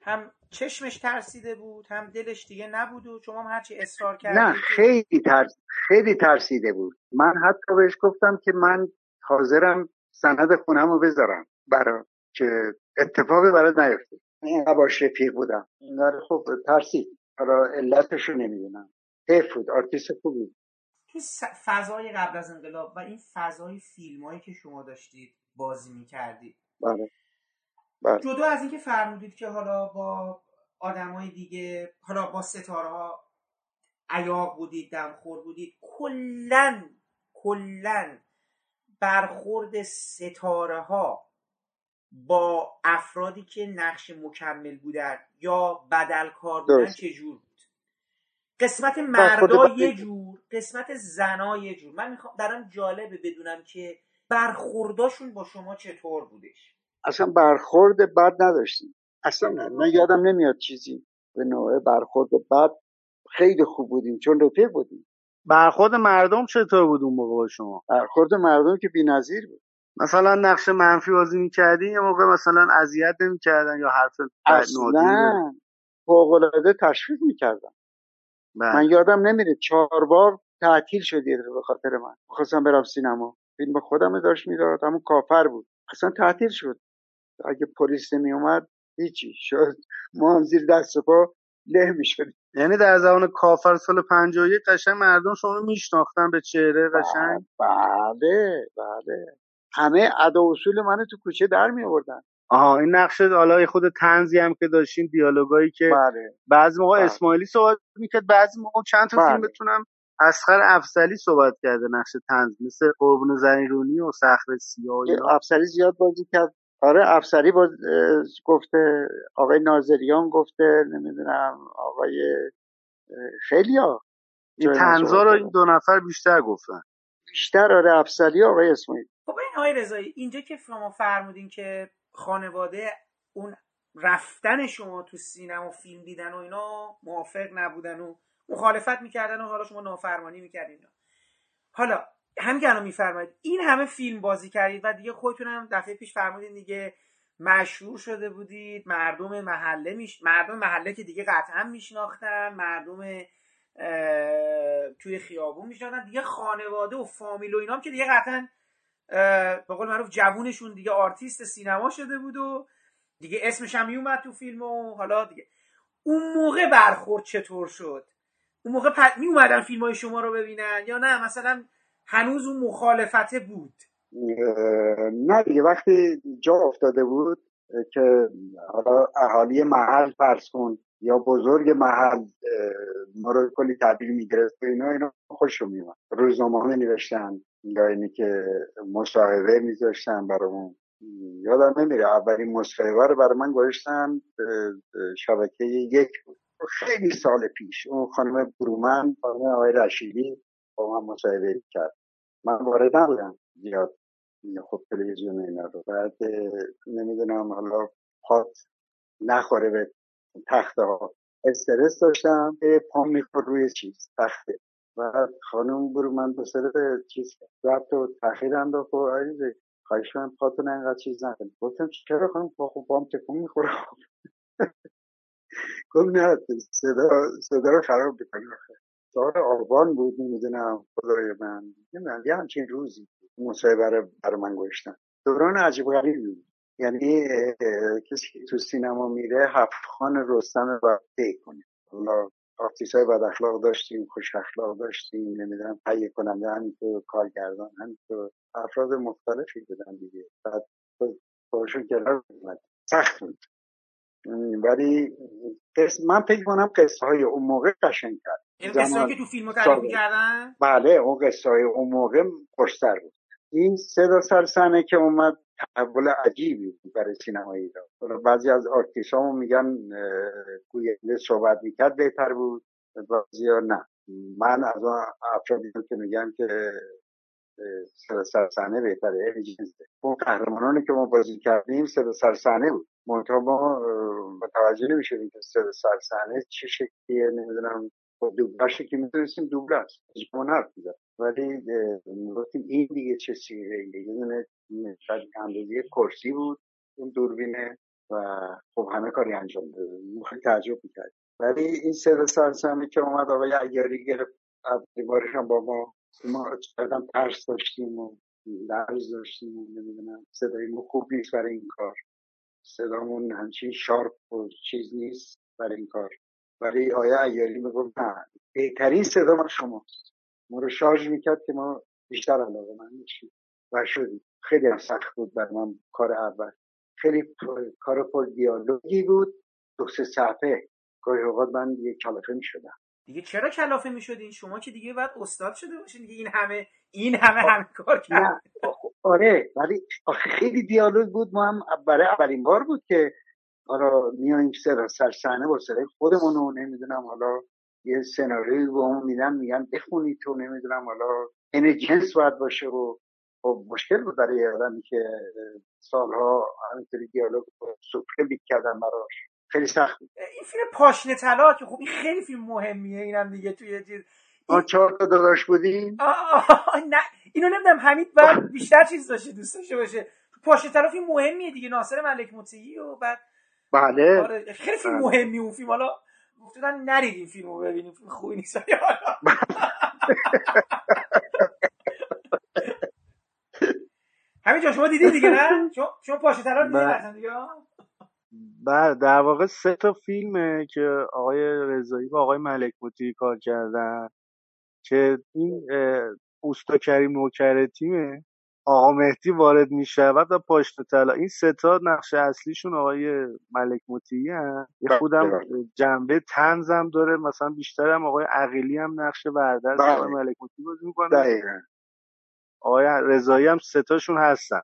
هم چشمش ترسیده بود هم دلش دیگه نبود و شما هم هرچی اصرار کردید نه خیلی ترس خیلی ترسیده بود. من حتی بهش گفتم که من حاضرم سند خونم رو بذارم برای که اتفاقی براش نیفته. من باش رفیق بودم. اینا خب ترسید. حالا علتش رو نمی‌دونم. حیف بود. آرتیست خوبی تو فضای قبل از انقلاب و این فضای فیلم هایی که شما داشتید بازی می‌کردید. بله. بله. جدا از اینکه فرمودید که حالا با آدمای دیگه حالا با ستاره ها عیاق بودید دمخور بودید کلا کلا برخورد ستاره ها با افرادی که نقش مکمل بودن یا بدل کار بودن چجور قسمت مردا یه جور قسمت زنا یه جور. من می‌خوام درم جالبه بدونم که برخورداشون با شما چطور بودش. اصلا برخورد بد نداشتیم. اصلا نه. من یادم نمیاد چیزی به نوع برخورد بد خیلی خوب بودیم چون رفیق بودیم. برخورد مردم چطور بود اون موقع با شما؟ برخورد مردم که بی‌نظیر بود. مثلا نقش منفی بازی می‌کردین یه موقع مثلا اذیت نمی‌کردن یا حرف اصلا فوقالعاده تشویق می‌کردن. من یادم نمیره چهار بار تعطیل شدی به خاطر من. خواستم برم سینما. فیلم خودم داشت می‌داد. همون کافر بود. اصلا تعطیل شد. اگه پلیس نمی اومد هیچی. شد ما هم زیر دست و پا له می‌شدیم. یعنی در زمان کافر سال 51 قشنگ مردم شما میشناختن به چهره قشنگ؟ بله بله. همه ادا اصول منو تو کوچه در می آوردن آها این نقشه حالا خود تنزی هم که داشتین دیالوگایی که بله. بعضی موقع بله. اسماعیلی صحبت می‌کرد بعضی موقع چند تا بله. فیلم بتونم اسخر افسلی صحبت کرده نقش تنز مثل قربون زنیرونی و صخر سیاه افسری زیاد بازی کرد آره افسری باز گفته آقای ناظریان گفته نمی‌دونم آقای خیلی ها این تنزا رو این دو نفر بیشتر گفتن بیشتر آره افسری آقای اسماعیل خب این آقای رضایی اینجا که شما فرمودین که خانواده اون رفتن شما تو سینما و فیلم دیدن و اینا موافق نبودن و مخالفت می‌کردن و حالا شما نافرمانی می‌کردین. حالا همین که الان میفرمایید این همه فیلم بازی کردید و دیگه خودتون هم دفعه پیش فرمودین دیگه مشهور شده بودید مردم محله میش- مردم محله که دیگه قطعا میشناختن مردم توی خیابون میشناختن دیگه خانواده و فامیل و اینام که دیگه قطعا به قول معروف جوونشون دیگه آرتیست سینما شده بود و دیگه اسمش هم میومد تو فیلم و حالا دیگه. اون موقع برخورد چطور شد؟ اون موقع پ... می اومدن فیلم های شما رو ببینن یا نه؟ مثلا هنوز اون مخالفته بود. نه دیگه وقتی جا افتاده بود که حالا اهالی محل فرض کن یا بزرگ محل ما رو کلی تحویل می‌گرفت و اینا اینا خوش رو روزنامه ها نوشتن که مصاحبه میذاشتن برامون. یادم نمیره اولین مصاحبه رو برای من گذاشتن شبکه یک بود. خیلی سال پیش. اون خانم برومن خانم آقای رشیدی با من مصاحبه کرد. من وارد نبودم زیاد. خب تلویزیون اینا رو. بعد نمی‌دونم حالا پات نخوره به تخته ها استرس داشتم به پام میخور روی چیز تخته. و خانم برو من به سر چیز رفت و تخیر انداخت و عریضه خواهش من پاتون انقدر چیز نکنید گفتم چرا خانم پا خب پام تکون می‌خوره؟ (laughs) گفت نه صدا, صدا رو خراب بکنی سال آبان بود نمی‌دونم خدای من. نمی‌دونم یه همچین روزی مصاحبه برای من گوشتن دوران عجیب غریبی بود. یعنی کسی که تو سینما میره هفت خان رستم باید طی کنه. حالا آرتیست های بد اخلاق داشتیم خوش اخلاق داشتیم نمی‌دونم تهیه کننده همینطور کارگردان همینطور. افراد مختلفی بودن دیگه. بعد باشون کنار سخت بود. ولی من فکر کنم قصه های اون موقع قشنگ کرد این قصه که تو فیلم تعریف می‌کردن؟ بله اون قصه های اون موقع خوشتر بود. این صدا سرسنه که اومد تحول عجیبی برای سینما ایران. بعضی از آرتیست ها میگن گوینده صحبت می‌کرد بهتر بود بعضی ها نه. من از اون افرادی که میگن که صدا سرسنه بهتره اون قهرمانانی که ما بازی کردیم صدا سرسنه بود. منتها ما متوجه نمی‌شدیم که صدا سرسنه چه شکلیه نمی‌دونم. خب دوبلش که می‌تونستیم دوبله است. من حرف ولی گفتیم این دیگه چه سیره یه دونه اندازه کرسی بود اون دوربینه و خب همه کاری انجام خیلی تعجب می‌کرد ولی این صدا سرسنه که اومد آقای عیاری گرفت. اولین هم با ما ما چقدر ترس داشتیم و لرز داشتیم و نمی‌دونم. صدای ما خوب نیست برای این کار. صدامون همچین شارپ و چیز نیست برای این کار. ولی آیا ایاری می‌گفت نه. بهترین صدا ما شماست ما رو شارژ می‌کرد که ما بیشتر علاقه من میشیم. و شدیم. خیلی هم سخت بود بر من کار اول. خیلی کار پر دیالوگی بود. دو سه صفحه. گاهی اوقات من دیگه کلافه می‌شدم. دیگه چرا کلافه می‌شدین؟ شما که دیگه بعد استاد شده باشین دیگه. این همه این همه همه کار کرد آره. ولی خیلی دیالوگ بود. ما هم برای اولین بار بود که حالا میایم سر سر صحنه با صدای خودمون رو نمی‌دونم حالا یه سناریوی با اون میدن میگن بخونی تو نمی‌دونم حالا این جنس باید باشه و خب مشکل بود برای آدمی که سالها همینطوری دیالوگ سفره بیت کردن براش. خیلی سخت بود. این فیلم پاشنه طلا که خب این خیلی فیلم مهمیه اینم دیگه توی چیز. آه چهار تا داداش بودیم. نه اینو نمی‌دونم حمید بعد بیشتر چیز داشته دوست داشته باشه. پاشنه طلا فیلم مهمیه دیگه ناصر ملک مطیعی و بعد بله. آره خیلی فیلم مهمی اون فیلم. حالا گفتن نرید این فیلم رو ببینیم. فیلم خوبی نیست. (laughs) همین جا شما دیدی دیگه نه؟ (laughs) شما پاشه طلا دیدی دیگه؟ بله در واقع سه تا فیلمه که آقای رضایی و آقای ملک موتی کار کردن که این اوستا کریم نوکر تیمه آقا مهدی وارد می شود و پاشت طلا. این ستا نقش اصلیشون آقای ملک مطیعی هم یه خودم جنبه تنزم داره. مثلا بیشتر هم آقای عقیلی هم نقش وردست آقای ملک مطیعی بازی می‌کنه. آقای رضایی هم ستاشون هستن.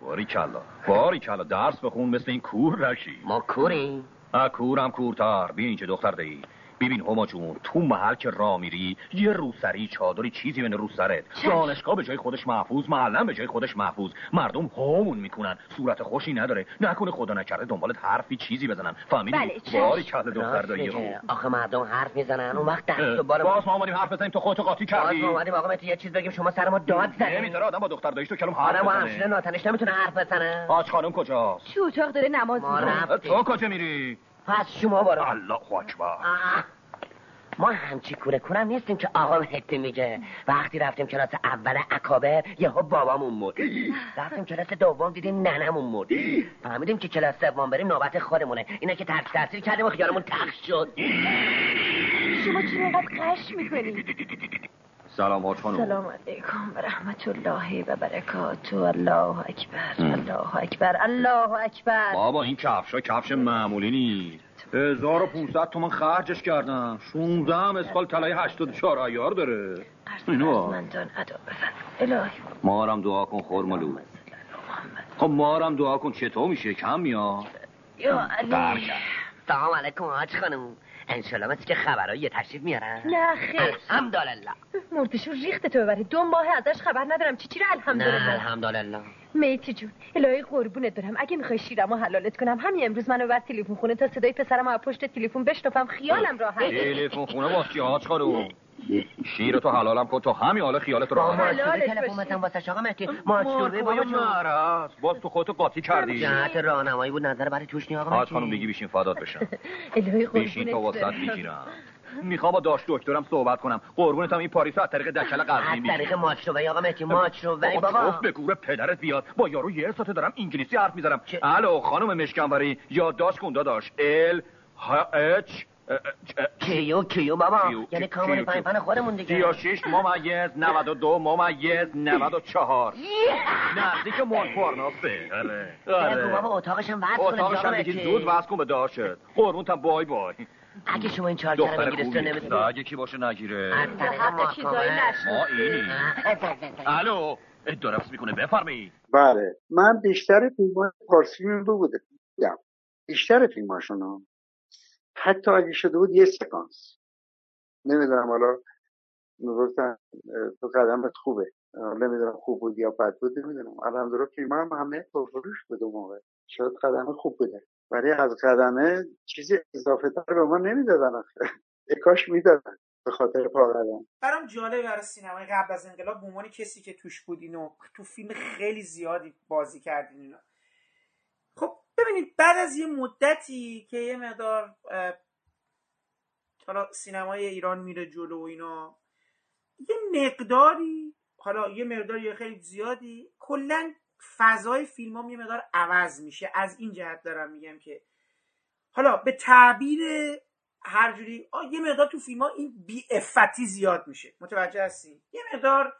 باری کلا باری کلا درس بخون مثل این کور رشی ما کوریم. کورم کورتر. بین چه دختر دهی. ببین هما جون تو محل که را میری یه روسری چادری چیزی بین رو سرت. دانشگاه به جای خودش محفوظ معلم به جای خودش محفوظ. مردم هامون می‌کنن صورت خوشی نداره. نکنه خدا نکرده دنبالت حرفی چیزی بزنن. فهمیدی؟ بله باری کله دختر دایی. آخه مردم حرف می‌زنن. اون وقت دست بار باز ما اومدیم حرف بزنیم تو خودتو قاطی کردی. باز ما اومدیم آقا یه چیز بگیم شما سر ما داد زدید نمی‌ذاره آدم با دختر داییش تو کلم حرف بزنه. آره ناتنش نمی‌تونه حرف بزنه. آج خانم کجاست؟ تو اتاق داره نماز می‌خونه. تو کجا میری؟ پس شما برو. الله اکبر. ما همچی کوره کنم نیستیم که آقام هتی میگه. وقتی رفتیم کلاس اول اکابر یهو بابامون مرد. رفتیم کلاس دوم دیدیم ننمون مرد. فهمیدیم که کلاس سوم بریم نوبت خودمونه. اینا که ترک تحصیل کردیم و خیالمون تخش شد. شما چرا اینقدر قش می‌کنی؟ سلام حاج خانم. سلام علیکم و رحمت الله و برکاته. الله اکبر الله اکبر الله اکبر. بابا این کفشا کفش معمولی نیست. 1500 تومن خرجش کردم 16 هم اسخال طلای 84 ایار داره. اینو. من جان ادا بزن الهی. مارم دعا کن خورمالو. خب مارم دعا کن چطور میشه؟ کم میاد؟ یا علی. سلام علیکم آج خانم. انشالله مثل که خبرهای یه تشریف میارن. نه خیر. الحمدلله. مردشون ریخت تو ببره. دو ماه ازش خبر ندارم. چی چی رو؟ نه الحمدلله. الحمدلله میتی جون الهی قربونت برم. اگه می‌خوای شیرم و حلالت کنم همین امروز منو بر تلفن خونه تا صدای پسرم از پشت تلفن بشنفم خیالم راحت. تلفن خونه واسه چی خانم شیر تو حلالم کن تو همین حالا خیالت راحت ماچوبه حلالت تلفن واسه آقا مهدی. ماچوبه بابا مرض باز تو خودتو قاطی کردی. جهت راهنمایی بود نظر برای توش نی آقا هاچ مهدی خانم بگی بیشین فدات بشم. (laughs) الهی بیشین قربونت وسط برم. می‌گیرم. می‌خوام با داشت دکترم صحبت کنم. قربونتم این پاریسو از طریق دکل از قزوین طریق ماچوبه آقا مهدی ماچوبه بابا. به گور پدرت بیاد. با یارو یه ساعته دارم انگلیسی حرف می‌زنم. الو خانم مشکنوری یادداشت کن داداش. ال ه اچ کیو کیو بابا؟ یعنی کامل کیو. پنج خودمون دیگه. 36 ممیز 92 ممیز 94 نزدیک مونپارناسه آره. بگو بابا اتاقش هم وصل کنه اتاقش آقا هم دیگه. زود وصل کن به داشت قربونتم بای بای. اگه شما این چهار رو خوبی. نمی‌تونی اگه کی باشه نگیره. حتی چیزایی اینی. الو درست می‌کنه بفرمایید بله. من بیشتر فیلم های پارسی رو بودم. دیدم. بیشتر فیلم هاشون حتی اگه شده بود یه سکانس. نمی‌دونم حالا می‌گفتن تو قدمت خوبه. نمی‌دونم خوب بود یا بد بود نمی‌دونم. الحمدلله فیلم هم همه پرفروش بود اون موقع. شاید قدمه خوب بوده. ولی از قدمه چیزی اضافه تر به ما نمی‌دادن آخه. (laughs) ای کاش می‌دادن به خاطر پا قدم. برام جالب برای سینمای قبل از انقلاب به عنوان کسی که توش بودین و تو فیلم خیلی زیادی بازی کردین اینا. خب ببینید بعد از یه مدتی که یه مقدار حالا سینمای ایران میره جلو و اینا یه مقداری حالا یه مقداری خیلی زیادی کلا فضای فیلم هم یه مقدار عوض میشه. از این جهت دارم میگم که حالا به تعبیر هر جوری یه مقدار تو فیلم ها این بی افتی زیاد میشه. متوجه هستی؟ یه مقدار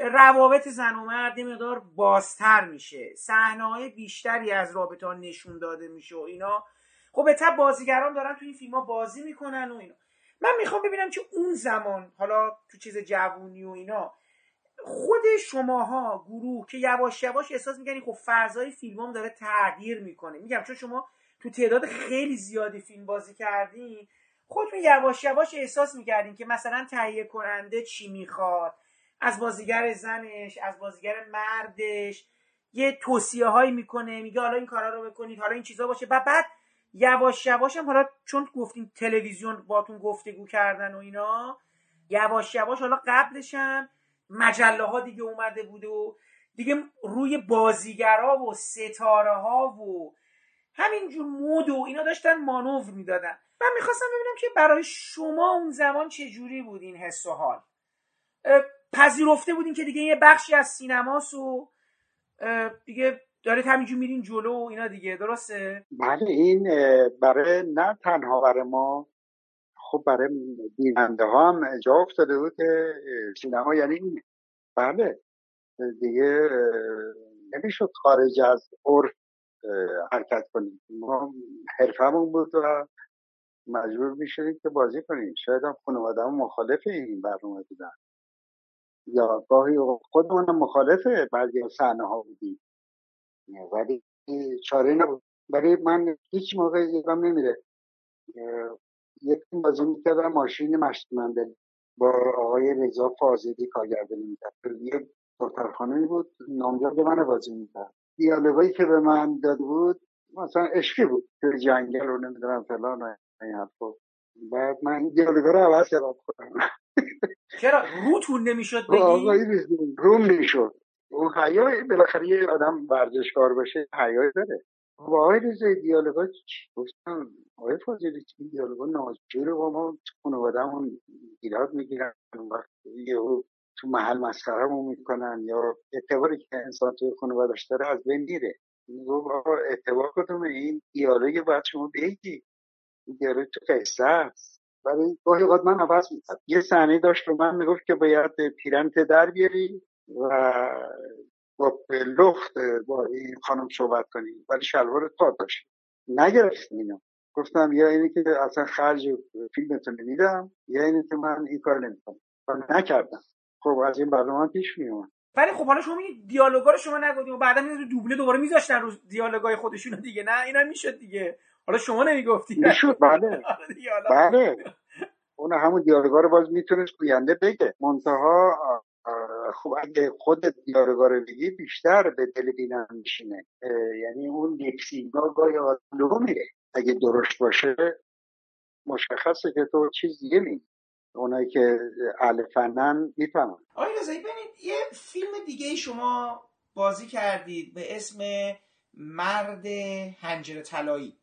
روابط زن و مرد مقدار بازتر میشه. صحنه های بیشتری از رابطه ها نشون داده میشه و اینا. خب به طب بازیگران دارن تو این فیلم ها بازی می‌کنن و اینا. من می‌خوام ببینم که اون زمان حالا تو چیز جوونی و اینا خود شماها گروه که یواش یواش احساس می‌کنین خب فضای فیلم هم داره تغییر می‌کنه. میگم چون شما تو تعداد خیلی زیادی فیلم بازی کردین خودتون یواش یواش احساس می‌کردین که مثلا تهیه کننده چی می‌خواد. از بازیگر زنش از بازیگر مردش. یه توصیه هایی می‌کنه میگه حالا این کارا رو بکنید حالا این چیزا باشه. و بعد یواش یواش هم حالا چون گفتیم تلویزیون باتون گفتگو کردن و اینا یواش یواش حالا قبلش هم مجله ها دیگه اومده بود و دیگه روی بازیگرا و ستاره ها و همینجور مود و اینا داشتن مانور می‌دادن. من می‌خواستم ببینم که برای شما اون زمان چه جوری بود این حس و حال؟ پذیرفته بودین که دیگه یه بخشی از سینماست و دیگه دارید همینجور میرین جلو و اینا دیگه درسته؟ بله این برای نه تنها برای ما خب برای بیننده ها هم جا افتاده بود که سینما یعنی این بله دیگه نمی‌شد خارج از عرف حرکت کنیم. ما حرفمون بود و مجبور می‌شدیم که بازی کنیم. شاید هم خانواده مخالف این برنامه بودن. یا گاهی خودمون مخالف بعضی صحنه ها بودیم ولی چاره نبود. برای من هیچ موقع یادم نمیره یک تیم بازی می‌کردم ماشین مشت مندل با آقای رضا فاضلی کارگردانی می‌کرد. یه دخترخانه بود نامزد من بازی می‌کرد. دیالوگایی که به من داده بود مثلا عشقی بود. توی جنگل رو نمی‌دونم فلان این حرفا. بعد من دیالوگا رو عوض کردم. چرا روتون نمی‌شد بگی؟ روم می‌شد اون حیا بالاخره یه آدم ورزشکار باشه حیایی داره. با آقای رضایی دیالوگا چی؟ گفتم آقای فاضلی این دیالوگا ناجوره با ما تو خانوادهمون ایراد می‌گیرن وقت یهو تو محل مسخرهمون می‌کنن یا اعتباری که انسان توی خانوادش داره از بین میره. می‌گفت آقا اعتبار کدوم این دیالوگ باید شما بگی. دیالوگ تو قصه است. ولی گاهی اوقات من عوض می‌کرد یه صحنه داشت به من می‌گفت که باید پیرنت در بیاری و با لخت با این خانم صحبت کنی ولی شلوار تا داشت. نگرفتیم اینو. گفتم یا اینی که اصلا خرج فیلمتو نمیدم یا اینی که من این کار نمی‌کنم. و نکردم. خب از این برنامه پیش میومد ولی خب حالا شما میگید دیالوگا رو شما نگفتیم و بعدا دوبله دوباره میذاشتن رو دیالوگای خودشون دیگه. نه اینا می‌شد دیگه. حالا شما نمی‌گفتی. می‌شد. بله. (laughs) بله. اون همون دیالوگا رو باز می‌تونست گوینده بگه. منتها خب اگه خود دیالوگا رو بگی بیشتر به دل بینم میشینه. یعنی اون لیپسینگا گاهی آدم میره. اگه درست باشه مشخصه که تو چیز دیگه میگی. اونایی که اهل فنن می‌فهمن. آقای رضایی ببینید یه فیلم دیگه شما بازی کردید به اسم مرد هنجر طلایی.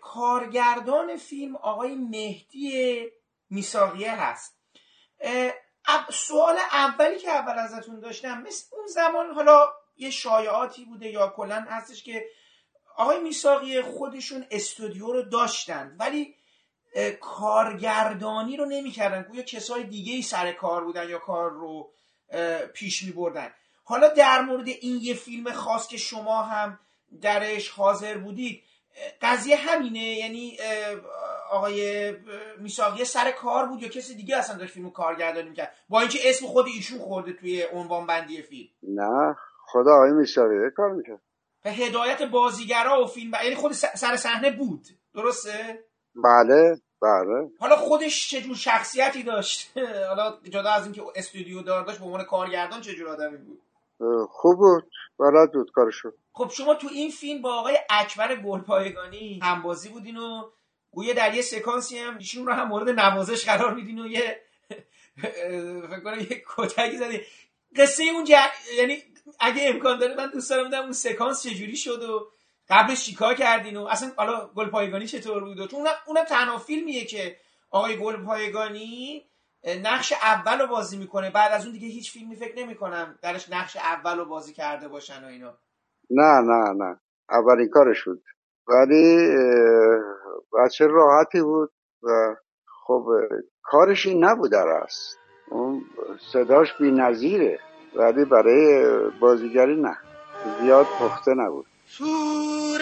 کارگردان فیلم آقای مهدی میساقیه هست. سوال اولی که اول ازتون داشتم مثل اون زمان حالا یه شایعاتی بوده یا کلا هستش که آقای میساقی خودشون استودیو رو داشتن ولی کارگردانی رو نمی‌کردن. گویا کسای دیگه ای سر کار بودن یا کار رو پیش می بردن حالا در مورد این یه فیلم خاص که شما هم درش حاضر بودید قضیه همینه یعنی آقای میساقی سر کار بود یا کسی دیگه اصلا داشت فیلم کارگردانی می‌کرد؟ با اینکه اسم خود ایشون خورده توی عنوان بندی فیلم. نه خدا آقای میساقی کار می‌کرد. هدایت بازیگرا و فیلم یعنی خود سر صحنه بود. درسته؟ بله بله. حالا خودش چه جور شخصیتی داشت؟ (laughs) حالا جدا از اینکه استودیو دار داشت به عنوان کارگردان چه جور آدمی بود؟ خوب بود. بلد بود کارشو خب شما تو این فیلم با آقای اکبر گلپایگانی همبازی بودین و گویا در یه سکانسی هم ایشون رو هم مورد نوازش قرار میدین و یه (laughs) فکر کنم یه کتکی زدی قصه اون یعنی اگه امکان داره من دوست دارم اون سکانس چجوری شد و قبلش چیکار کردین و اصلا حالا گلپایگانی چطور بود چون اونم, اونم تنها فیلمیه که آقای گلپایگانی نقش اول رو بازی می‌کنه. بعد از اون دیگه هیچ فیلمی فکر نمی‌کنم درش نقش اول رو بازی کرده باشن و اینا. نه نه نه. اولین کارش بود. ولی بچه راحتی بود و خب کارش این نبود در است اون صداش بی نظیره ولی برای بازیگری نه. زیاد پخته نبود. شور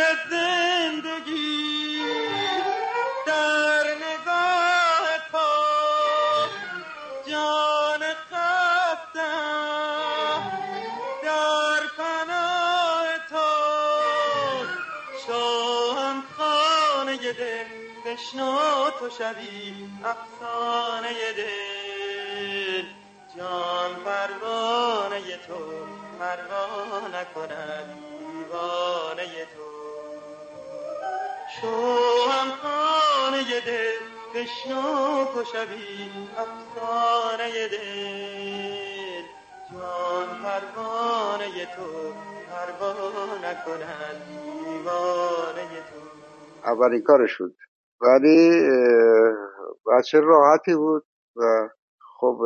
بشنو تو شوی افسانه دل. جان پروانه تو پروانه کند دیوانه تو. شو هم خانه دل بشنو تو شوی افسانه دل. جان پروانه تو پروانه کند دیوانه تو. اولین کارش بود. ولی بچه راحتی بود و خب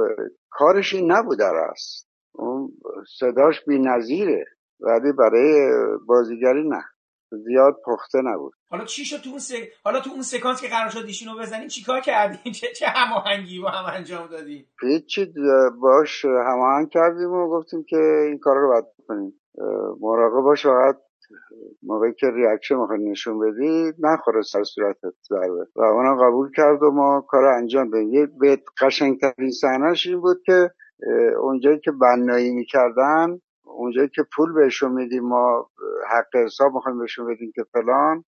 کارش این نبود در است اون صداش بی نظیره ولی برای بازیگری نه. زیاد پخته نبود. حالا چی شد تو اون س... حالا تو اون سکانس که قرار شد ایشونو بزنین چیکار کردین (laughs) چه چه هماهنگی با هم انجام دادین هیچی باش هماهنگ کردیم و گفتیم که این کار رو باید بکنیم. مراقب باش فقط موقعی که ریاکشن می‌خوای نشون بدی نخوره سر صورتت ضربه. و اونم قبول کرد و ما کار انجام دادیم. یه به قشنگترین صحنهش این بود که اونجایی که بنایی می‌کردن اونجایی که پول بهشون میدیم ما حق حساب می‌خوایم بهشون بدیم که فلان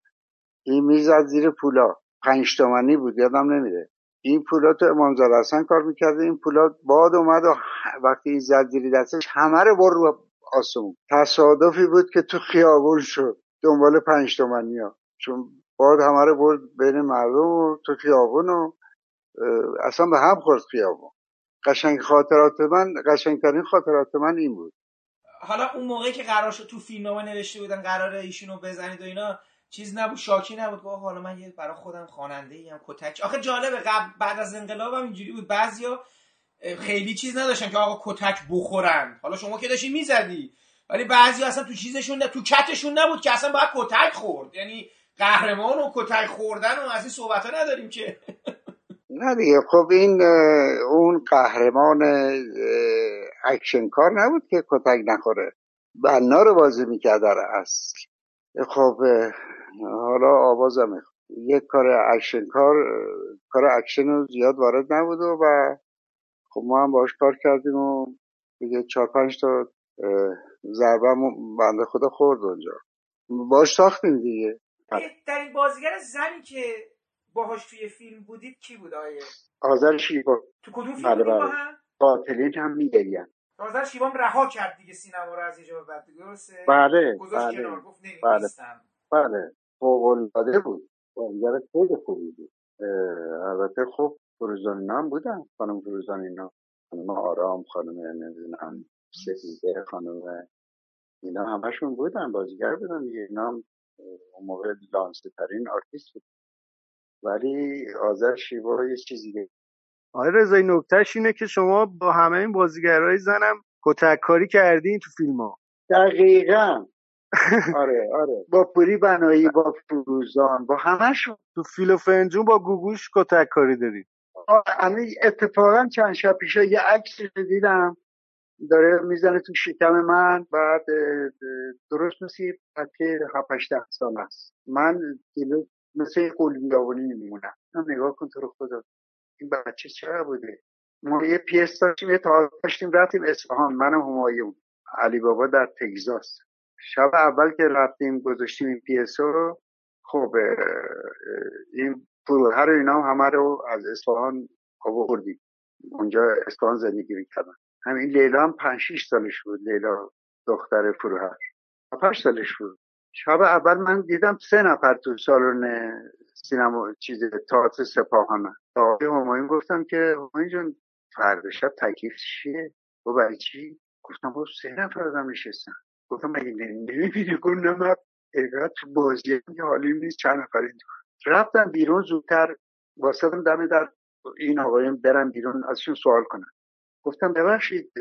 این می‌زد زیر پولا. پنج تومنی بود یادم نمیره. این پولا تو امام حسن کار می‌کرده این پولا باد اومد و وقتی این زد زیر دستش همه رو بر رو آسمون. تصادفی بود که تو خیابون شد. دنبال پنج تومنی ها چون باد همه رو برد بین مردم و تو خیابون و اصلا به هم خورد خیابون. قشنگ خاطرات من قشنگترین خاطرات من این بود. حالا اون موقعی که قرار شد تو فیلمنامه نوشته بودن قراره ایشونو بزنید و اینا چیز نبود شاکی نبود. گفت حالا من یه برای خودم خواننده ایم کتک. آخه جالبه قبل بعد از انقلاب هم اینجوری بود. بعضیا خیلی چیز نداشتن که آقا کتک بخورن. حالا شما که داشتی می‌زدی. ولی بعضی اصلا تو چیزشون تو کتشون نبود که اصلا باید کتک خورد. یعنی قهرمان و کتک خوردن و از این صحبت ها نداریم که. نه دیگه. خب این اون قهرمان اکشن کار نبود که کتک نخوره. بنا رو بازی می‌کرد در اصل. خب حالا آوازم یک کار اکشن کار کار اکشن رو زیاد وارد نبود و خب ما هم باش کار کردیم و دیگه چهار پنج تا ضربه بنده خدا خورد اونجا. باش ساختیم دیگه. در این بازیگر زنی که باهاش توی فیلم بودید کی بود آقای؟ آذر شیبا تو کدوم فیلم بله بله. هم؟ قاتلین هم می‌گریند. آذر شیبام رها کرد دیگه سینما رو از یه جا به بعد درسته؟ بله بله بله نمی‌نویسم بله. فوق‌العاده بود. بازیگر خیلی خوبی بود. البته خب فروزان اینا هم بودن خانم فروزان اینا خانم آرام خانم نمی‌دونم سفیده خانم اینا همشون بودن بازیگر بودن دیگه. اینا هم اون موقع لانسه‌ترین آرتیست بود. ولی آذر شیوا یه چیزی دیگه آقای رضایی نکتهش اینه که شما با همه این بازیگرای زنم کتک کاری کردین تو فیلم ها دقیقا. (laughs) آره آره. با پوری بنایی با فروزان با همشون تو فیل و فنجون با گوگوش کتک کاری دارید همین اتفاقا چند شب پیش یه عکس دیدم. داره می‌زنه تو شکم من. بعد درست مثل هفتش ده سال است. من جلو مثل یه قلبیابونی میمونم. نگاه کن تو رو خدا. این بچه چرا بوده؟ ما یه پیس داشتیم یه تئاتر داشتیم رفتیم اصفهان. من همایون. علی بابا در تگزاس. شب اول که رفتیم گذاشتیم این پیس رو خب این فروهر و اینا همه رو از اصفهان آوردیم. اونجا اصفهان زندگی می‌کردن. همین لیلا هم پنج شیش سالش بود لیلا دختر فروهر پنج سالش بود. شب اول من دیدم سه نفر تو سالن سینما چیز تئاتر سپاهانه. تا همایون گفتم که همایون جان فردا شب تکلیف چیه؟ و برای چی؟ گفتم با سه نفر آدم نشستن. گفتم مگه نمی‌بینی؟ گفتم نه اینقدر تو بازی حالی نیست چند نفر این رفتم بیرون زودتر واسدم دم در این آقایون برم بیرون ازشون سوال کنم گفتم ببخشید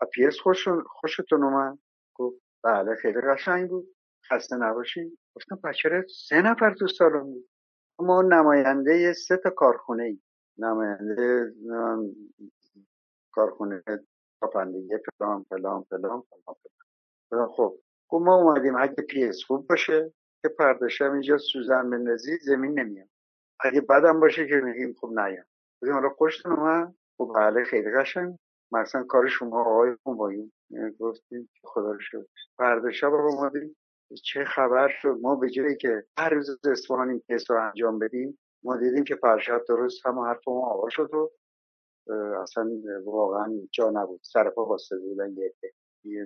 اپیس خوشتون اومد؟ گفت بله خیلی قشنگ بود. خسته نباشید گفتم بچه سه نفر تو سالن بود. ما نماینده سه تا کارخونه ای نماینده نمی‌دونم، کارخونه پاپندگی فلان فلان فلان فلان خب ما اومدیم. اگه پیس خوب باشه که پرداشم اینجا سوزن بندازی زمین نمیاد. اگه بدم باشه که میگیم خب نیام گفتیم حالا خوشتون اومد. خب بله خیلی قشنگ. مثلا کار شما آقای همایون گفتیم که خدا رو شکر. فردا آقا اومدیم. چه خبر شد؟ ما به جایی که هر روز اصفهان این کیس انجام بدیم ما دیدیم که فرشاد درست هم حرف ما آقا شد و اصلا واقعا جا نبود. سر پا باسته بودن یه.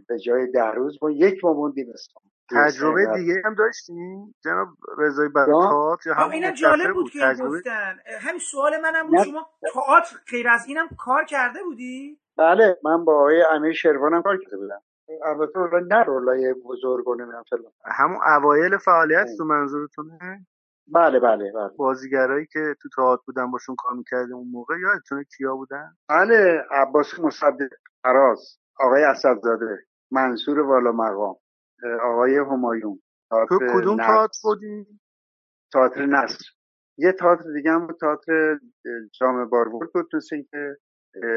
به جای ده روز ما یک ما موندیم اصفهان. تجربه دیگه هم داشتین جناب رضایی برکات یا متفق جالب بود؟ که تجربه؟ گفتن. همین سوال منم بود. شما تئاتر غیر از اینم کار کرده بودی؟ بله من با آقای امیر شروانم کار کرده بودم. البته رولای نه رولای بزرگ و نمی‌دونم فلان. همون اوایل فعالیت تو منظورتونه؟ بله بله بله. بازیگرایی که تو تئاتر بودن باشون کار می‌کردیم اون موقع؟ یادتونه کیا بودن؟ بله عباس مصدق فراز آقای اسدزاده منصور والا مقام آقای همایون تو کدوم. تئاتر بودی؟ تئاتر نصر. یه تئاتر دیگه هم بود تئاتر اه، جامعه باربد بود مثل اینکه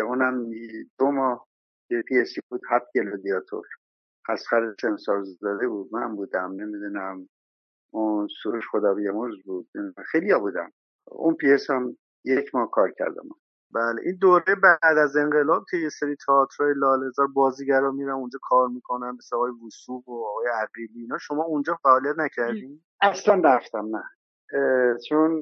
اونم دو ماه یه پیسی بود هفت گلادیاتور. اصغر سمسارزاده بود من بودم نمی‌دونم اون سروش خدا بیامرز بود خیلی ها بودم اون پیس هم یک ماه کار کردم. بله. این دوره بعد از انقلاب که یه سری تئاترای لاله‌زار بازیگرا میرن اونجا کار می‌کنن مثل آقای وثوق و آقای عقیلی اینا. شما اونجا فعالیت نکردین؟ اصلا رفتم نه. اه، چون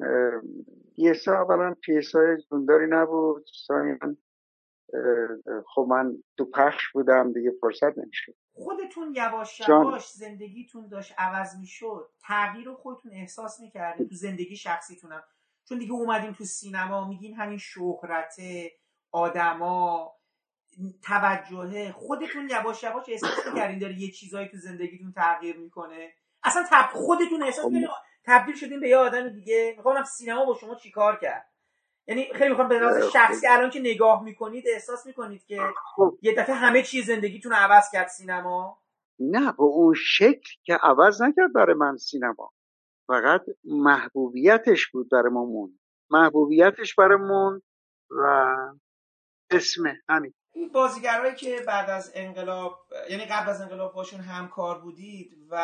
پیس ها اولا پیس های جونداری نبود. اه، خب من تو پخش بودم دیگه فرصت نمیشه خودتون یواش جان. یواش زندگیتون داشت عوض می‌شد. تغییر رو خودتون احساس می‌کردین تو زندگی شخصیتونم. چون دیگه اومدین تو سینما میگین همین شهرته آدما توجهه. خودتون یواش یواش احساس می‌کردین داره یه چیزایی تو زندگیتون تغییر می‌کنه؟ اصلا تب... خودتون احساس می‌کنین تبدیل شدین به یه آدم دیگه. می‌خوام سینما با شما چیکار کرد؟ یعنی خیلی می‌خوام به لحاظ شخصی الان که نگاه می‌کنید احساس می‌کنید که یه دفعه همه چیز زندگیتون عوض کرد سینما؟ نه به اون شکل که عوض نکرد برای من سینما. فقط محبوبیتش بود برای ما موند. محبوبیتش برای موند و اسم همین. این بازیگرایی که بعد از انقلاب یعنی قبل از انقلاب باشون همکار بودید و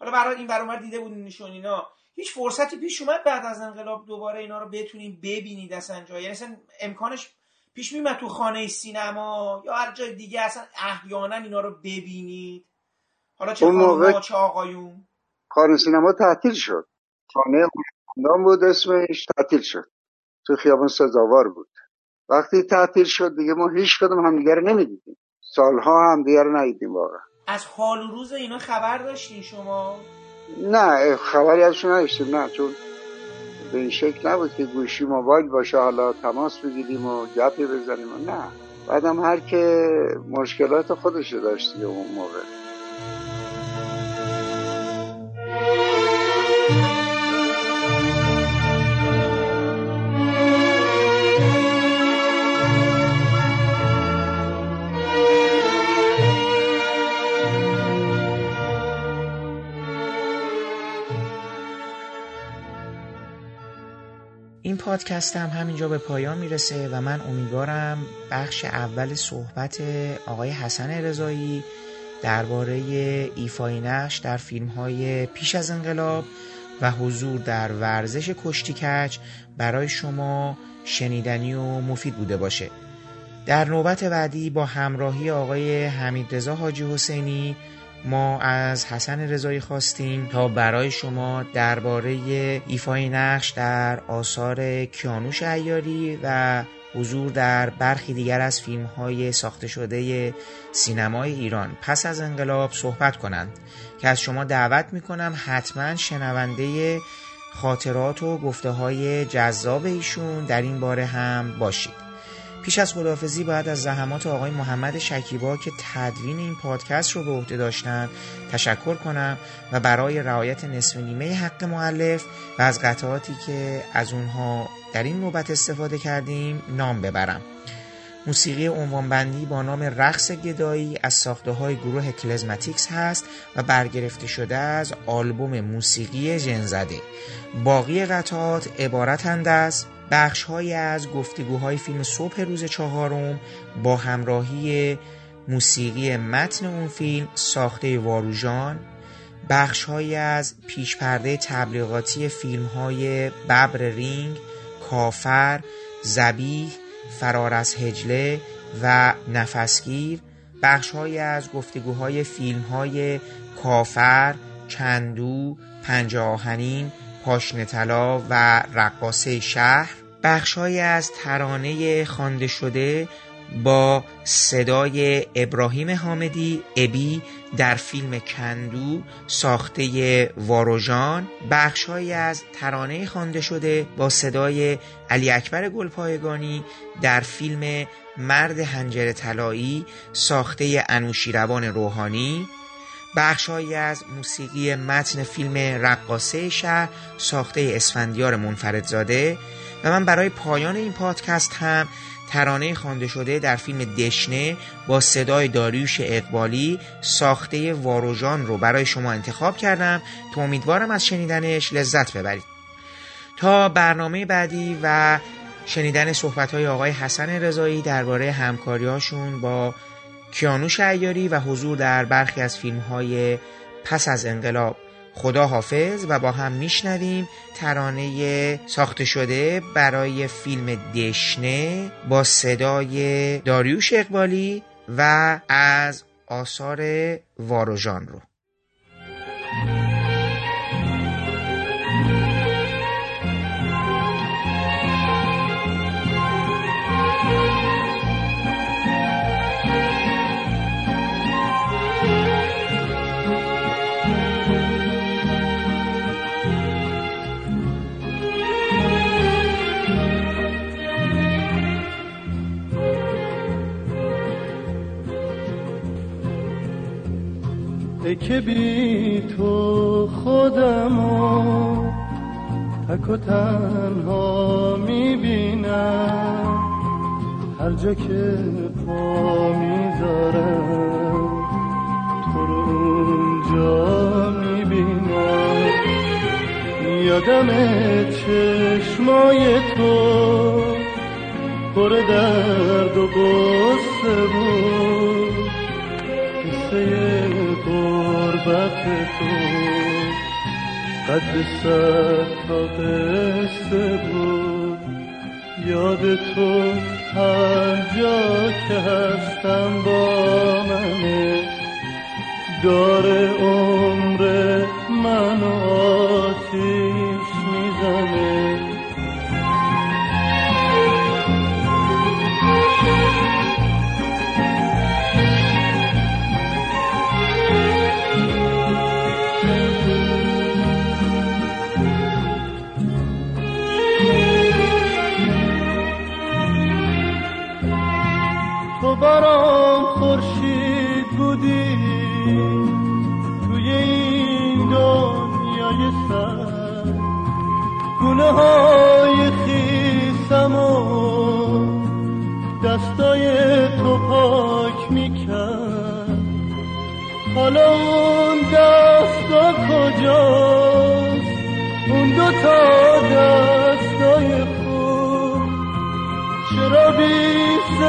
حالا برای این برامر دیده بودین نشون اینا هیچ فرصتی پیش اومد بعد از انقلاب دوباره اینا رو بتونیم ببینید اصلا جایی یعنی اصلا امکانش پیش میمد تو خانه سینما یا هر جای دیگه اصلا احیانا اینا رو ببینید؟ حالا چه اون موقع- چه آقایون؟ خانه سینما تعطیل شد. خانه خاندان بود اسمش تعطیل شد. تو خیابان سزاوار بود. وقتی تعطیل شد دیگه ما هیچ کدوم همدیگه رو نمی‌دیدیم. سالها همدیگه رو ندیدیم واقعا. از حال و روز اینا خبر داشتین شما؟ نه خبری ازشون نداشتیم نه چون به این شکل نبود که گوشی موبایل باشه حالا تماس بگیریم و گپی بزنیم. و نه بعدم هر که مشکلات خودش داشت اون موقع. پادکست هم همینجا به پایان می‌رسه و من امیدوارم بخش اول صحبت آقای حسن رضایی درباره ایفای نقش در فیلم های پیش از انقلاب و حضور در ورزش کشتی کج برای شما شنیدنی و مفید بوده باشه. در نوبت بعدی با همراهی آقای حمید رضا حاجی حسینی ما از حسن رضایی خواستیم تا برای شما درباره ایفای نقش در آثار کیانوش ایاری و حضور در برخی دیگر از فیلم های ساخته شده سینمای ایران. پس از انقلاب صحبت کنند که از شما دعوت می‌کنم حتما شنونده خاطرات و گفته های جذاب ایشون در این باره هم باشید. پیش از خداحافظی باید از زحمات آقای محمد شکیبا که تدوین این پادکست رو به عهده داشتن تشکر کنم و برای رعایت نصف نیمه حق معلف و از قطعاتی که از اونها در این نوبت استفاده کردیم نام ببرم. موسیقی عنوانبندی با نام رقص گدایی از ساخته های گروه کلزماتیکس هست و برگرفته شده از آلبوم موسیقی جنزده. باقی قطعات عبارتند از بخش های از گفتگوهای فیلم صبح روز چهارم با همراهی موسیقی متن اون فیلم ساخته واروژان بخش های از پیش پرده تبلیغاتی فیلم های ببر رینگ کافر زبیح فرار از هجله و نفسگیر بخش های از گفتگوهای فیلم های کافر چندو پنج آهنین پاشنه طلا و رقاصه شهر. بخشهایی از ترانه خوانده شده با صدای ابراهیم حامدی ابی در فیلم کندو ساخته واروژان. بخشهایی از ترانه خوانده شده با صدای علی اکبر گلپایگانی در فیلم مرد هنجر طلایی ساخته انوشیروان روحانی. بخشهایی از موسیقی متن فیلم رقاصه شهر ساخته اسفندیار منفردزاده. و من برای پایان این پادکست هم ترانه خوانده شده در فیلم دشنه با صدای داریوش اقبالی ساخته واروژان رو برای شما انتخاب کردم. تا امیدوارم از شنیدنش لذت ببرید. تا برنامه بعدی و شنیدن صحبت های آقای حسن رضایی درباره همکاریهاشون با کیانوش ایاری و حضور در برخی از فیلم های پس از انقلاب. خدا حافظ و با هم میشنویم ترانه ساخته شده برای فیلم دشنه با صدای داریوش اقبالی و از آثار واروژان رو. که بی تو خودمو تک و تنها می‌بینم. هر جا که پا می‌ذارم تو رو اونجا می‌بینم. یادم چشمای تو پر درد و غصه بود. غربت تو. قد صد تا قصه بود یاد تو هر جا که هستم با منه داره عمر من آتیش.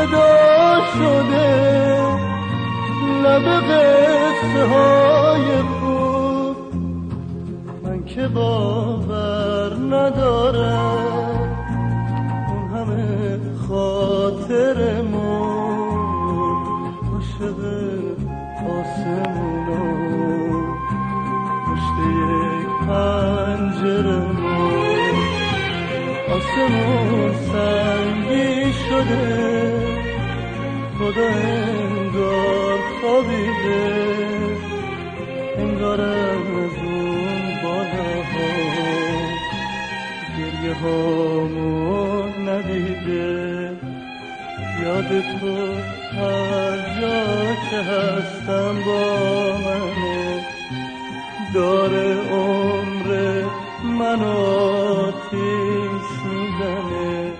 صدا شده. لب قصه های خوب من که باور ندارم. اون همه خاطرمون عاشق آسمونا پشت یک پنجرمون آسمون سنگی شده. خدا انگار خوابیده انگار از اون بالاها گریه هامون ندیده. یاد تو هر جا که هستم با منه داره عمر من آتیش می‌زنه.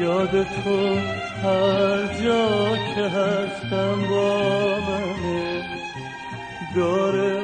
یاد تو هر جا که هستم با منه داره